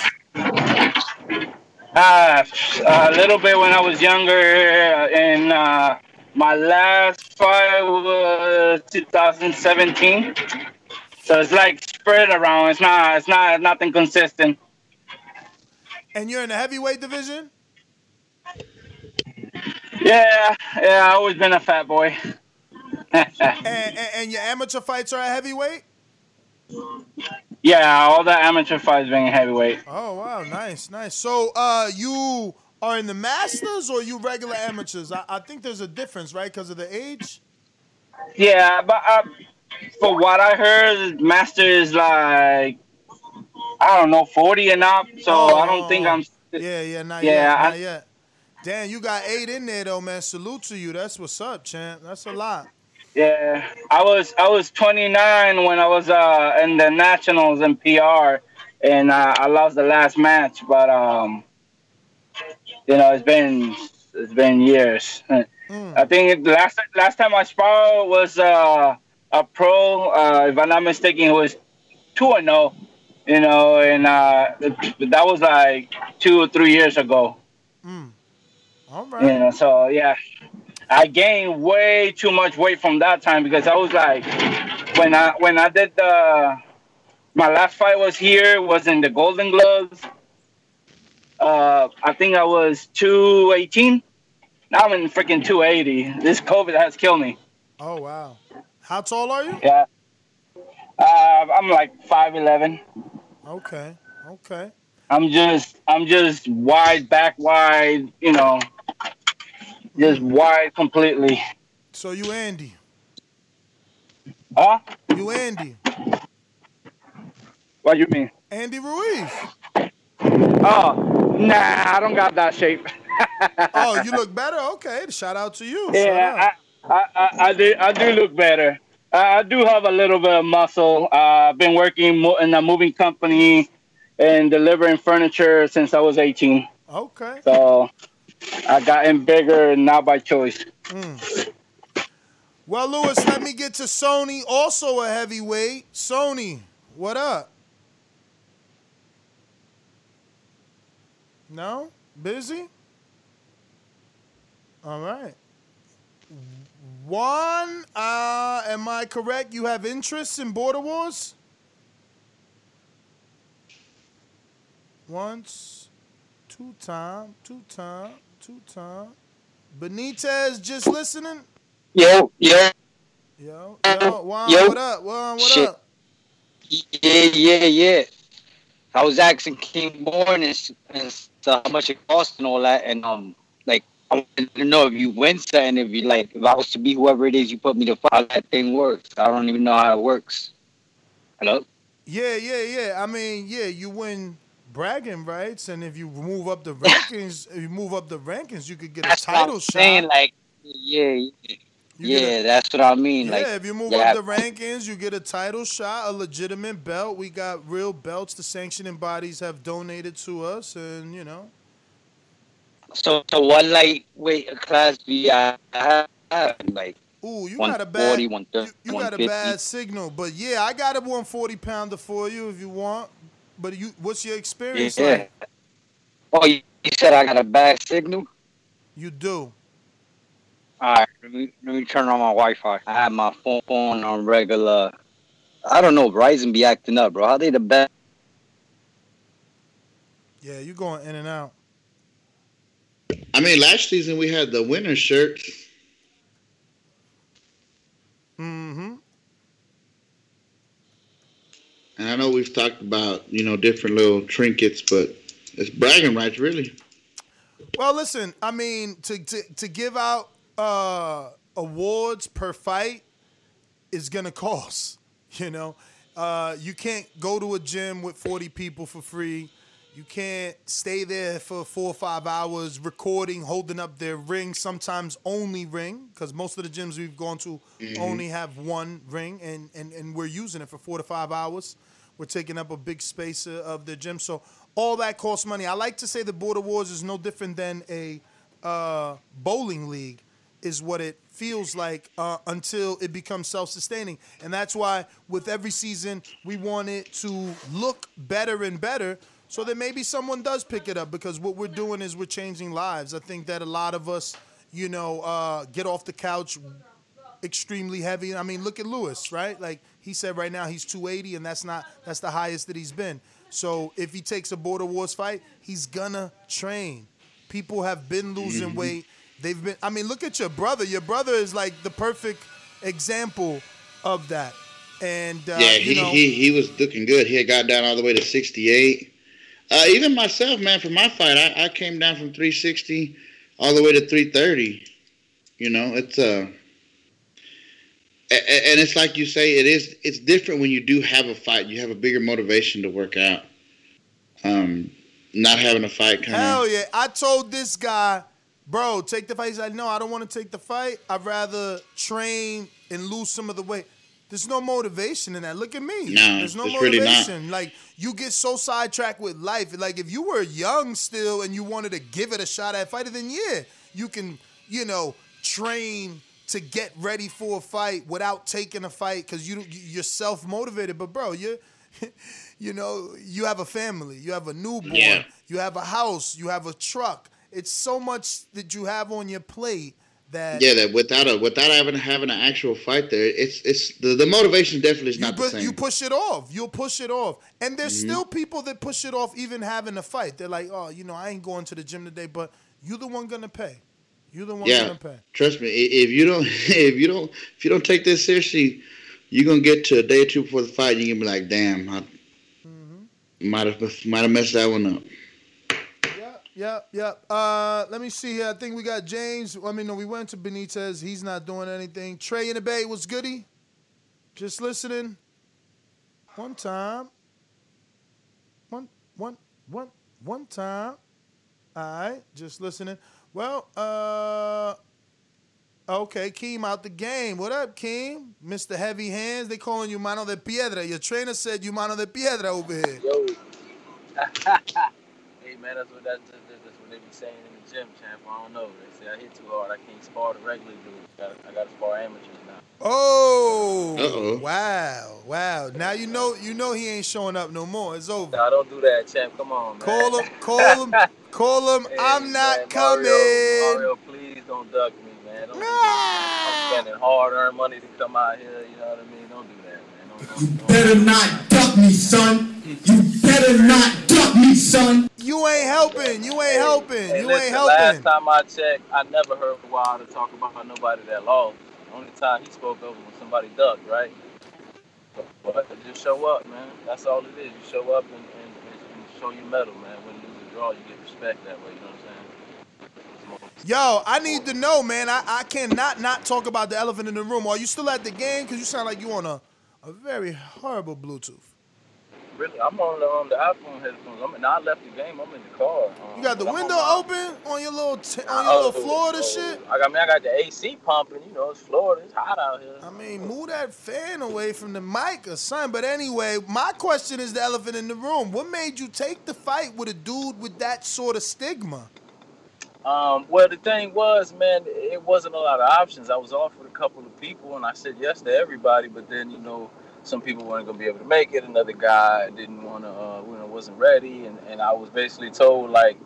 Uh, a little bit when I was younger, and uh, my last fight was 2017. So it's like spread around. It's not. It's not nothing consistent. And you're in the heavyweight division. Yeah, yeah. I've always been a fat boy. and, and, and your amateur fights are at heavyweight. Yeah, all the amateur fights being heavyweight. Oh wow, nice, nice. So uh, you are in the masters or you regular amateurs? I, I think there's a difference, right? Because of the age. Yeah, but uh, for what I heard, masters is like I don't know, 40 and up. So I don't think I'm. Yeah, yeah, not Yeah, yet, I- not yet. Damn, you got eight in there though, man. Salute to you. That's what's up, champ. That's a lot. Yeah, I was I was 29 when I was uh in the nationals in PR, and uh, I lost the last match. But um, you know, it's been it's been years. I think the last last time I sparred was uh a pro. Uh, if I'm not mistaken, it was two and zero. You know, and uh, that was like two or three years ago. All You know, so yeah, I gained way too much weight from that time because I was like, when I when I did the my last fight was here was in the Golden Gloves. Uh, I think I was two eighteen. Now I'm in freaking two eighty. This COVID has killed me. Oh wow. How tall are you? Yeah, uh, I'm like five eleven. Okay. Okay. I'm just I'm just wide back wide. You know, just wide completely. So you Andy. Huh? You Andy. What do you mean? Andy Ruiz. Oh, nah, I don't got that shape. oh, you look better. Okay. Shout out to you. Yeah, I, I, I, I do. I do look better. I, I do have a little bit of muscle. Uh, I've been working in a moving company and delivering furniture since I was 18. Okay. So I gotten bigger, not by choice. Mm. Well, Lewis, let me get to Sony, also a heavyweight. Sony, what up? No? Busy? All right. One, uh, am I correct? You have interests in Border Wars? Once, two time, two time, two time. Benitez just listening? Yo, yo, Yo, yo, Juan, Yo. what up? Juan, what Shit. up? yeah, yeah, yeah. I was asking King Born and, and stuff, how much it cost and all that, and um, like I wanted to know if you win something, if you like, if I was to be whoever it is you put me to how that thing works. I don't even know how it works. Hello. Yeah, yeah, yeah. I mean, yeah, you win bragging rights, and if you move up the rankings, if you move up the rankings, you could get a That's what title I'm shot. saying. Like, yeah, yeah, yeah a- that's what I mean. yeah, like, if you move yeah, up the rankings, you get a title shot, a legitimate belt. We got real belts the sanctioning bodies have donated to us, and you know. So, so what lightweight class do you have? Like, Ooh, you got a bad, 140, 130, you got a bad signal, but yeah, I got a 140 pounder for you if you want. But you, what's your experience Yeah. like? Oh, you, you said I got a bad signal? You do. All right, let me let me turn on my Wi-Fi. I have my phone phone on regular. I don't know. Verizon be acting up, bro. How they the best? Yeah, you going in and out. I mean, last season we had the winter shirts. Mm-hmm. And I know we've talked about, you know, different little trinkets, but it's bragging rights, really. Well, listen, I mean, to to, to give out uh, awards per fight is gonna cost. You know, uh, you can't go to a gym with forty people for free. You can't stay there for four or five hours recording, holding up their ring, sometimes only ring, because most of the gyms we've gone to Mhm. only have one ring, and, and, and we're using it for four to five hours. We're taking up a big space uh, of the gym. So all that costs money. I like to say the Border Wars is no different than a uh, bowling league, is what it feels like uh, until it becomes self-sustaining. And that's why with every season we want it to look better and better so that maybe someone does pick it up because what we're doing is we're changing lives. I think that a lot of us, you know, uh, get off the couch extremely heavy. I mean, look at Lewis, right? Like he said right now he's 280 and that's not that's the highest that he's been. So if he takes a border wars fight, he's gonna train. People have been losing Mhm. weight. They've been I mean, look at your brother. Your brother is like the perfect example of that. And uh, yeah, you he, know, he he was looking good. He had got down all the way to 68. Uh, even myself, man, for my fight, I, I came down from 360 all the way to 330. You know, it's uh, and it's like you say, it is. It's different when you do have a fight. You have a bigger motivation to work out. Um, not having a fight kind of. Hell yeah. I told this guy, bro, take the fight. He's like, no, I don't want to take the fight. I'd rather train and lose some of the weight. There's no motivation in that. Look at me. No, There's no it's really motivation. Like you get so sidetracked with life. Like if you were young still and you wanted to give it a shot at fighting, then yeah, you can, you know, train to get ready for a fight without taking a fight because you you're self motivated. But bro, you you know you have a family, you have a newborn, Yeah. you have a house, you have a truck. It's so much that you have on your plate that Yeah, that without a without having having an actual fight there, it's it's the, the motivation definitely is not the pu- same. you push it off. You'll push it off. And there's Mhm. still people that push it off even having a fight. They're like, oh, you know, I ain't going to the gym today, but you're the one gonna pay. You're the one yeah, trust me. If you don't, if you don't, if you don't take this seriously, you're gonna get to a day or two before the fight. You're gonna be like, "Damn, I Mm-hmm. might have might have messed that one up." Yep, yep. Uh, let me see here. I think we got James. I mean, no, we went to Benitez. He's not doing anything. Trey in the Bay was goody. Just listening. One time. One, one, one, one time. All right, just listening. Well, uh, okay, Keem out the game. What up, Keem? Mr. Heavy Hands. They calling you mano de piedra. Your trainer said you mano de piedra over here. Yo. hey man, that's what that's, that's, what they be saying in the gym, champ. I don't know. They say I hit too hard. I can't spar the regular. Gotta, I got to spar amateurs. Oh, Uh-oh. wow, wow! Now you know you know he ain't showing up no more. It's over. Nah, don't do that, champ. Come on, man. Call him, call him, call him. Hey, I'm not man, coming. Mario, Mario, please don't duck me, man. Don't do that. I'm spending hard-earned money to come out here. You know what I mean? Don't do that, man. Don't, don't, Better not duck me, son. You better not duck me, son. You ain't helping. You ain't helping. Hey, you listen, ain't Last time I checked, I never heard Wilder talk about nobody that lost. Only time he spoke was when somebody ducked, right? But, just show up, man. That's all it is. You show up and, and, and show your medal, man. When you lose a draw, you get respect that way. You know what I'm saying? Yo, I need to know, man. I, I cannot not talk about the elephant in the room. Are you still at the game? Cause you sound like you on a, a very horrible Bluetooth. Really, I'm on the, on the iPhone headphones. I'm in, I left the game. I'm in the car. Um, You got the window on open on your little t- on your little Oh, Florida oh, shit. I got, I mean, I got the AC pumping. You know, it's Florida. It's hot out here. I mean, move that fan away from the mic or something. But anyway, my question is the elephant in the room. What made you take the fight with a dude with that sort of stigma? Um, well, the thing was, man, it wasn't a lot of options. I was offered a couple of people, and I said yes to everybody. But then, you know, some people weren't gonna be able to make it. Another guy didn't want to, uh, you know, wasn't ready, and, and I was basically told like,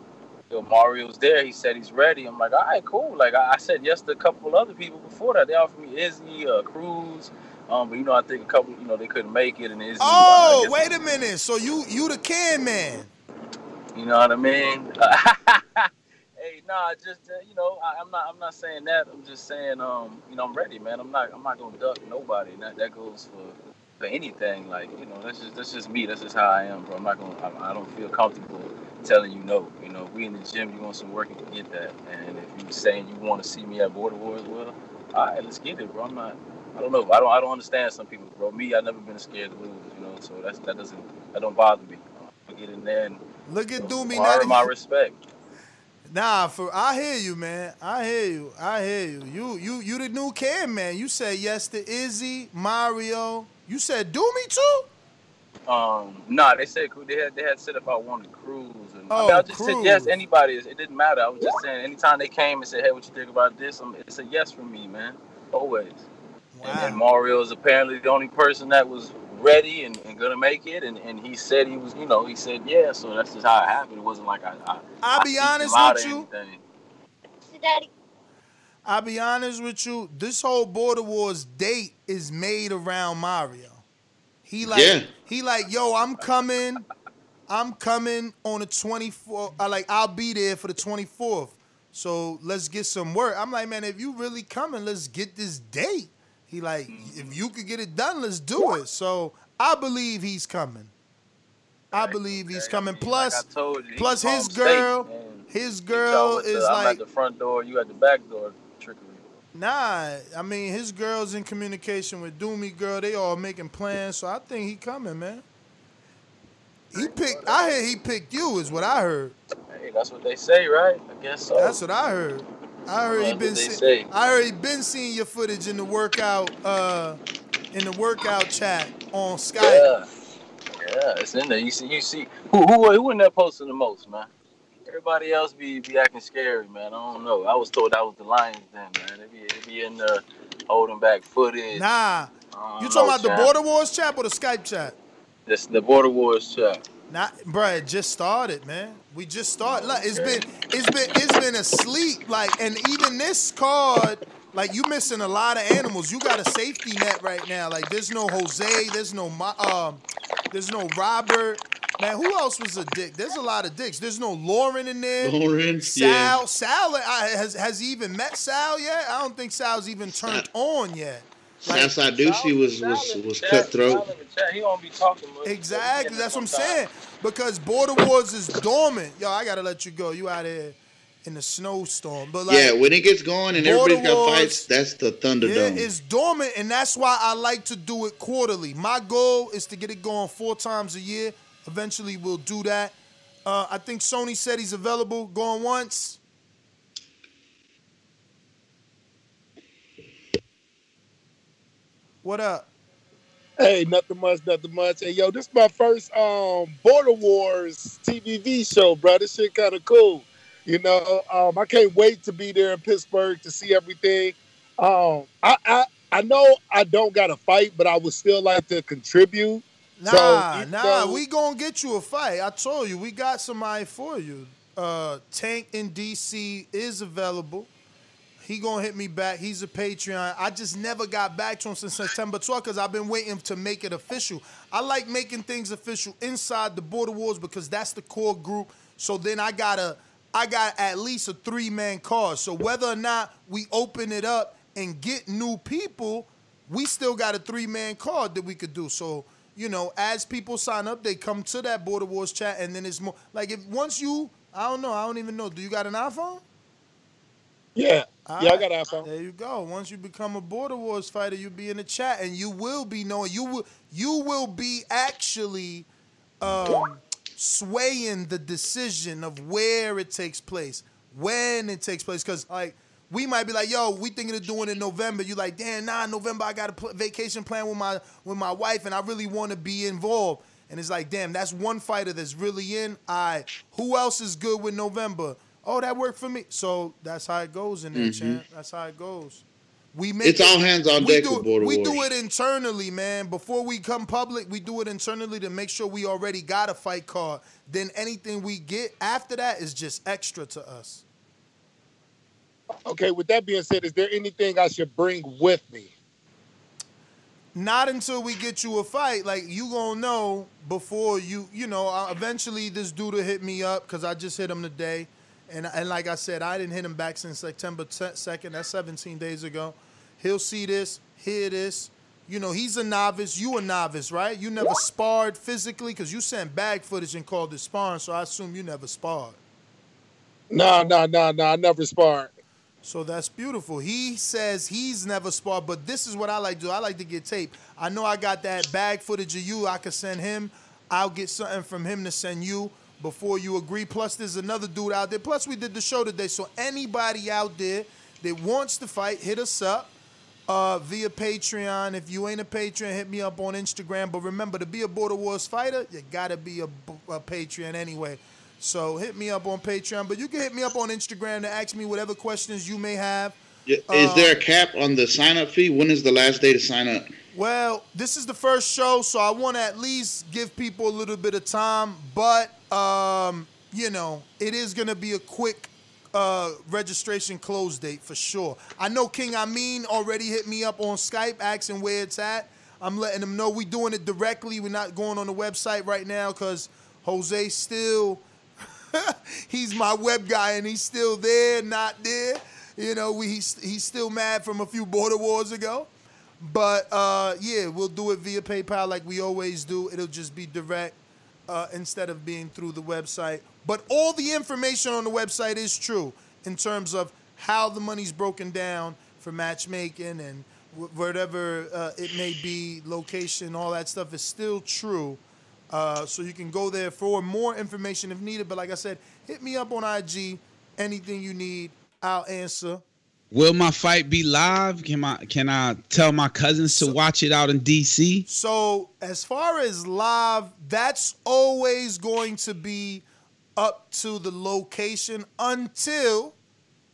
yo, Mario's there. He said he's ready. I'm like, all right, cool. Like I, I said yes to a couple other people before that. They offered me Izzy, uh, Cruz. Um, but you know, I think a couple, you know, they couldn't make it, and Izzy. uh, Oh, guess- wait a minute. So you you the can man? You know what I mean? hey, nah, just uh, you know, I, I'm not. I'm not saying that. I'm just saying, um, you know, I'm ready, man. I'm not. I'm not gonna duck nobody. That that goes for for anything. Like, you know, that's just that's just me. That's just how I am, bro. I'm not gonna. I, I don't feel comfortable telling you no. You know, if we in the gym, you want some work, you can get that. And if you saying you want to see me at Border Wars, well, all right, let's get it, bro. I'm not. I don't know. I don't. I don't understand some people, bro. Me, I've never been scared to lose. You know, so that's that doesn't that don't bother me. Uh, I get in there and Look at Doomy. earn Not my respect. Nah, for I hear you, man. I hear you. I hear you. You you you the new can man. You said yes to Izzy, Mario. You said do me too. Um, nah, they said they had they had said if I wanted Cruz, and I, Oh, mean, I just said yes. Cruz. Anybody, it didn't matter. I was just saying, anytime they came and said, "Hey, what you think about this?" I'm, it's a yes for me, man. Always. And, and Mario is apparently the only person that was ready and, and gonna make it, and, and he said he was, you know, he said yeah. So that's just how it happened. It wasn't like I. I I'll be seeked honest with you. anything. I'll be honest with you. This whole Border Wars date is made around Mario. He like Yeah. he like, yo, I'm coming. I'm coming on the 24th. I like I'll be there for the 24th. So let's get some work. I'm like, man, if you really coming, let's get this date. He like, if you could get it done, let's do it. So I believe he's coming. I believe he's coming. Plus, Like I told you, plus his girl, man. his girl is I'm like at the front door, you at the back door. Nah, I mean his girl's in communication with Doomy girl. They all making plans, so I think he coming, man. He picked. I heard he picked you, is what I heard. Hey, that's what they say, right? I guess so. That's what I heard. I heard he been. See- I heard he been seeing your footage in the workout, uh, in the workout chat on Skype. Yeah, yeah, it's in there. You see, you see, who who who in there posting the most, man? Everybody else be be acting scary, man. I don't know. I was told that was the Lions, then, man. They be, be in there holding back footage. Nah, you talking know, about the. Border Wars chat or the Skype chat? This the Border Wars chat. Not, bruh, it just started, man. We just started. Oh, Look, it's been, it's been, it's been asleep. Like, and even this card, like, you missing a lot of animals. You got a safety net right now. Like, there's no Jose, there's no, Ma- um, there's no Robert. Man, who else was a dick? There's a lot of dicks. There's no Lauren in there. Lauren, Sal, yeah. Sal, I, has has he even met Sal yet? I don't think Sal's even turned on yet. Sal Sadusi was was was cutthroat. He don't be talking much. Exactly. That's what I'm saying. Because Border Wars is dormant. Yo, I gotta let you go. You out here in the snowstorm. But like, yeah, when it gets going and everybody's got Wars- fights, that's the Thunderdome. yeah, it's dormant, and that's why I like to do it quarterly. My goal is to get it going four times a year. Eventually, we'll do that. Uh, I think Sony said he's available going once. What up? Hey, nothing much, nothing much. Hey, yo, this is my first um Border Wars TBV show, bro. This shit kind of cool. You know, um, I can't wait to be there in Pittsburgh to see everything. Um, I, I I know I don't got to fight, but I would still like to contribute. Nah, So, nah, know- we gonna get you a fight. I told you, we got somebody for you. Uh, Tank in DC is available. He gonna hit me back. He's a Patreon. I just never got back to him since September 12th because I've been waiting to make it official. I like making things official inside the Border Wars because that's the core group. So then I gotta, I got at least a three man card. So whether or not we open it up and get new people, we still got a three man card that we could do. So you know, as people sign up, they come to that Border Wars chat, and then it's more like if once you, I don't know, I don't even know. Do you got an iPhone? Yeah, All yeah, I got an iPhone. There you go. Once you become a Border Wars fighter, you'll be in the chat, and you will be knowing. You will. You will be actually um, swaying the decision of where it takes place, when it takes place. Because like we might be like, yo, we thinking of doing it in November. You like, damn, nah, November I got a pl- vacation plan with my with my wife, and I really want to be involved. And it's like, damn, that's one fighter that's really in. I who else is good with November? Oh, that worked for me. So that's how it goes in there, Mhm. champ. That's how it goes. We make It's all hands on we deck do, with Border We Wars. do it internally, man. Before we come public, we do it internally to make sure we already got a fight card. Then anything we get after that is just extra to us. Okay, with that being said, is there anything I should bring with me? Not until we get you a fight. Like you gonna know before you, you know. uh, Eventually, this dude will hit me up because I just hit him today, and and like I said, I didn't hit him back since September second. That's 17 days ago. He'll see this, hear this. You know, he's a novice. You a novice, right? You never sparred physically because you sent bag footage and called it sparring. So I assume you never sparred. No, no, no, no. I never sparred. So that's beautiful. He says he's never sparred, but this is what I like to do. I like to get tape. I know I got that bag footage of you. I could send him. I'll get something from him to send you before you agree. Plus, there's another dude out there. Plus, we did the show today. So anybody out there that wants to fight, hit us up uh, via Patreon. If you ain't a Patreon, hit me up on Instagram. But remember, to be a Border Wars fighter, you gotta be a, a Patreon anyway. So hit me up on Patreon. But you can hit me up on Instagram to ask me whatever questions you may have. Is Uh, there a cap on the sign up fee? When is the last day to sign up? Well, this is the first show, so I want to at least give people a little bit of time. But um, you know, it is gonna be a quick uh, registration close date for sure. I know King Amin already hit me up on Skype asking where it's at. I'm letting him know we doing it directly. We're not going on the website right now because Jose still he's my web guy and he's still there, not there. You know, we he's, he's still mad from a few border wars ago. But uh, yeah, we'll do it via PayPal like we always do. It'll just be direct uh, instead of being through the website. But all the information on the website is true in terms of how the money's broken down for matchmaking and wh- whatever uh, it may be, location, all that stuff is still true. Uh, so you can go there for more information if needed. But like I said, hit me up on IG. Anything you need, I'll answer. Will my fight be live? Can I can I tell my cousins to watch it out in DC? So as far as live, that's always going to be up to the location until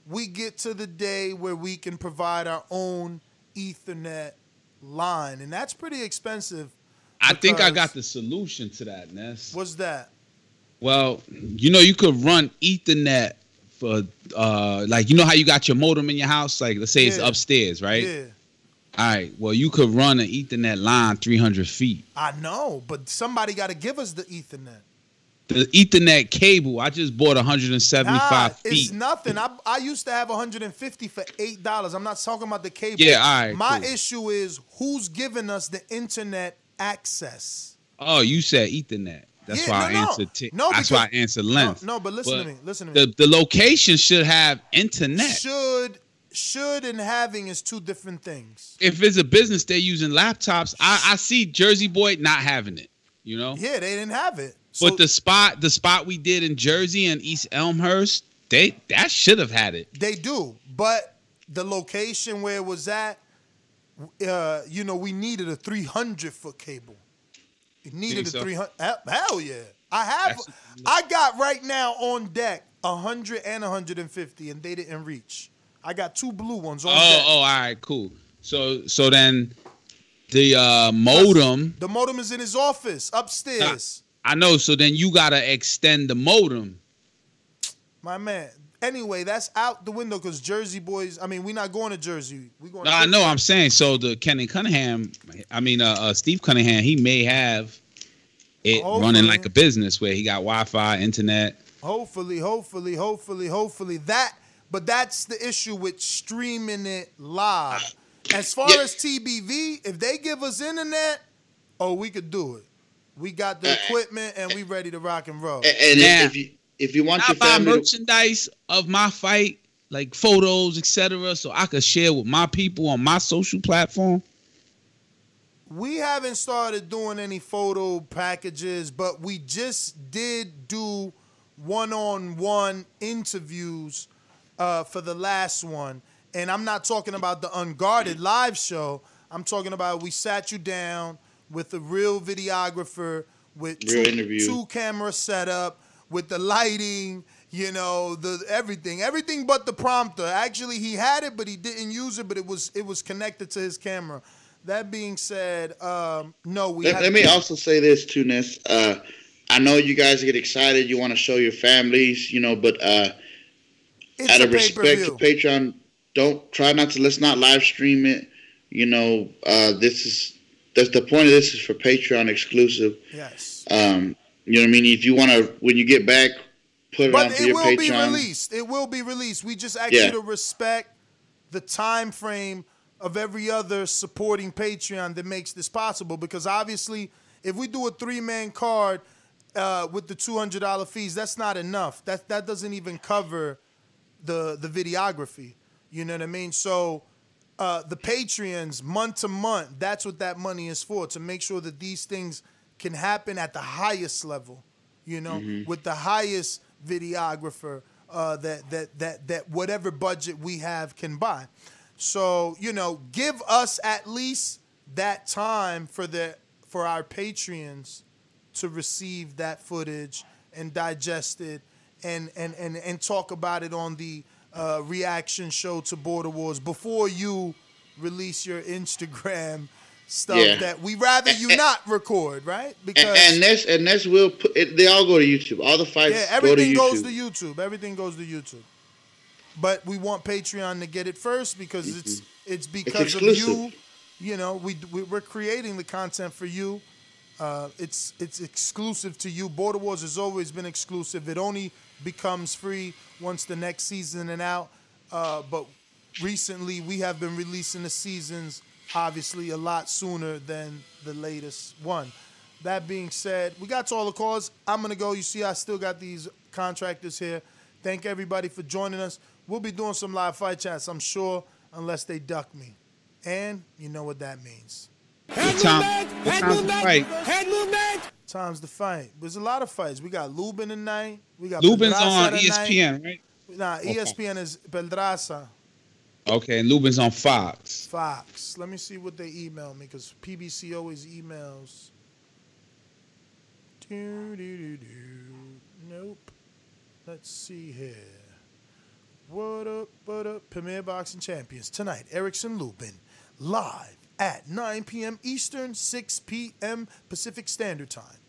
we get to the day where we can provide our own Ethernet line, and that's pretty expensive. I think I got the solution to that, Ness. What's that? Well, you know, you could run Ethernet for uh like you know how you got your modem in your house, like let's say it's upstairs, right? Yeah, All right. Well, you could run an Ethernet line 300 feet. I know, but somebody got to give us the Ethernet. The Ethernet cable, I just bought 175 Nah, feet. it's nothing. I, I used to have 150 for eight dollars. I'm not talking about the cable. Yeah, all right, My cool. issue is who's giving us the internet access. Oh, you said Ethernet. That's Yeah, why I no, no. answered. T- No, that's why I because- answered length. No, no, but listen to me. Listen to me. The the location should have internet. Should should and having is two different things. If it's a business they're using laptops, I, I see Jersey Boy not having it. You know. Yeah, they didn't have it. but the spot the spot we did in Jersey and East Elmhurst, they that should have had it. They do, but the location where it was at, uh, you know, we needed a 300 foot cable. It needed a so? 300. Hell, yeah. I have, I got right now on deck 100 and 150, and they didn't reach. I got two blue ones on Oh, deck. oh, all right, cool. So so then the uh modem The modem is in his office upstairs. I know, so then you gotta extend the modem. My man. Anyway, that's out the window because Jersey boys. I mean, we're not going to Jersey. We going. No, I know. I'm saying so. The Kenny Cunningham, I mean, uh, uh, Steve Cunningham, he may have it Hopefully. running like a business where he got Wi-Fi, internet. Hopefully, hopefully, hopefully, hopefully that. But that's the issue with streaming it live. As far as TBV, if they give us internet, oh, we could do it. We got the equipment and we ready to rock and roll. And Now- if you if you want I your buy family, to, merchandise of my fight, like photos, etc., so I could share with my people on my social platform. We haven't started doing any photo packages, but we just did do one-on-one interviews uh, for the last one. And I'm not talking about the unguarded live show. I'm talking about we sat you down with a real videographer with Real two, interview. two camera setup with the lighting you know, the everything, everything but the prompter. Actually, he had it, but he didn't use it. But it was it was connected to his camera. That being said, um, no, we. Let, let me also say this too, Ness. Uh, I know you guys get excited. You want to show your families, you know, but uh, out of respect to. Patreon, don't try not to. Let's not live stream it. You know, uh, this is that's the point of this is for Patreon exclusive. Yes. Um, you know what I mean? If you want to, when you get back, put it on But for it your will be Patreon. released. It will be released. We just ask Yeah. you to respect the time frame of every other supporting Patreon that makes this possible. Because obviously, if we do a three man card uh, with the two hundred dollar fees, that's not enough. That that doesn't even cover the the videography. You know what I mean? So uh, the Patreons month to month, that's what that money is for to make sure that these things can happen at the highest level. You know, Mhm. with the highest videographer uh, that that that that whatever budget we have can buy. So you know, give us at least that time for the for our patrons to receive that footage and digest it and and and, and talk about it on the uh, reaction show to Border Wars before you release your Instagram stuff Yeah. that we rather you not record, right? and, and this and this will put it, they all go to YouTube. All the fights yeah, go to everything goes to YouTube. Everything goes to YouTube. But we want Patreon to get it first because it's it's because of you. You know, we, we we're creating the content for you. Uh, it's it's exclusive to you. Border Wars has always been exclusive. It only becomes free once the next season and out. Uh, but recently, we have been releasing the seasons obviously a lot sooner than the latest one. That being said, we got to all the calls. I'm gonna go. You see, I still got these contractors here. Thank everybody for joining us. We'll be doing some live fight chats, I'm sure, unless they duck me. And you know what that means. What time? What time's the fight? Time's the fight. There's a lot of fights. We got Lubin tonight. We got Lubin's Pedraza on tonight. ESPN, right? Nah, Okay. ESPN is Pedraza, Okay, and Lubin's on Fox. Fox. Let me see what they email me because PBC always emails. Do, do, do. Nope. Let's see here. What up, what up? Premier Boxing Champions tonight. Erickson Lubin live at 9 p.m. Eastern, 6 p.m. Pacific Standard Time.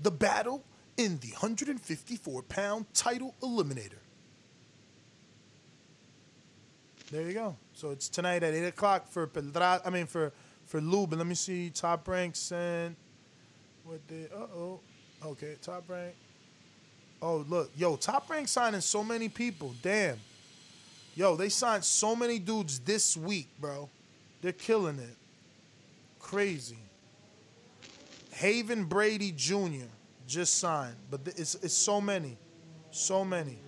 The battle in the 154 pound title eliminator. There you go. So it's tonight at 8 o'clock for Pedra. I mean, for, for Lubin. Let me see. Top rank sent. What the. Uh oh. Okay, top rank. Oh, look. Yo, top rank signing so many people. Damn. Yo, they signed so many dudes this week, bro. They're killing it. Crazy. Haven Brady Jr. just signed, but it's it's so many, so many.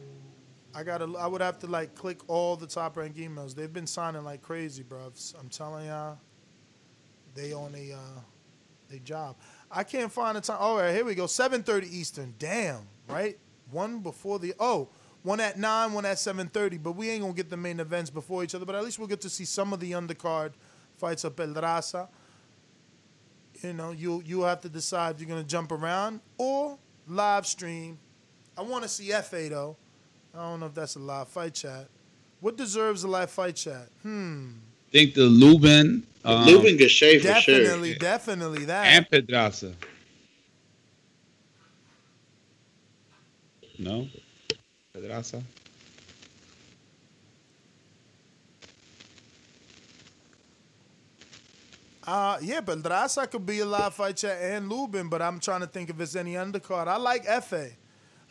I gotta I would have to like click all the top rank emails. They've been signing like crazy, bro. I'm telling y'all, they on a uh, they job. I can't find the time. All right, here we go. 7:30 Eastern. Damn, right? One before the oh, one at nine, one at 7:30. But we ain't gonna get the main events before each other. But at least we'll get to see some of the undercard fights up El Raza. You know, you you have to decide if you're gonna jump around or live stream. I want to see Efe though. I don't know if that's a live fight chat. What deserves a live fight chat? Hmm. think the Lubin, um, Lubin Gausha for sure. Definitely, definitely that. and Pedraza. No, Pedraza. Uh, yeah, but Raza could be a live fight chat and Lubin, but I'm trying to think if there's any undercard. I like Efe.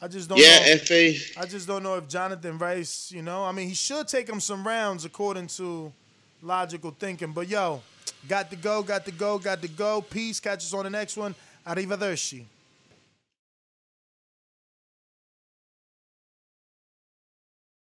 I just don't Yeah, know. Efe. I just don't know if Jonathan Rice, you know, I mean, he should take him some rounds according to logical thinking. But yo, got to go, got to go, got to go. Peace. Catch us on the next one. Arrivederci.